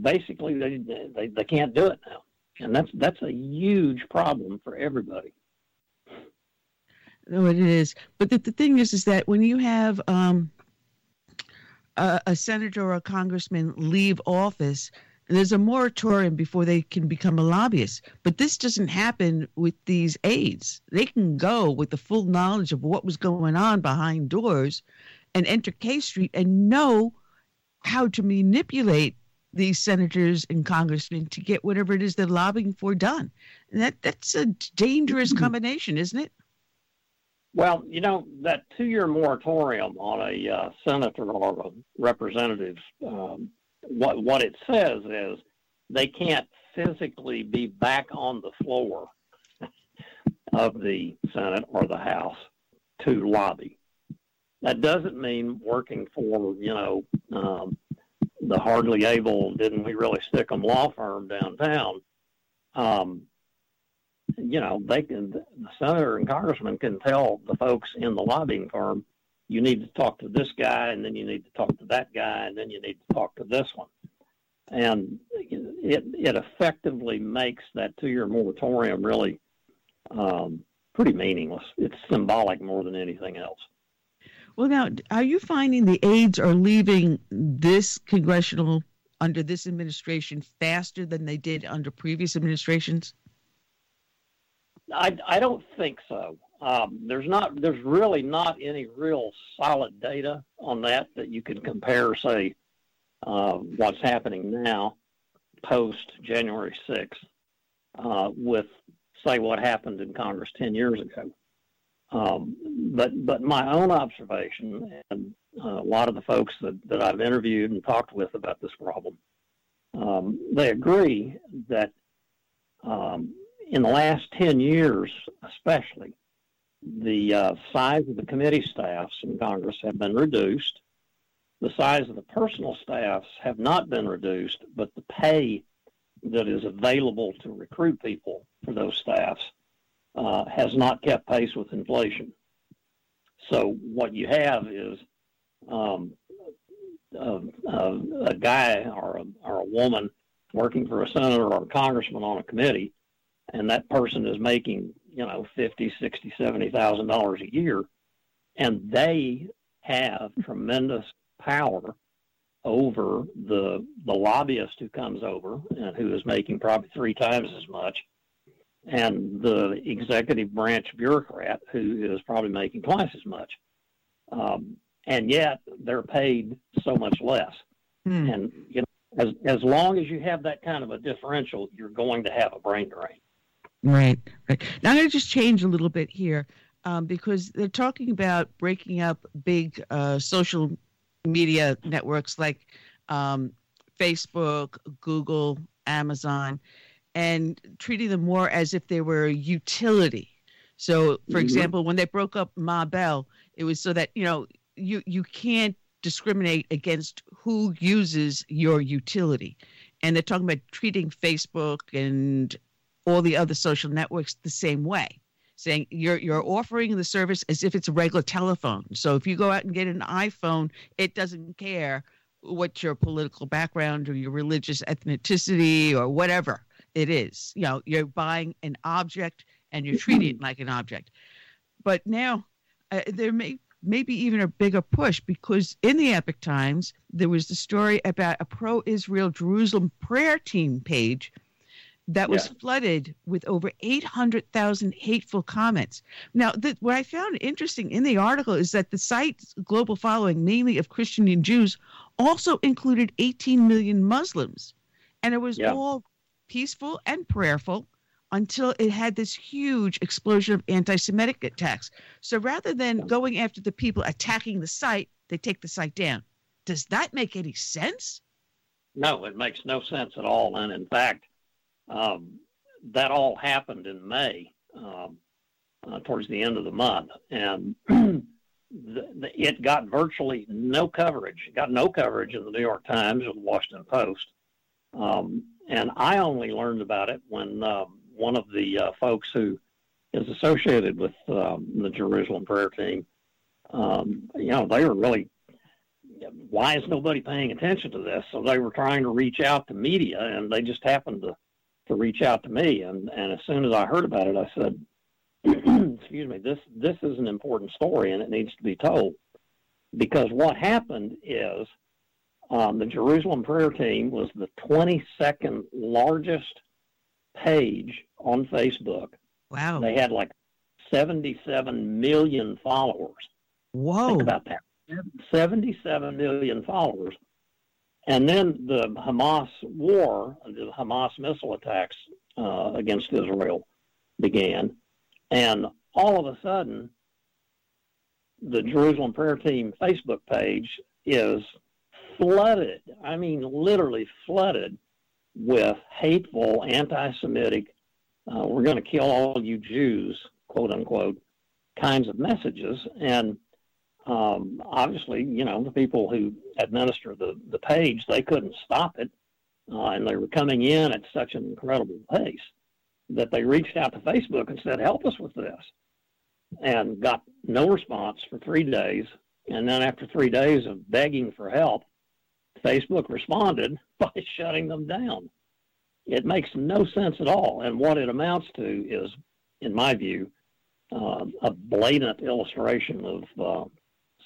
basically they, they they can't do it now, and that's that's a huge problem for everybody. No, it is. But the, the thing is, is that when you have um, a, a senator or a congressman leave office, there's a moratorium before they can become a lobbyist. But this doesn't happen with these aides. They can go with the full knowledge of what was going on behind doors and enter K Street and know how to manipulate these senators and congressmen to get whatever it is they're lobbying for done. And that that's a dangerous mm-hmm. combination, isn't it? Well, you know that two-year moratorium on a uh, senator or a representative. Um, what what it says is they can't physically be back on the floor of the Senate or the House to lobby. That doesn't mean working for, you know, um, the hardly able, didn't we really stick them law firm downtown. Um, you know, they can, the senator and congressman can tell the folks in the lobbying firm, you need to talk to this guy, and then you need to talk to that guy, and then you need to talk to this one. And it, it effectively makes that two year moratorium really um, pretty meaningless. It's symbolic more than anything else. Well, now, are you finding the aides are leaving this congressional under this administration faster than they did under previous administrations? I, I don't think so. Um, there's not there's really not any real solid data on that that you can compare, say, uh, what's happening now post January 6th uh, with say what happened in Congress 10 years ago. Um, but but my own observation and uh, a lot of the folks that, that I've interviewed and talked with about this problem, um, they agree that um, in the last 10 years, especially, the uh, size of the committee staffs in Congress have been reduced. The size of the personal staffs have not been reduced, but the pay that is available to recruit people for those staffs uh, has not kept pace with inflation. So what you have is um, a, a, a, guy or a, or a woman working for a senator or a congressman on a committee, and that person is making you know fifty, sixty, seventy thousand dollars a year, and they have tremendous power over the the lobbyist who comes over and who is making probably three times as much, and the executive branch bureaucrat who is probably making twice as much. Um, and yet they're paid so much less. Hmm. And you know, as as long as you have that kind of a differential, you're going to have a brain drain. Right. Right. Now I'm going to just change a little bit here um, because they're talking about breaking up big uh, social media networks like um, Facebook, Google, Amazon, and treating them more as if they were a utility. So, for mm-hmm. example, when they broke up Ma Bell, it was so that you know you you can't discriminate against who uses your utility, and they're talking about treating Facebook and all the other social networks the same way saying you're you're offering the service as if it's a regular telephone. So if you go out and get an iPhone, it doesn't care what your political background or your religious ethnicity or whatever it is. You know, you're buying an object and you're treating it like an object. But now uh, there may maybe even a bigger push because in the Epoch Times there was the story about a pro-Israel Jerusalem prayer team page that was yeah. flooded with over 800,000 hateful comments. Now, the, what I found interesting in the article is that the site's global following, mainly of Christian and Jews, also included 18 million Muslims. And it was yeah. all peaceful and prayerful until it had this huge explosion of anti Semitic attacks. So rather than going after the people attacking the site, they take the site down. Does that make any sense? No, it makes no sense at all. And in fact, um, that all happened in May, um, uh, towards the end of the month, and the, the, it got virtually no coverage. It got no coverage in the New York Times or the Washington Post. Um, and I only learned about it when um, one of the uh, folks who is associated with um, the Jerusalem prayer team, um, you know, they were really why is nobody paying attention to this? So they were trying to reach out to media, and they just happened to to reach out to me. And, and as soon as I heard about it, I said, excuse me, this, this is an important story and it needs to be told. Because what happened is um, the Jerusalem prayer team was the 22nd largest page on Facebook. Wow. They had like 77 million followers. Whoa. Think about that. 77 million followers. And then the Hamas war, the Hamas missile attacks uh, against Israel began. And all of a sudden, the Jerusalem Prayer Team Facebook page is flooded. I mean, literally flooded with hateful, anti Semitic, uh, we're going to kill all you Jews, quote unquote, kinds of messages. And um, obviously, you know, the people who administer the, the page, they couldn't stop it. Uh, and they were coming in at such an incredible pace that they reached out to Facebook and said, help us with this. And got no response for three days. And then after three days of begging for help, Facebook responded by shutting them down. It makes no sense at all. And what it amounts to is, in my view, uh, a blatant illustration of uh,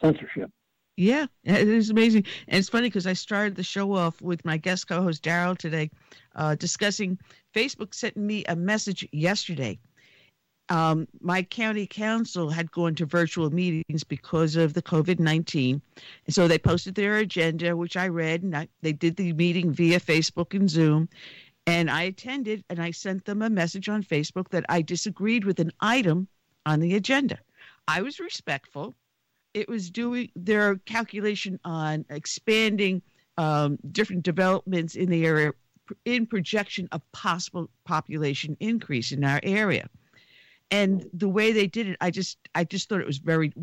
censorship. Yeah, it is amazing. And it's funny because I started the show off with my guest co host, Darrell, today, uh, discussing Facebook sent me a message yesterday. Um, my county council had gone to virtual meetings because of the COVID 19. And so they posted their agenda, which I read, and I, they did the meeting via Facebook and Zoom. And I attended and I sent them a message on Facebook that I disagreed with an item on the agenda. I was respectful it was doing their calculation on expanding um, different developments in the area in projection of possible population increase in our area and the way they did it i just i just thought it was very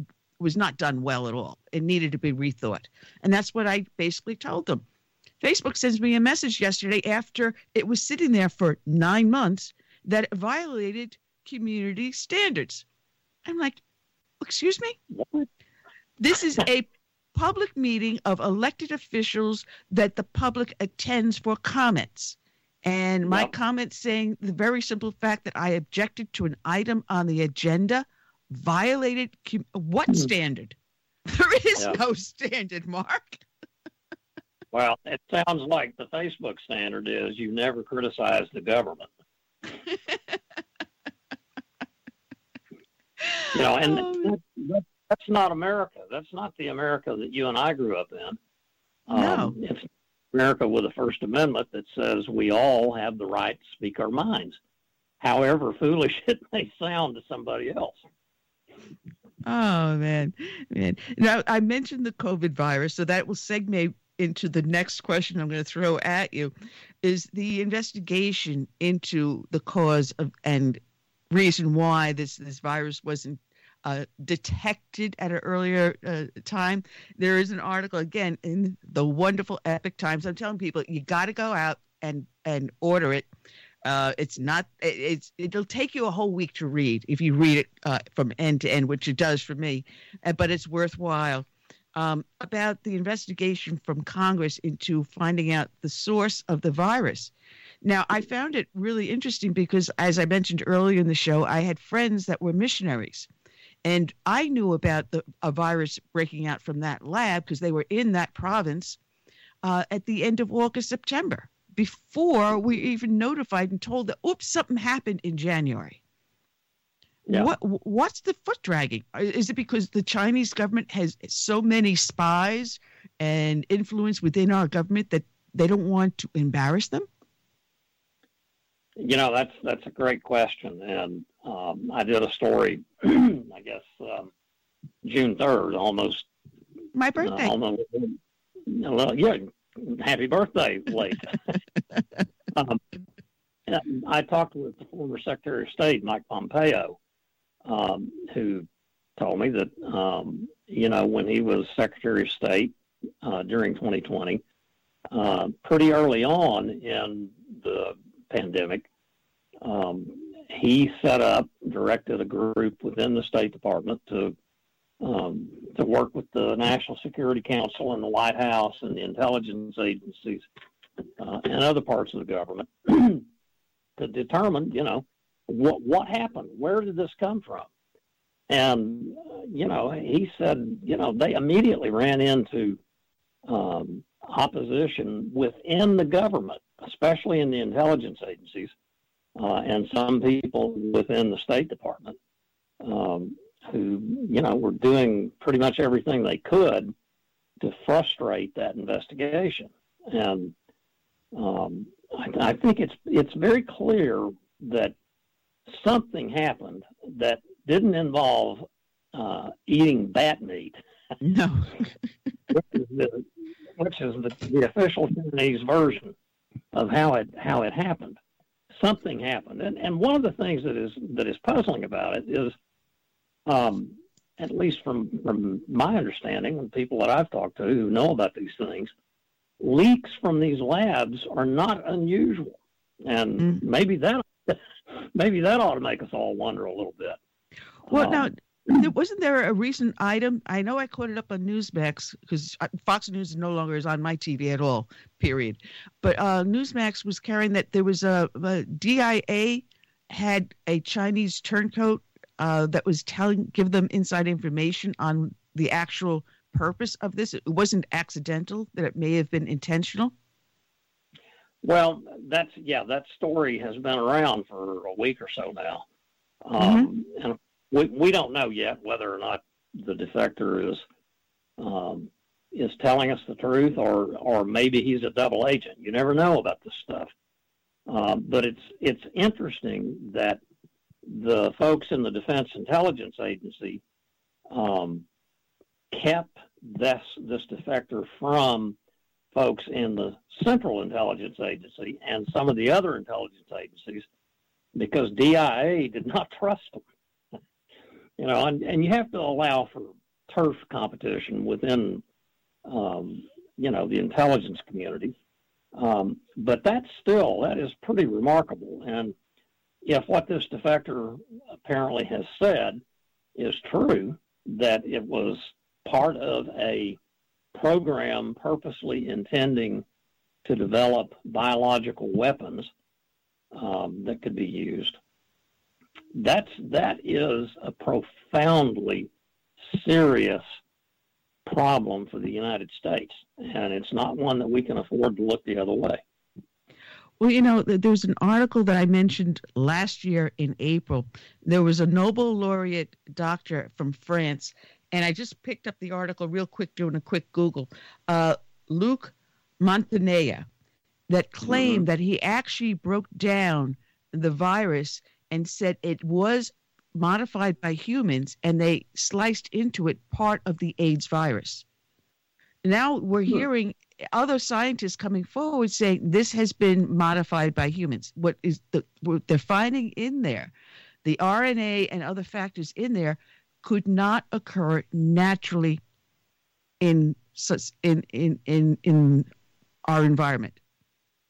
was not done well at all. It needed to be rethought. And that's what i basically told them. Facebook sends me a message yesterday after it was sitting there for nine months that it violated community standards. I'm like excuse me? This is a public meeting of elected officials that the public attends for comments. And my yep. comment saying the very simple fact that I objected to an item on the agenda violated what hmm. standard? There is yep. no standard, Mark. well, it sounds like the Facebook standard is you never criticize the government. you know, and oh, that's not America. That's not the America that you and I grew up in. No. Um, it's America with a First Amendment that says we all have the right to speak our minds, however foolish it may sound to somebody else. Oh man, man. Now I mentioned the COVID virus, so that will segue into the next question I'm going to throw at you. Is the investigation into the cause of and reason why this this virus wasn't uh, detected at an earlier uh, time. There is an article again in the wonderful Epoch Times. I'm telling people you got to go out and and order it. Uh, it's not. It's it'll take you a whole week to read if you read it uh, from end to end, which it does for me. Uh, but it's worthwhile. Um, about the investigation from Congress into finding out the source of the virus. Now, I found it really interesting because, as I mentioned earlier in the show, I had friends that were missionaries and I knew about the a virus breaking out from that lab because they were in that province uh, at the end of August, September, before we even notified and told that, oops, something happened in January. Yeah. What what's the foot dragging? Uh, is it because the Chinese government has so many spies and influence within our government that they don't want to embarrass them? You know, that's that's a great question, and um, I did a story, I guess, um, June 3rd, almost. My uh, birthday. Uh, almost, well, yeah, happy birthday, late. um, I talked with the former Secretary of State, Mike Pompeo, um, who told me that, um, you know, when he was Secretary of State uh, during 2020, uh, pretty early on in the pandemic, um, he set up, directed a group within the State Department to um, to work with the National Security Council and the White House and the intelligence agencies uh, and other parts of the government to determine, you know, what what happened, where did this come from, and uh, you know, he said, you know, they immediately ran into um, opposition within the government, especially in the intelligence agencies, uh, and some people within the State Department um, who, you know, were doing pretty much everything they could to frustrate that investigation. And um, I, I think it's it's very clear that something happened that didn't involve uh, eating bat meat. No. which is, the, which is the, the official Chinese version of how it how it happened something happened. And and one of the things that is that is puzzling about it is, um, at least from from my understanding, and people that I've talked to who know about these things, leaks from these labs are not unusual, and mm. maybe that maybe that ought to make us all wonder a little bit. Well, um, now there, wasn't there a recent item? I know I caught it up on Newsmax because uh, Fox News no longer is on my TV at all. Period. But uh, Newsmax was carrying that there was a, a DIA had a Chinese turncoat uh, that was telling give them inside information on the actual purpose of this. It wasn't accidental; that it may have been intentional. Well, that's yeah. That story has been around for a week or so now, um, mm-hmm. and we we don't know yet whether or not the defector is um, is telling us the truth, or or maybe he's a double agent. You never know about this stuff. Uh, but it's it's interesting that the folks in the Defense Intelligence Agency um, kept this this defector from folks in the Central Intelligence Agency and some of the other intelligence agencies because DIA did not trust them. You know, and, and you have to allow for turf competition within, um, you know, the intelligence community. Um, but that's still, that is pretty remarkable. And if what this defector apparently has said is true, that it was part of a program purposely intending to develop biological weapons um, that could be used. That's that is a profoundly serious problem for the United States, and it's not one that we can afford to look the other way. Well, you know, there's an article that I mentioned last year in April. There was a Nobel laureate doctor from France, and I just picked up the article real quick doing a quick Google. Uh, Luc Montagnier, that claimed mm-hmm. that he actually broke down the virus and said it was modified by humans and they sliced into it part of the AIDS virus. Now we're hmm. hearing other scientists coming forward saying this has been modified by humans. What is the what they're finding in there, the RNA and other factors in there could not occur naturally in such in in in in our environment.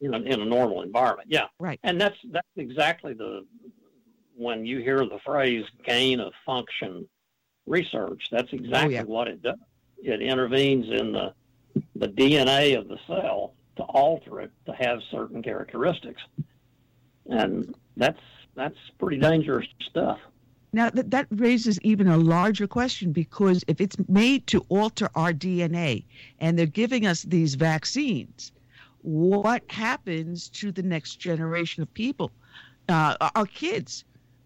In a, in a normal environment, yeah, right. And that's that's exactly the when you hear the phrase gain of function research, that's exactly oh, yeah. what it does. It intervenes in the the DNA of the cell to alter it to have certain characteristics, and that's that's pretty dangerous stuff. Now that that raises even a larger question because if it's made to alter our DNA and they're giving us these vaccines, what happens to the next generation of people, uh, our kids?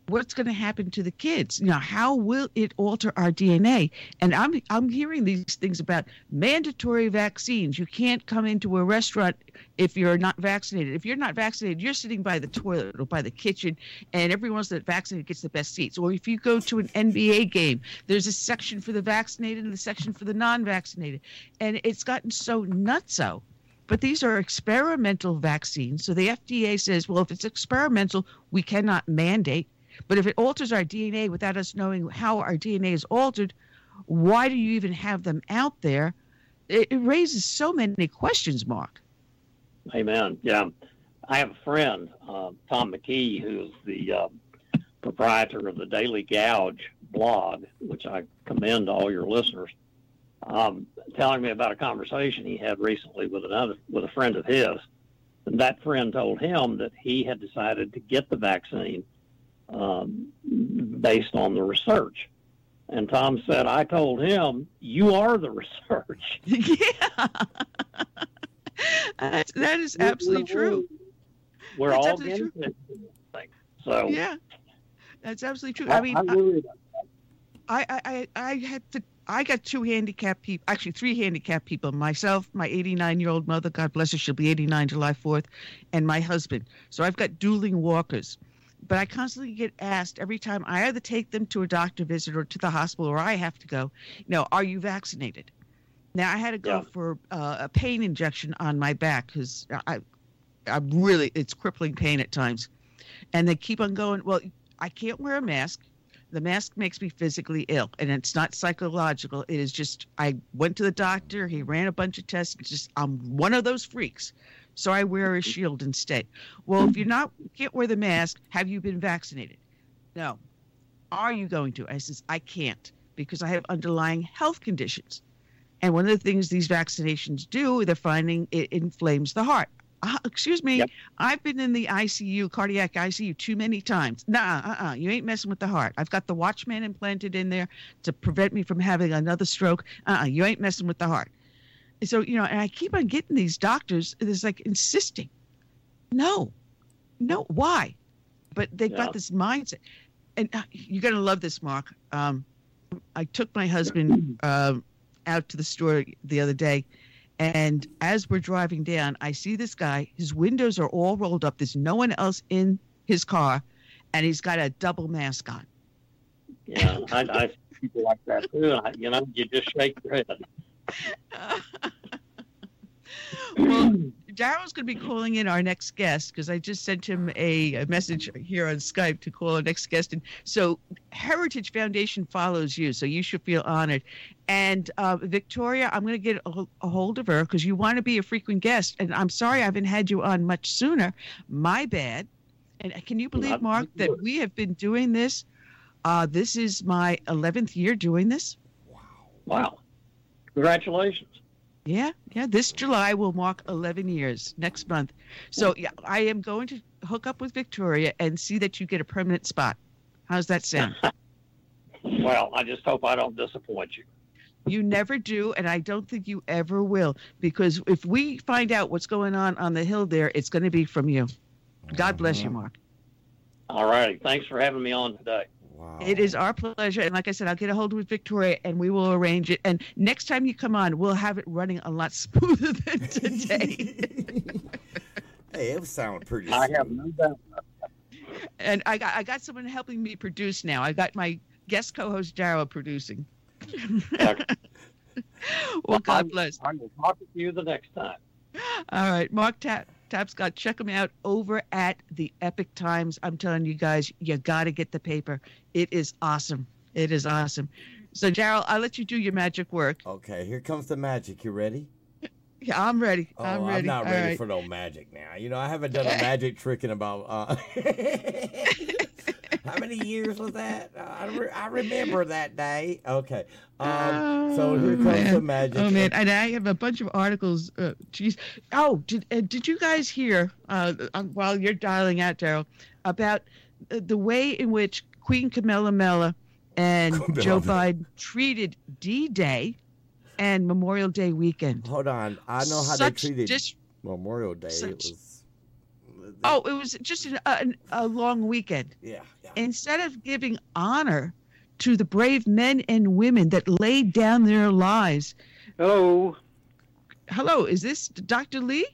What's going to happen to the kids? You know, how will it alter our DNA? And I'm I'm hearing these things about mandatory vaccines. You can't come into a restaurant if you're not vaccinated. If you're not vaccinated, you're sitting by the toilet or by the kitchen, and everyone else that's vaccinated gets the best seats. Or if you go to an NBA game, there's a section for the vaccinated and a section for the non-vaccinated, and it's gotten so nutso. But these are experimental vaccines. So the FDA says, well, if it's experimental, we cannot mandate but if it alters our DNA without us knowing how our DNA is altered, why do you even have them out there? It, it raises so many questions, Mark. Amen. Yeah. I have a friend, uh, Tom McKee, who's the uh, proprietor of the Daily Gouge blog, which I commend to all your listeners, um, telling me about a conversation he had recently with another with a friend of his. And that friend told him that he had decided to get the vaccine um, based on the research. And Tom said, I told him, you are the research. yeah. that is absolutely we're, true. We're that's all getting So yeah, that's absolutely true. I, I mean, I, I, I, I had to. I got two handicapped people, actually three handicapped people. Myself, my 89 year old mother, God bless her, she'll be 89 July 4th, and my husband. So I've got dueling walkers but I constantly get asked every time I either take them to a doctor visit or to the hospital or I have to go, you know, are you vaccinated? Now I had to go yeah. for uh, a pain injection on my back because I, I really it's crippling pain at times, and they keep on going. Well, I can't wear a mask. The mask makes me physically ill, and it's not psychological. It is just I went to the doctor. He ran a bunch of tests. It's just I'm one of those freaks, so I wear a shield instead. Well, if you're not can't wear the mask, have you been vaccinated? No. Are you going to? I says I can't because I have underlying health conditions. And one of the things these vaccinations do, they're finding it inflames the heart. Uh, excuse me, Yep. I've been in the ICU, cardiac ICU, too many times. Nah, uh-uh, you ain't messing with the heart. I've got the Watchman implanted in there to prevent me from having another stroke. Uh-uh, you ain't messing with the heart. So, you know, and I keep on getting these doctors, it's like insisting, no, no, why? But they've Yeah. got this mindset. And uh, you're going to love this, Mark. Um, I took my husband um, out to the store the other day, and as we're driving down, I see this guy. His windows are all rolled up. There's no one else in his car, and he's got a double mask on. Yeah, I, I see people like that too. I, you know, you just shake your head. Well, Darrell's going to be calling in our next guest because I just sent him a, a message here on Skype to call our next guest. And so, Heritage Foundation follows you, so you should feel honored. And uh, Victoria, I'm going to get a, a hold of her because you want to be a frequent guest. And I'm sorry I haven't had you on much sooner. My bad. And can you believe, Not Mark, that we have been doing this? Uh, this is my 11th year doing this. Wow. Wow. Congratulations. Yeah, yeah. This July will mark 11 years next month. So yeah, I am going to hook up with Victoria and see that you get a permanent spot. How's that sound? Well, I just hope I don't disappoint you. you never do, and I don't think you ever will, because if we find out what's going on on the hill there, it's going to be from you. God bless you, mm-hmm. Mark. All righty. Thanks for having me on today. Wow. It is our pleasure, and like I said, I'll get a hold with Victoria, and we will arrange it. And next time you come on, we'll have it running a lot smoother than today. Hey, it sounded pretty. I have no doubt. and I got I got someone helping me produce now. I got my guest co-host Darrell producing. well, God I'm- bless. I will talk to you the next time. All right, Mark Tap Tapscott, check him out over at the Epoch Times. I'm telling you guys, you got to get the paper. It is awesome. It is awesome. So, Darrell, I'll let you do your magic work. Okay, here comes the magic. You ready? Yeah, I'm ready. Oh, I'm ready. not All ready right. for no magic now. You know, I haven't done a magic trick in about. Uh, how many years was that? Uh, I, re- I remember that day. Okay. Um, so here Oh, comes man. the magic. Oh man, and I have a bunch of articles. Uh, geez. Oh, did uh, did you guys hear uh, uh, while you're dialing out, Darrell, about uh, the way in which Queen Camilla Mella and Camilla Joe Biden treated D-Day and Memorial Day weekend? Hold on. I know how Such they treated dis- Memorial Day. It such- was. Oh, it was just an, a, a long weekend. Yeah. yeah. Instead of giving honor to the brave men and women that laid down their lives. Hello, Hello, is this Dr. Lee?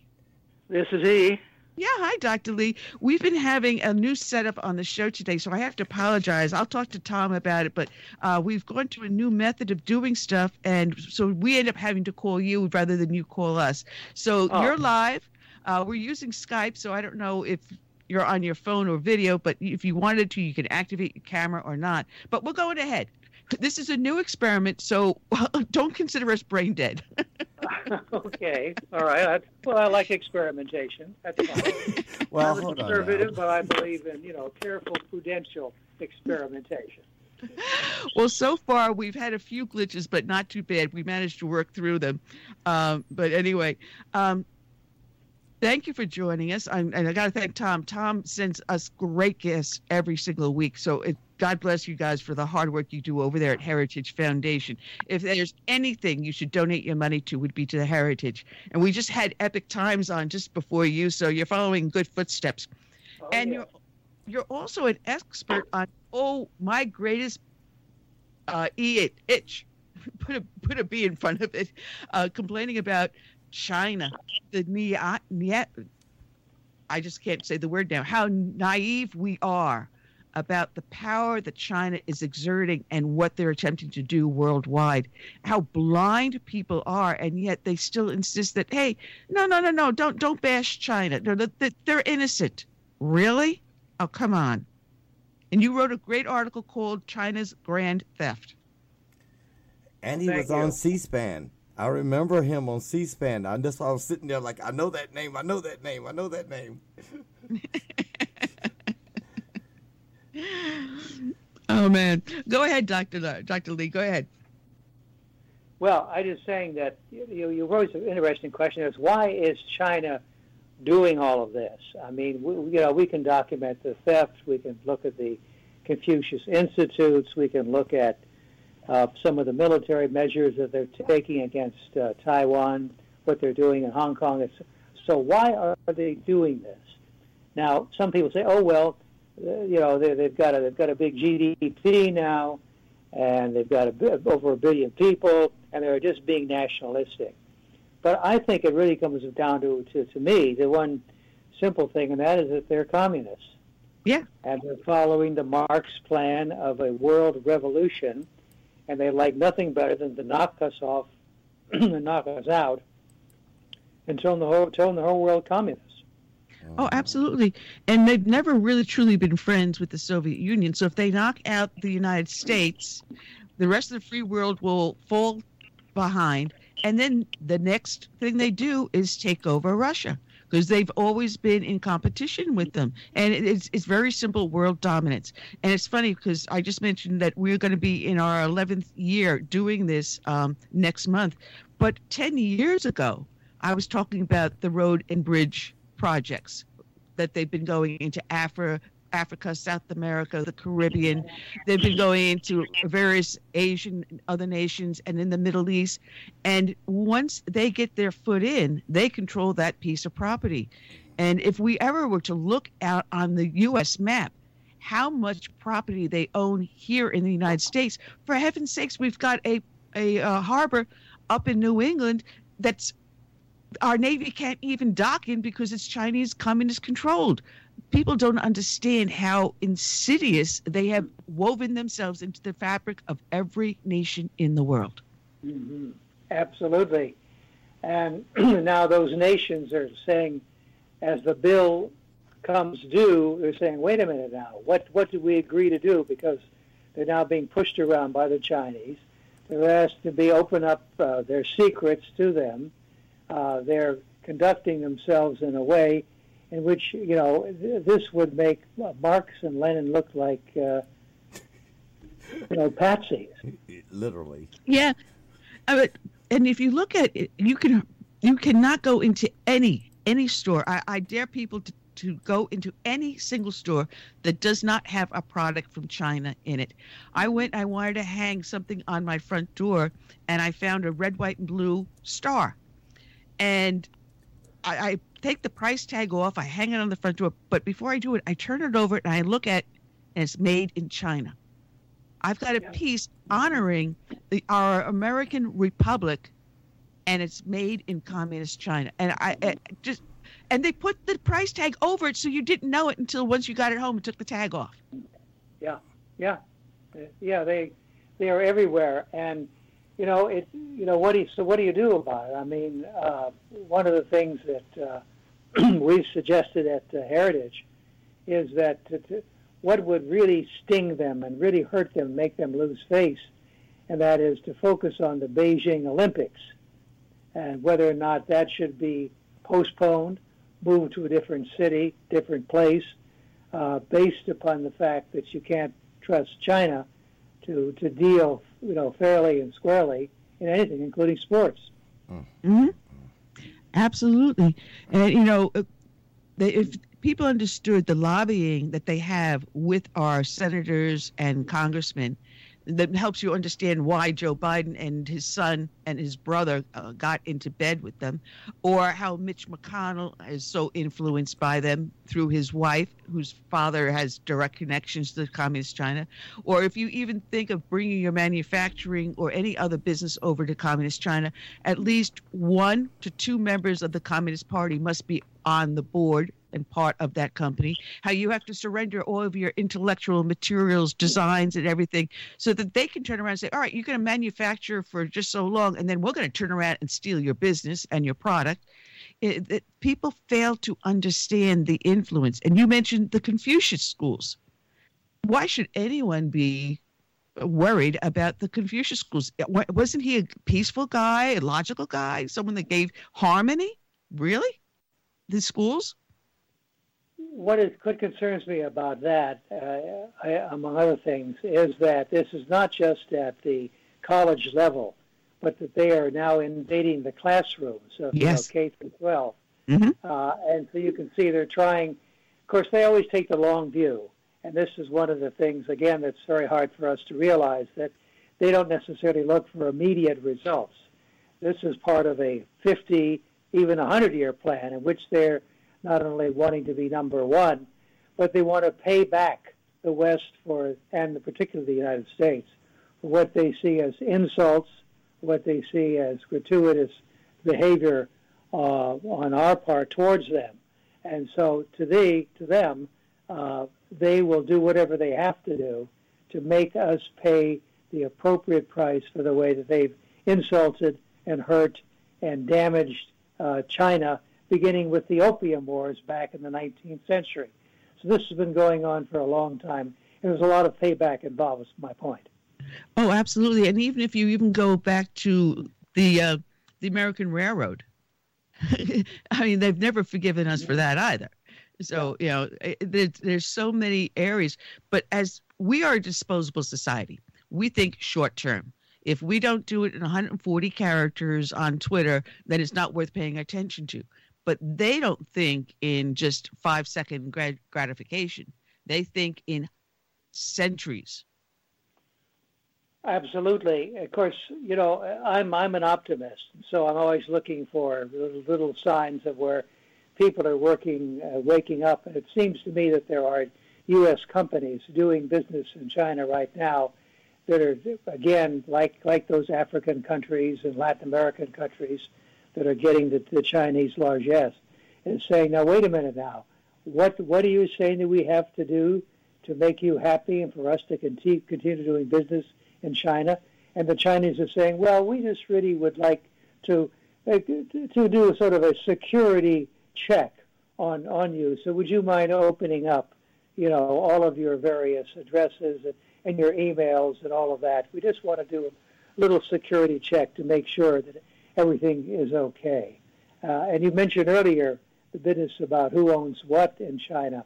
this is he. Yeah, hi, Dr. Lee. We've been having a new setup on the show today, so I have to apologize. I'll talk to Tom about it, but uh, we've gone to a new method of doing stuff, and so we end up having to call you rather than you call us. So Oh. you're live. Uh, we're using Skype, so I don't know if you're on your phone or video, but if you wanted to, you can activate your camera or not. But we're going ahead. This is a new experiment, so don't consider us brain dead. okay, all right. I, well, I like experimentation. That's fine. Well, I'm hold on. conservative, but I believe in you know careful, prudential experimentation. Well, so far we've had a few glitches, but not too bad. We managed to work through them. Um, but anyway, um, thank you for joining us. I'm, and I got to thank Tom. Tom sends us great guests every single week. So it, God bless you guys for the hard work you do over there at Heritage Foundation. If there's anything you should donate your money to, would be to the Heritage. And we just had Epoch Times on just before you, so you're following good footsteps Oh, and yeah. you're you're also an expert on oh my greatest uh e it itch put a put a b in front of it uh complaining about china the nia, nia, i just can't say the word now how naive we are about the power that china is exerting and what they're attempting to do worldwide how blind people are and yet they still insist that hey no no no no don't don't bash china no, that- that they're innocent Really? Oh, come on. And you wrote a great article called China's Grand Theft. And he Thank was on. C-SPAN. I remember him on C-SPAN. I that's why I was sitting there like, I know that name. I know that name. I know that name. Oh man, go ahead, Doctor uh, Doctor Lee. Go ahead. Well, I just saying that you, you raised an interesting question. Is why is China doing all of this? I mean, we, you know, we can document the theft. We can look at the Confucius Institutes. We can look at uh, some of the military measures that they're taking against uh, Taiwan, what they're doing in Hong Kong. It's, so why are they doing this? Now, some people say, "Oh well, uh, you know, they, they've got a they've got a big GDP now, and they've got a, over a billion people, and they're just being nationalistic." But I think it really comes down to, to to me the one simple thing, and that is that they're communists. Yeah. And they're following the Marx plan of a world revolution, and they like nothing better than to knock us off and knock us out and turn the whole turn the whole world communist. Oh. oh, absolutely. And they've never really truly been friends with the Soviet Union. So if they knock out the United States, the rest of the free world will fall behind. And then the next thing they do is take over Russia because they've always been in competition with them. And it's, it's very simple world dominance. And it's funny because I just mentioned that we're going to be in our 11th year doing this um, next month. But 10 years ago, I was talking about the road and bridge projects that they've been going into Africa, Africa, South America, the Caribbean. They've been going into various Asian other nations and in the Middle East. And once they get their foot in, they control that piece of property. And if we ever were to look out on the U.S. map, how much property they own here in the United States, for heaven's sakes, we've got a, a, uh harbor up in New England that's our navy can't even dock in because it's Chinese communist controlled. People don't understand how insidious they have woven themselves into the fabric of every nation in the world. hmm Absolutely. And now those nations are saying, as the bill comes due, they're saying, wait a minute now, what, what did we agree to do? Because they're now being pushed around by the Chinese. They're asked to be open up uh, their secrets to them. Uh, they're conducting themselves in a way in which, you know, th- this would make Marx and Lenin look like, uh, you know, patsies. Literally. Yeah, Uh, but- and if you look at it, you can you cannot go into any any store. I, I dare people to, to go into any single store that does not have a product from China in it. I went. I wanted to hang something on my front door, and I found a red, white, and blue star, and I, I take the price tag off. I hang it on the front door, but before I do it, I turn it over and I look at, and it's made in China. I've got a piece honoring the, our American Republic, and it's made in communist China. And I, I just, and they put the price tag over it, so you didn't know it until once you got it home and took the tag off. Yeah, yeah, yeah. They they are everywhere, and you know it. You know what do you, so what do you do about it? I mean, uh, one of the things that uh, we've suggested at uh, Heritage is that to, to, what would really sting them and really hurt them, make them lose face, and that is to focus on the Beijing Olympics. And whether or not that should be postponed, moved to a different city, different place, uh, based upon the fact that you can't trust China to, to deal, you know, fairly and squarely in anything, including sports. hmm Absolutely, and you know, uh, they, if people understood the lobbying that they have with our senators and congressmen, that helps you understand why Joe Biden and his son and his brother uh, got into bed with them, or how Mitch McConnell is so influenced by them through his wife, whose father has direct connections to Communist China, or if you even think of bringing your manufacturing or any other business over to Communist China, at least one to two members of the Communist Party must be on the board and part of that company, how you have to surrender all of your intellectual materials, designs, and everything so that they can turn around and say, all right, you're going to manufacture for just so long, and then we're going to turn around and steal your business and your product. It, it, people fail to understand the influence. And you mentioned the Confucius schools. why should anyone be worried about the Confucius schools? Wasn't he a peaceful guy, a logical guy, someone that gave harmony? Really? The schools? What is, what concerns me about that, uh, I, among other things, is that this is not just at the college level, but that they are now invading the classrooms of yes. you know, K through 12. Mm-hmm. Uh, and so you can see they're trying. Of course, they always take the long view, and this is one of the things again that's very hard for us to realize that they don't necessarily look for immediate results. This is part of a 50, even a 100 year plan in which they're not only wanting to be number one, but they want to pay back the West for, and particularly the United States, for what they see as insults, what they see as gratuitous behavior uh, on our part towards them. And so to thee, to them, uh, they will do whatever they have to do to make us pay the appropriate price for the way that they've insulted and hurt and damaged uh, China, beginning with the Opium Wars back in the 19th century. So this has been going on for a long time. And there's a lot of payback involved, is my point. Oh, absolutely. And even if you even go back to the uh, the American Railroad, I mean, they've never forgiven us for that either. So you know, there's, there's so many areas. But as we are a disposable society, we think short term. If we don't do it in 140 characters on Twitter, then it's not worth paying attention to. But they don't think in just five second gratification. They think in centuries Absolutely. Of course, you know, I'm I'm an optimist, so I'm always looking for little, little signs of where people are working, uh, waking up. And it seems to me that there are U.S. companies doing business in China right now that are, again, like like those African countries and Latin American countries that are getting the, the Chinese largesse, and saying, now wait a minute now, what what are you saying that we have to do to make you happy and for us to continue continue doing business? in China, and the Chinese are saying, well, we just really would like to uh, to do a sort of a security check on on you. So would you mind opening up, you know, all of your various addresses and, and your emails and all of that? We just want to do a little security check to make sure that everything is okay. Uh, and you mentioned earlier the business about who owns what in China.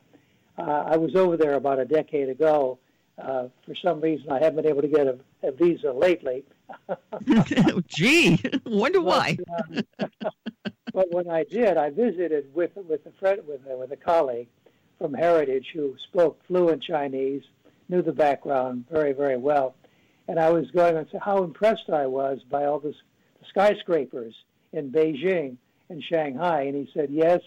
Uh, I was over there about a decade ago, uh, for some reason, I haven't been able to get a, a visa lately. Gee, wonder why. But, uh, but when I did, I visited with with a friend with a, with a colleague from Heritage who spoke fluent Chinese, knew the background very very well, and I was going said how impressed I was by all this, the skyscrapers in Beijing and Shanghai, and he said yes.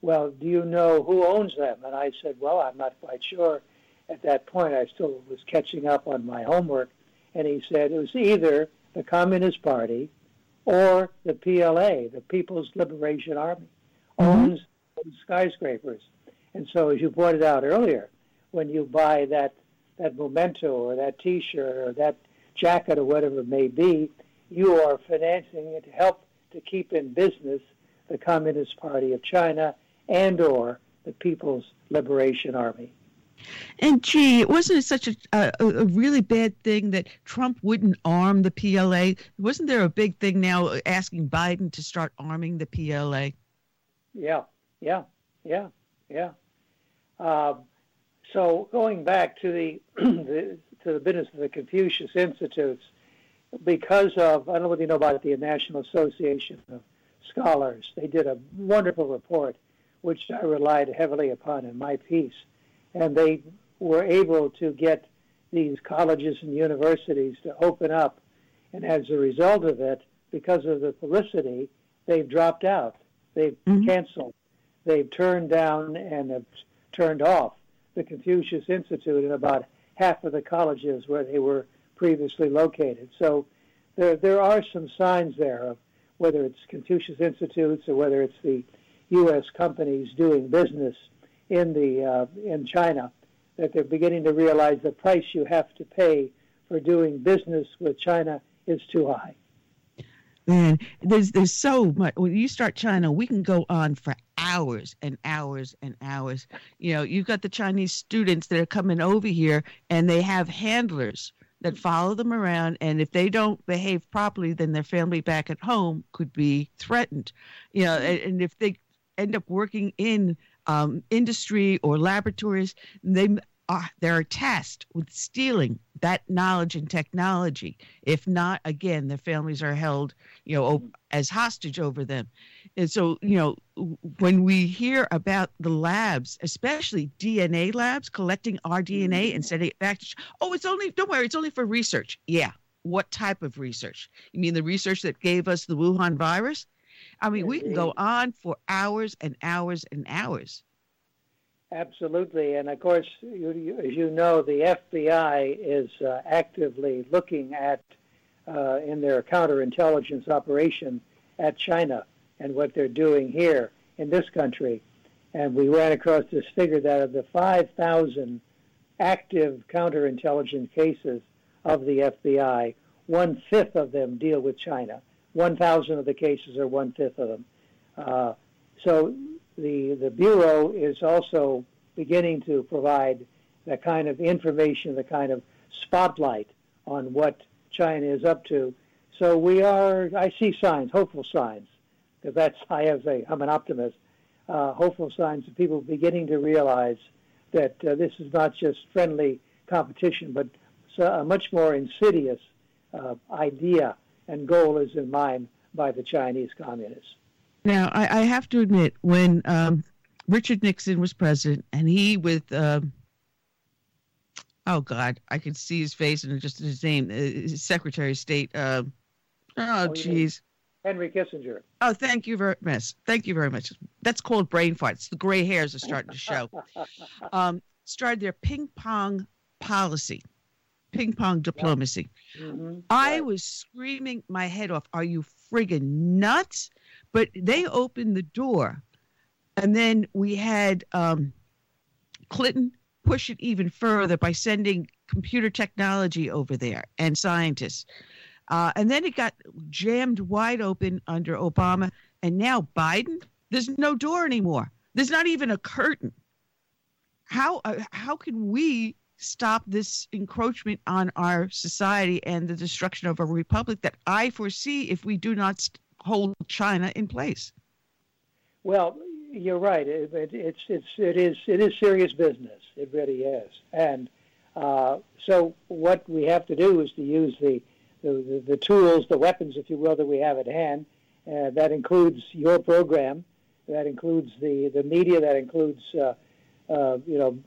Well, do you know who owns them? And I said, well, I'm not quite sure at that point, I still was catching up on my homework, and he said it was either the Communist Party or the PLA, the People's Liberation Army, mm-hmm. owns skyscrapers. And so, as you pointed out earlier, when you buy that that memento or that T-shirt or that jacket or whatever it may be, you are financing it to help to keep in business the Communist Party of China and or the People's Liberation Army. And gee, wasn't it such a, a, a really bad thing that Trump wouldn't arm the PLA? Wasn't there a big thing now asking Biden to start arming the PLA? Yeah, yeah, yeah, yeah. Um, so going back to the, the, to the business of the Confucius Institutes, because of I don't know whether you know about the National Association of Scholars, they did a wonderful report, which I relied heavily upon in my piece and they were able to get these colleges and universities to open up. And as a result of it, because of the publicity, they've dropped out. They've mm-hmm. canceled. They've turned down and have turned off the Confucius Institute in about half of the colleges where they were previously located. So there, there are some signs there of whether it's Confucius Institutes or whether it's the U.S. companies doing business in the uh, in China that they're beginning to realize the price you have to pay for doing business with China is too high. Man, there's there's so much. When you start China, we can go on for hours and hours and hours. You know, you've got the Chinese students that are coming over here and they have handlers that follow them around and if they don't behave properly then their family back at home could be threatened. You know and, and if they end up working in um, industry or laboratories they are they're tasked with stealing that knowledge and technology. If not again their families are held you know as hostage over them and so you know when we hear about the labs especially dna labs collecting our dna and sending it back to oh it's only don't worry it's only for research. Yeah what type of research? You mean the research that gave us the wuhan virus? I mean we can go on for hours and hours and hours. Absolutely, and of course, you, you, as you know, the FBI is uh, actively looking at, uh, in their counterintelligence operation, at China and what they're doing here in this country. And we ran across this figure that of the 5,000 active counterintelligence cases of the FBI, one fifth of them deal with China. 1,000 of the cases are one fifth of them. Uh, so the the bureau is also beginning to provide the kind of information, the kind of spotlight on what China is up to. So we are. I see signs, hopeful signs, because that's I have a I'm an optimist. Uh, hopeful signs of people beginning to realize that uh, this is not just friendly competition, but a much more insidious uh, idea and goal is in mind by the Chinese communists. Now, I, I have to admit, when um, Richard Nixon was president, and he with, uh, oh God, I could see his face and just his name, uh, his Secretary of State. Uh, oh, jeez. Henry Kissinger. Oh, thank you very much. Thank you very much. That's called brain farts. The gray hairs are starting to show. um, started their ping pong policy, ping pong diplomacy. Mm-hmm. I was screaming my head off. Are you friggin' nuts? But they opened the door. And then we had um, Clinton push it even further by sending computer technology over there and scientists. Uh, and then it got jammed wide open under Obama. And now Biden, there's no door anymore. There's not even a curtain. How, uh, how can we stop this encroachment on our society and the destruction of a republic that I foresee if we do not hold China in place. Well, you're right. It, it, it's it's it is it is serious business. It really is. And uh, so what we have to do is to use the, the the, tools, the weapons, if you will, that we have at hand. Uh, that includes your program. That includes the the media. That includes uh, uh you know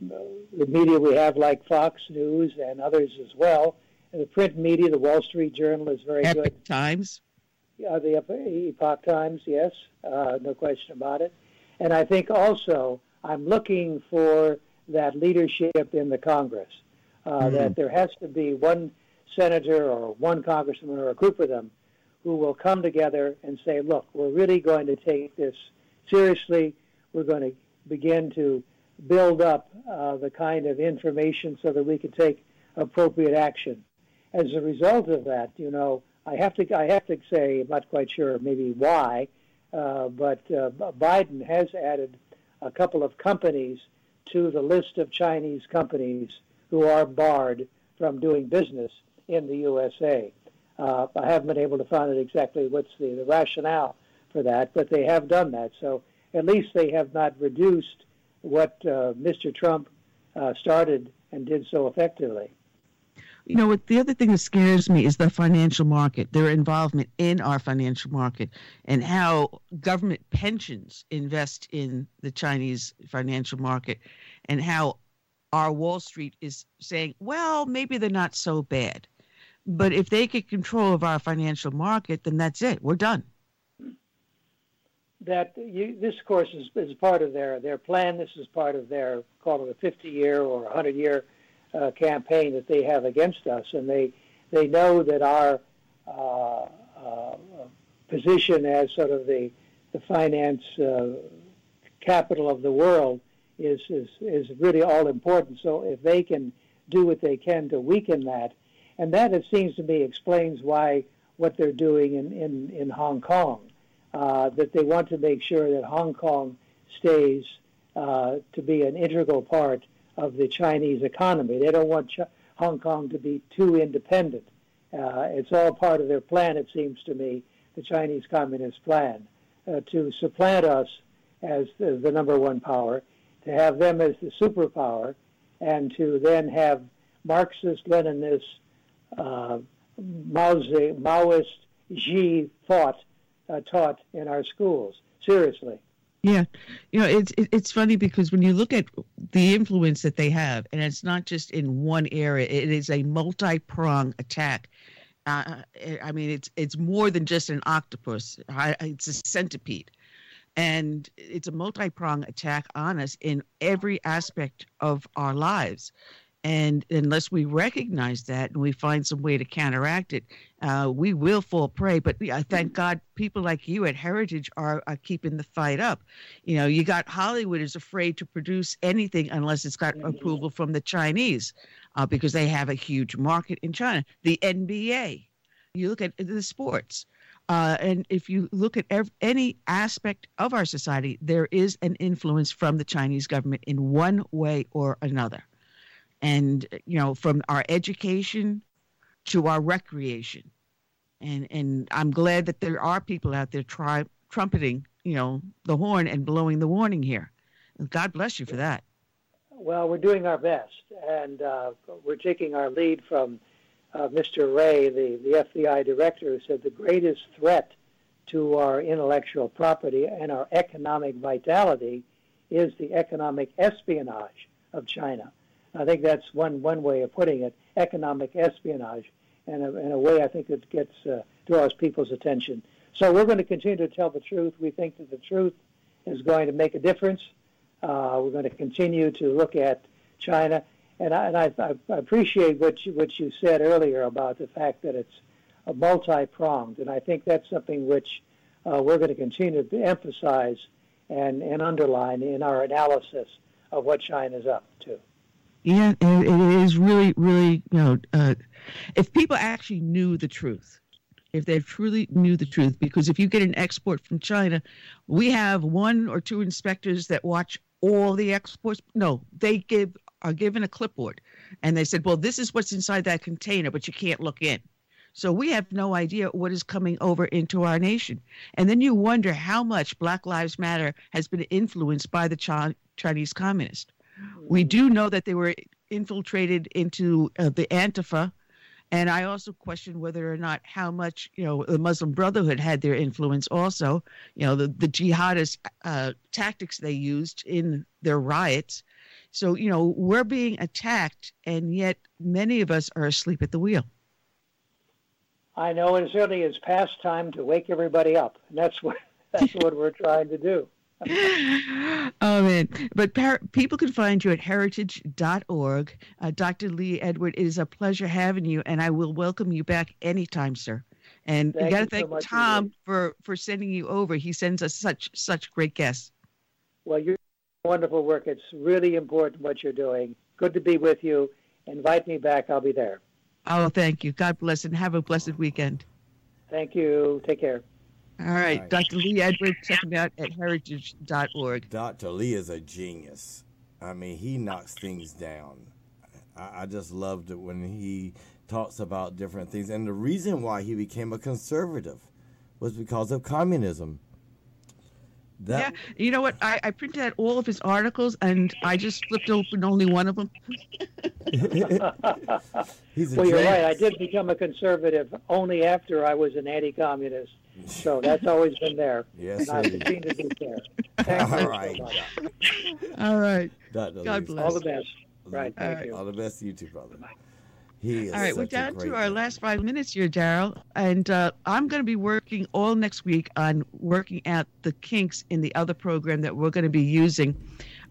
the media we have like Fox News and others as well. And the print media, the Wall Street Journal is very Epoch good. Times. Uh, the Epoch Times, yes, uh, no question about it. And I think also I'm looking for that leadership in the Congress, uh, mm-hmm. that there has to be one senator or one congressman or a group of them who will come together and say, look, we're really going to take this seriously. We're going to begin to build up uh, the kind of information so that we can take appropriate action. As a result of that, you know, I have to I have to say I'm not quite sure maybe why, uh, but uh, Biden has added a couple of companies to the list of Chinese companies who are barred from doing business in the USA. Uh, I haven't been able to find out exactly what's the, the rationale for that, but they have done that. So at least they have not reduced what uh, Mr. Trump uh, started and did so effectively you know what the other thing that scares me is the financial market their involvement in our financial market and how government pensions invest in the chinese financial market and how our wall street is saying well maybe they're not so bad but if they get control of our financial market then that's it. We're done. That you, this course is, is part of their, their plan. This is part of their call it a 50 year or 100 year uh, campaign that they have against us, and they they know that our uh, uh, position as sort of the the finance uh, capital of the world is, is is really all important. So if they can do what they can to weaken that, and that it seems to me explains why what they're doing in in, in Hong Kong, uh, that they want to make sure that Hong Kong stays uh, to be an integral part of the Chinese economy. They don't want Ch- Hong Kong to be too independent. Uh, it's all part of their plan, it seems to me, the Chinese Communist plan, uh, to supplant us as the, the, number one power, to have them as the superpower, and to then have Marxist, Leninist, uh, Maoist Xi thought uh, taught in our schools. Seriously. Yeah, you know it's it's funny because when you look at the influence that they have, and it's not just in one area; it is a multi-pronged attack. Uh, I mean, it's it's more than just an octopus; it's a centipede, and it's a multi-pronged attack on us in every aspect of our lives. And unless we recognize that and we find some way to counteract it, uh, we will fall prey. But I thank God people like you at Heritage are, are keeping the fight up. You know, you got Hollywood is afraid to produce anything unless it's got approval from the Chinese uh, because they have a huge market in China. The NBA, you look at the sports. Uh, and if you look at ev- any aspect of our society, there is an influence from the Chinese government in one way or another and you know from our education to our recreation. And and i'm glad that there are people out there try, trumpeting you know the horn and blowing the warning here. God bless you for that. Well we're doing our best and uh, we're taking our lead from uh, mr wray the, the fbi director who said the greatest threat to our intellectual property and our economic vitality is the economic espionage of china I think that's one one way of putting it: economic espionage, and a, in a way I think it gets uh, draws people's attention. So we're going to continue to tell the truth. We think that the truth is going to make a difference. Uh, we're going to continue to look at China, and I, and I, I appreciate what you, what you said earlier about the fact that it's multi-pronged, and I think that's something which uh, we're going to continue to emphasize and, and underline in our analysis of what China's up to. Yeah, it, it is really, really, you know, uh, if people actually knew the truth, if they truly knew the truth, because if you get an export from China, we have one or two inspectors that watch all the exports. No, they give are given a clipboard, and they said, "Well, this is what's inside that container, but you can't look in." So we have no idea what is coming over into our nation. And then you wonder how much Black Lives Matter has been influenced by the Chinese communists. We do know that they were infiltrated into uh, the Antifa, and I also question whether or not how much you know the Muslim Brotherhood had their influence. Also, you know the the jihadist uh, tactics they used in their riots. So you know we're being attacked, and yet many of us are asleep at the wheel. I know, and certainly it's past time to wake everybody up, and that's what that's what we're trying to do. oh man but par- people can find you at heritage.org uh, dr lee edward it is a pleasure having you and i will welcome you back anytime sir. And thank you got to thank so tom for for sending you over. He sends us such such great guests. Well you're wonderful work. It's really important what you're doing. Good to be with you. Invite me back. I'll be there. Oh thank you. God bless and have a blessed weekend. Thank you. Take care all right. right. Dr. Lee Edwards, check him out at heritage.org. Dr. Lee is a genius. I mean, he knocks things down. I, I just loved it when he talks about different things. And the reason why he became a conservative was because of communism. That, yeah, you know what? I, I printed out all of his articles, and I just flipped open only one of them. well, you're right. I did become a conservative only after I was an anti-communist. So that's always been there. Yes, and I continue to be there. Thank All right. All right. God bless. All the best. Right. Thank right. you. All the best to you too, brother. Bye. He all right, we're down to our man. last five minutes here, Darrell, and uh, I'm going to be working all next week on working out the kinks in the other program that we're going to be using.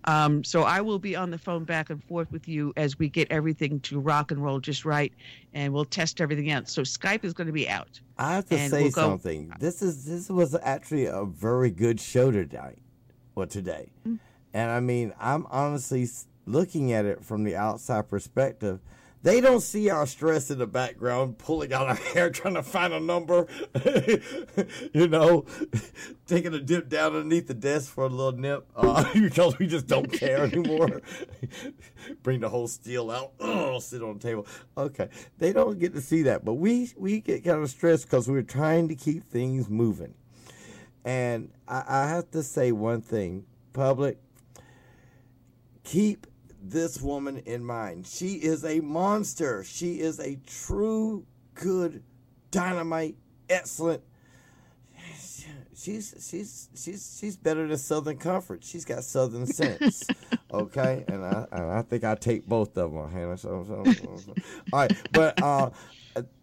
Um, so I will be on the phone back and forth with you as we get everything to rock and roll just right, and we'll test everything out. So Skype is going to be out. I have to say we'll something. Go... This is this was actually a very good show tonight, or today, mm-hmm. and I mean I'm honestly looking at it from the outside perspective They don't see our stress in the background, pulling out our hair, trying to find a number. you know, taking a dip down underneath the desk for a little nip uh, because we just don't care anymore. Bring the whole steel out, sit on the table. Okay, they don't get to see that, but we we get kind of stressed because we're trying to keep things moving. And I, I have to say one thing, public. Keep this woman in mind. She is a monster. She is a true, good, dynamite, excellent. She's she's she's she's better than Southern Comfort. She's got Southern sense, okay. And I and I think I take both of them. Hannah. So, so, so. All right, but uh,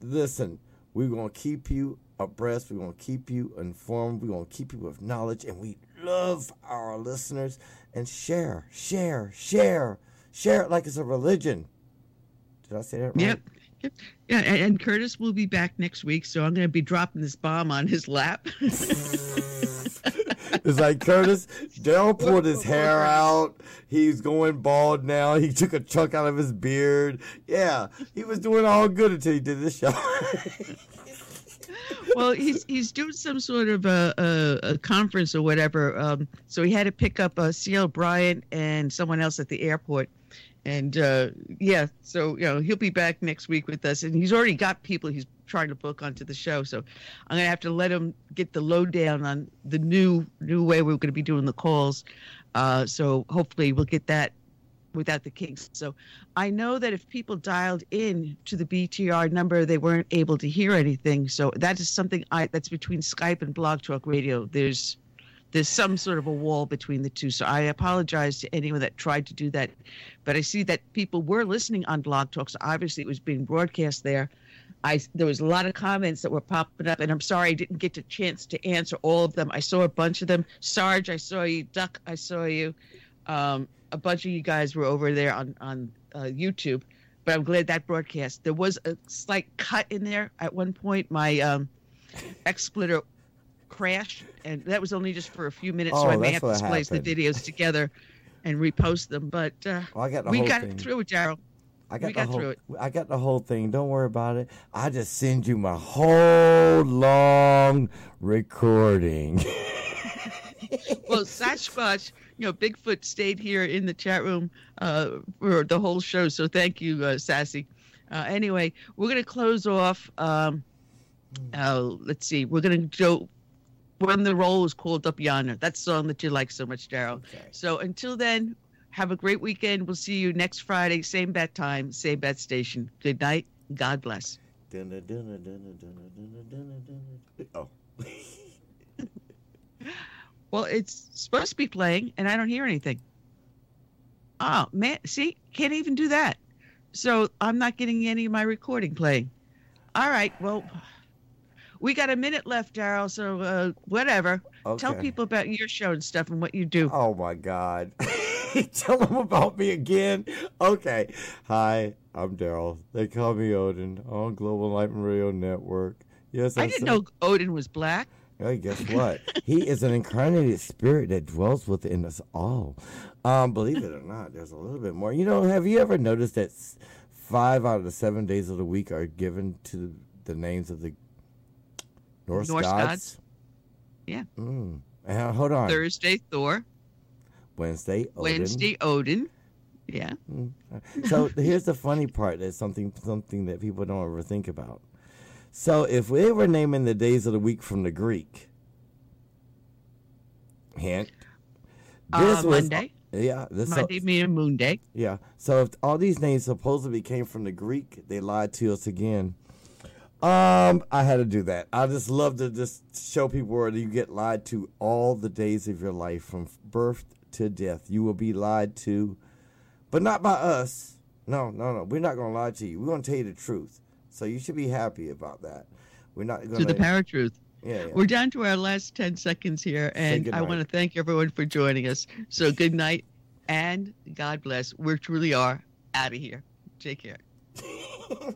listen, we're gonna keep you abreast. We're gonna keep you informed. We're gonna keep you with knowledge, and we love our listeners. And share, share, share Share it like it's a religion. Did I say that right? Yep. yep. Yeah, and, and Curtis will be back next week, so I'm going to be dropping this bomb on his lap. it's like Curtis, Darrell pulled his hair out. He's going bald now. He took a chunk out of his beard. Yeah, he was doing all good until he did this show. well, he's he's doing some sort of a, a, a conference or whatever. Um, so he had to pick up uh, C.L. Bryant and someone else at the airport and uh, yeah, so you know he'll be back next week with us, and he's already got people he's trying to book onto the show. So I'm gonna have to let him get the lowdown on the new new way we're gonna be doing the calls. Uh, so hopefully we'll get that without the kinks. So I know that if people dialed in to the BTR number, they weren't able to hear anything. So that is something I that's between Skype and Blog Talk Radio. There's there's some sort of a wall between the two. So I apologize to anyone that tried to do that. But I see that people were listening on Blog Talk. So obviously it was being broadcast there. I there was a lot of comments that were popping up, and I'm sorry I didn't get a chance to answer all of them. I saw a bunch of them. Sarge, I saw you. Duck, I saw you. Um, a bunch of you guys were over there on on uh, YouTube, but I'm glad that broadcast. There was a slight cut in there at one point. My um, XSplitter crashed, and that was only just for a few minutes. Oh, so I may have to splice the videos together and repost them. But uh, Well, got the we got thing. through it, Darrell. I got we the got whole, through it. I got the whole thing. Don't worry about it. I just send you my whole long recording. well, Sasquatch, you know, Bigfoot stayed here in the chat room uh, for the whole show. So thank you, uh, Sassy. Uh, anyway, we're going to close off. Um, uh, let's see. We're going to go. When the roll is called up yonder. That song that you like so much, Darrell. Okay. So until then, have a great weekend. We'll see you next Friday, same bat time, same bat station. Good night. God bless. Oh. Well, it's supposed to be playing, and I don't hear anything. Oh man, see, can't even do that. So I'm not getting any of my recording playing. All right, well, we got a minute left, Darrell. So uh, whatever. Tell people about your show and stuff and what you do. Oh my God. Tell them about me again. Okay. Hi, I'm Darrell. They call me Odin on Global Enlightenment Radio Network. Yes, I I'm didn't so- know Odin was black. Hey, guess what? he is an incarnated spirit that dwells within us all. Um, believe it or not, there's a little bit more. You know, have you ever noticed that five out of the seven days of the week are given to the names of the Norse, Norse gods? gods. Yeah. Mm. And hold on. Thursday, Thor. Wednesday, Odin. Wednesday, Odin. Yeah. So here's the funny part. That's something something that people don't ever think about. So if we were naming the days of the week from the Greek, hint. this Uh, Monday. Yeah, this Monday, meaning Moon Day. yeah. So if all these names supposedly came from the Greek, they lied to us again. Um, I had to do that. I just love to just show people where you get lied to all the days of your life, from birth to death. You will be lied to, but not by us. No, no, no. We're not going to lie to you. We're going to tell you the truth. So you should be happy about that. We're not going To the power truth. Yeah, yeah. We're down to our last 10 seconds here, and I want to thank everyone for joining us. So, good night and God bless. We truly are out of here. Take care.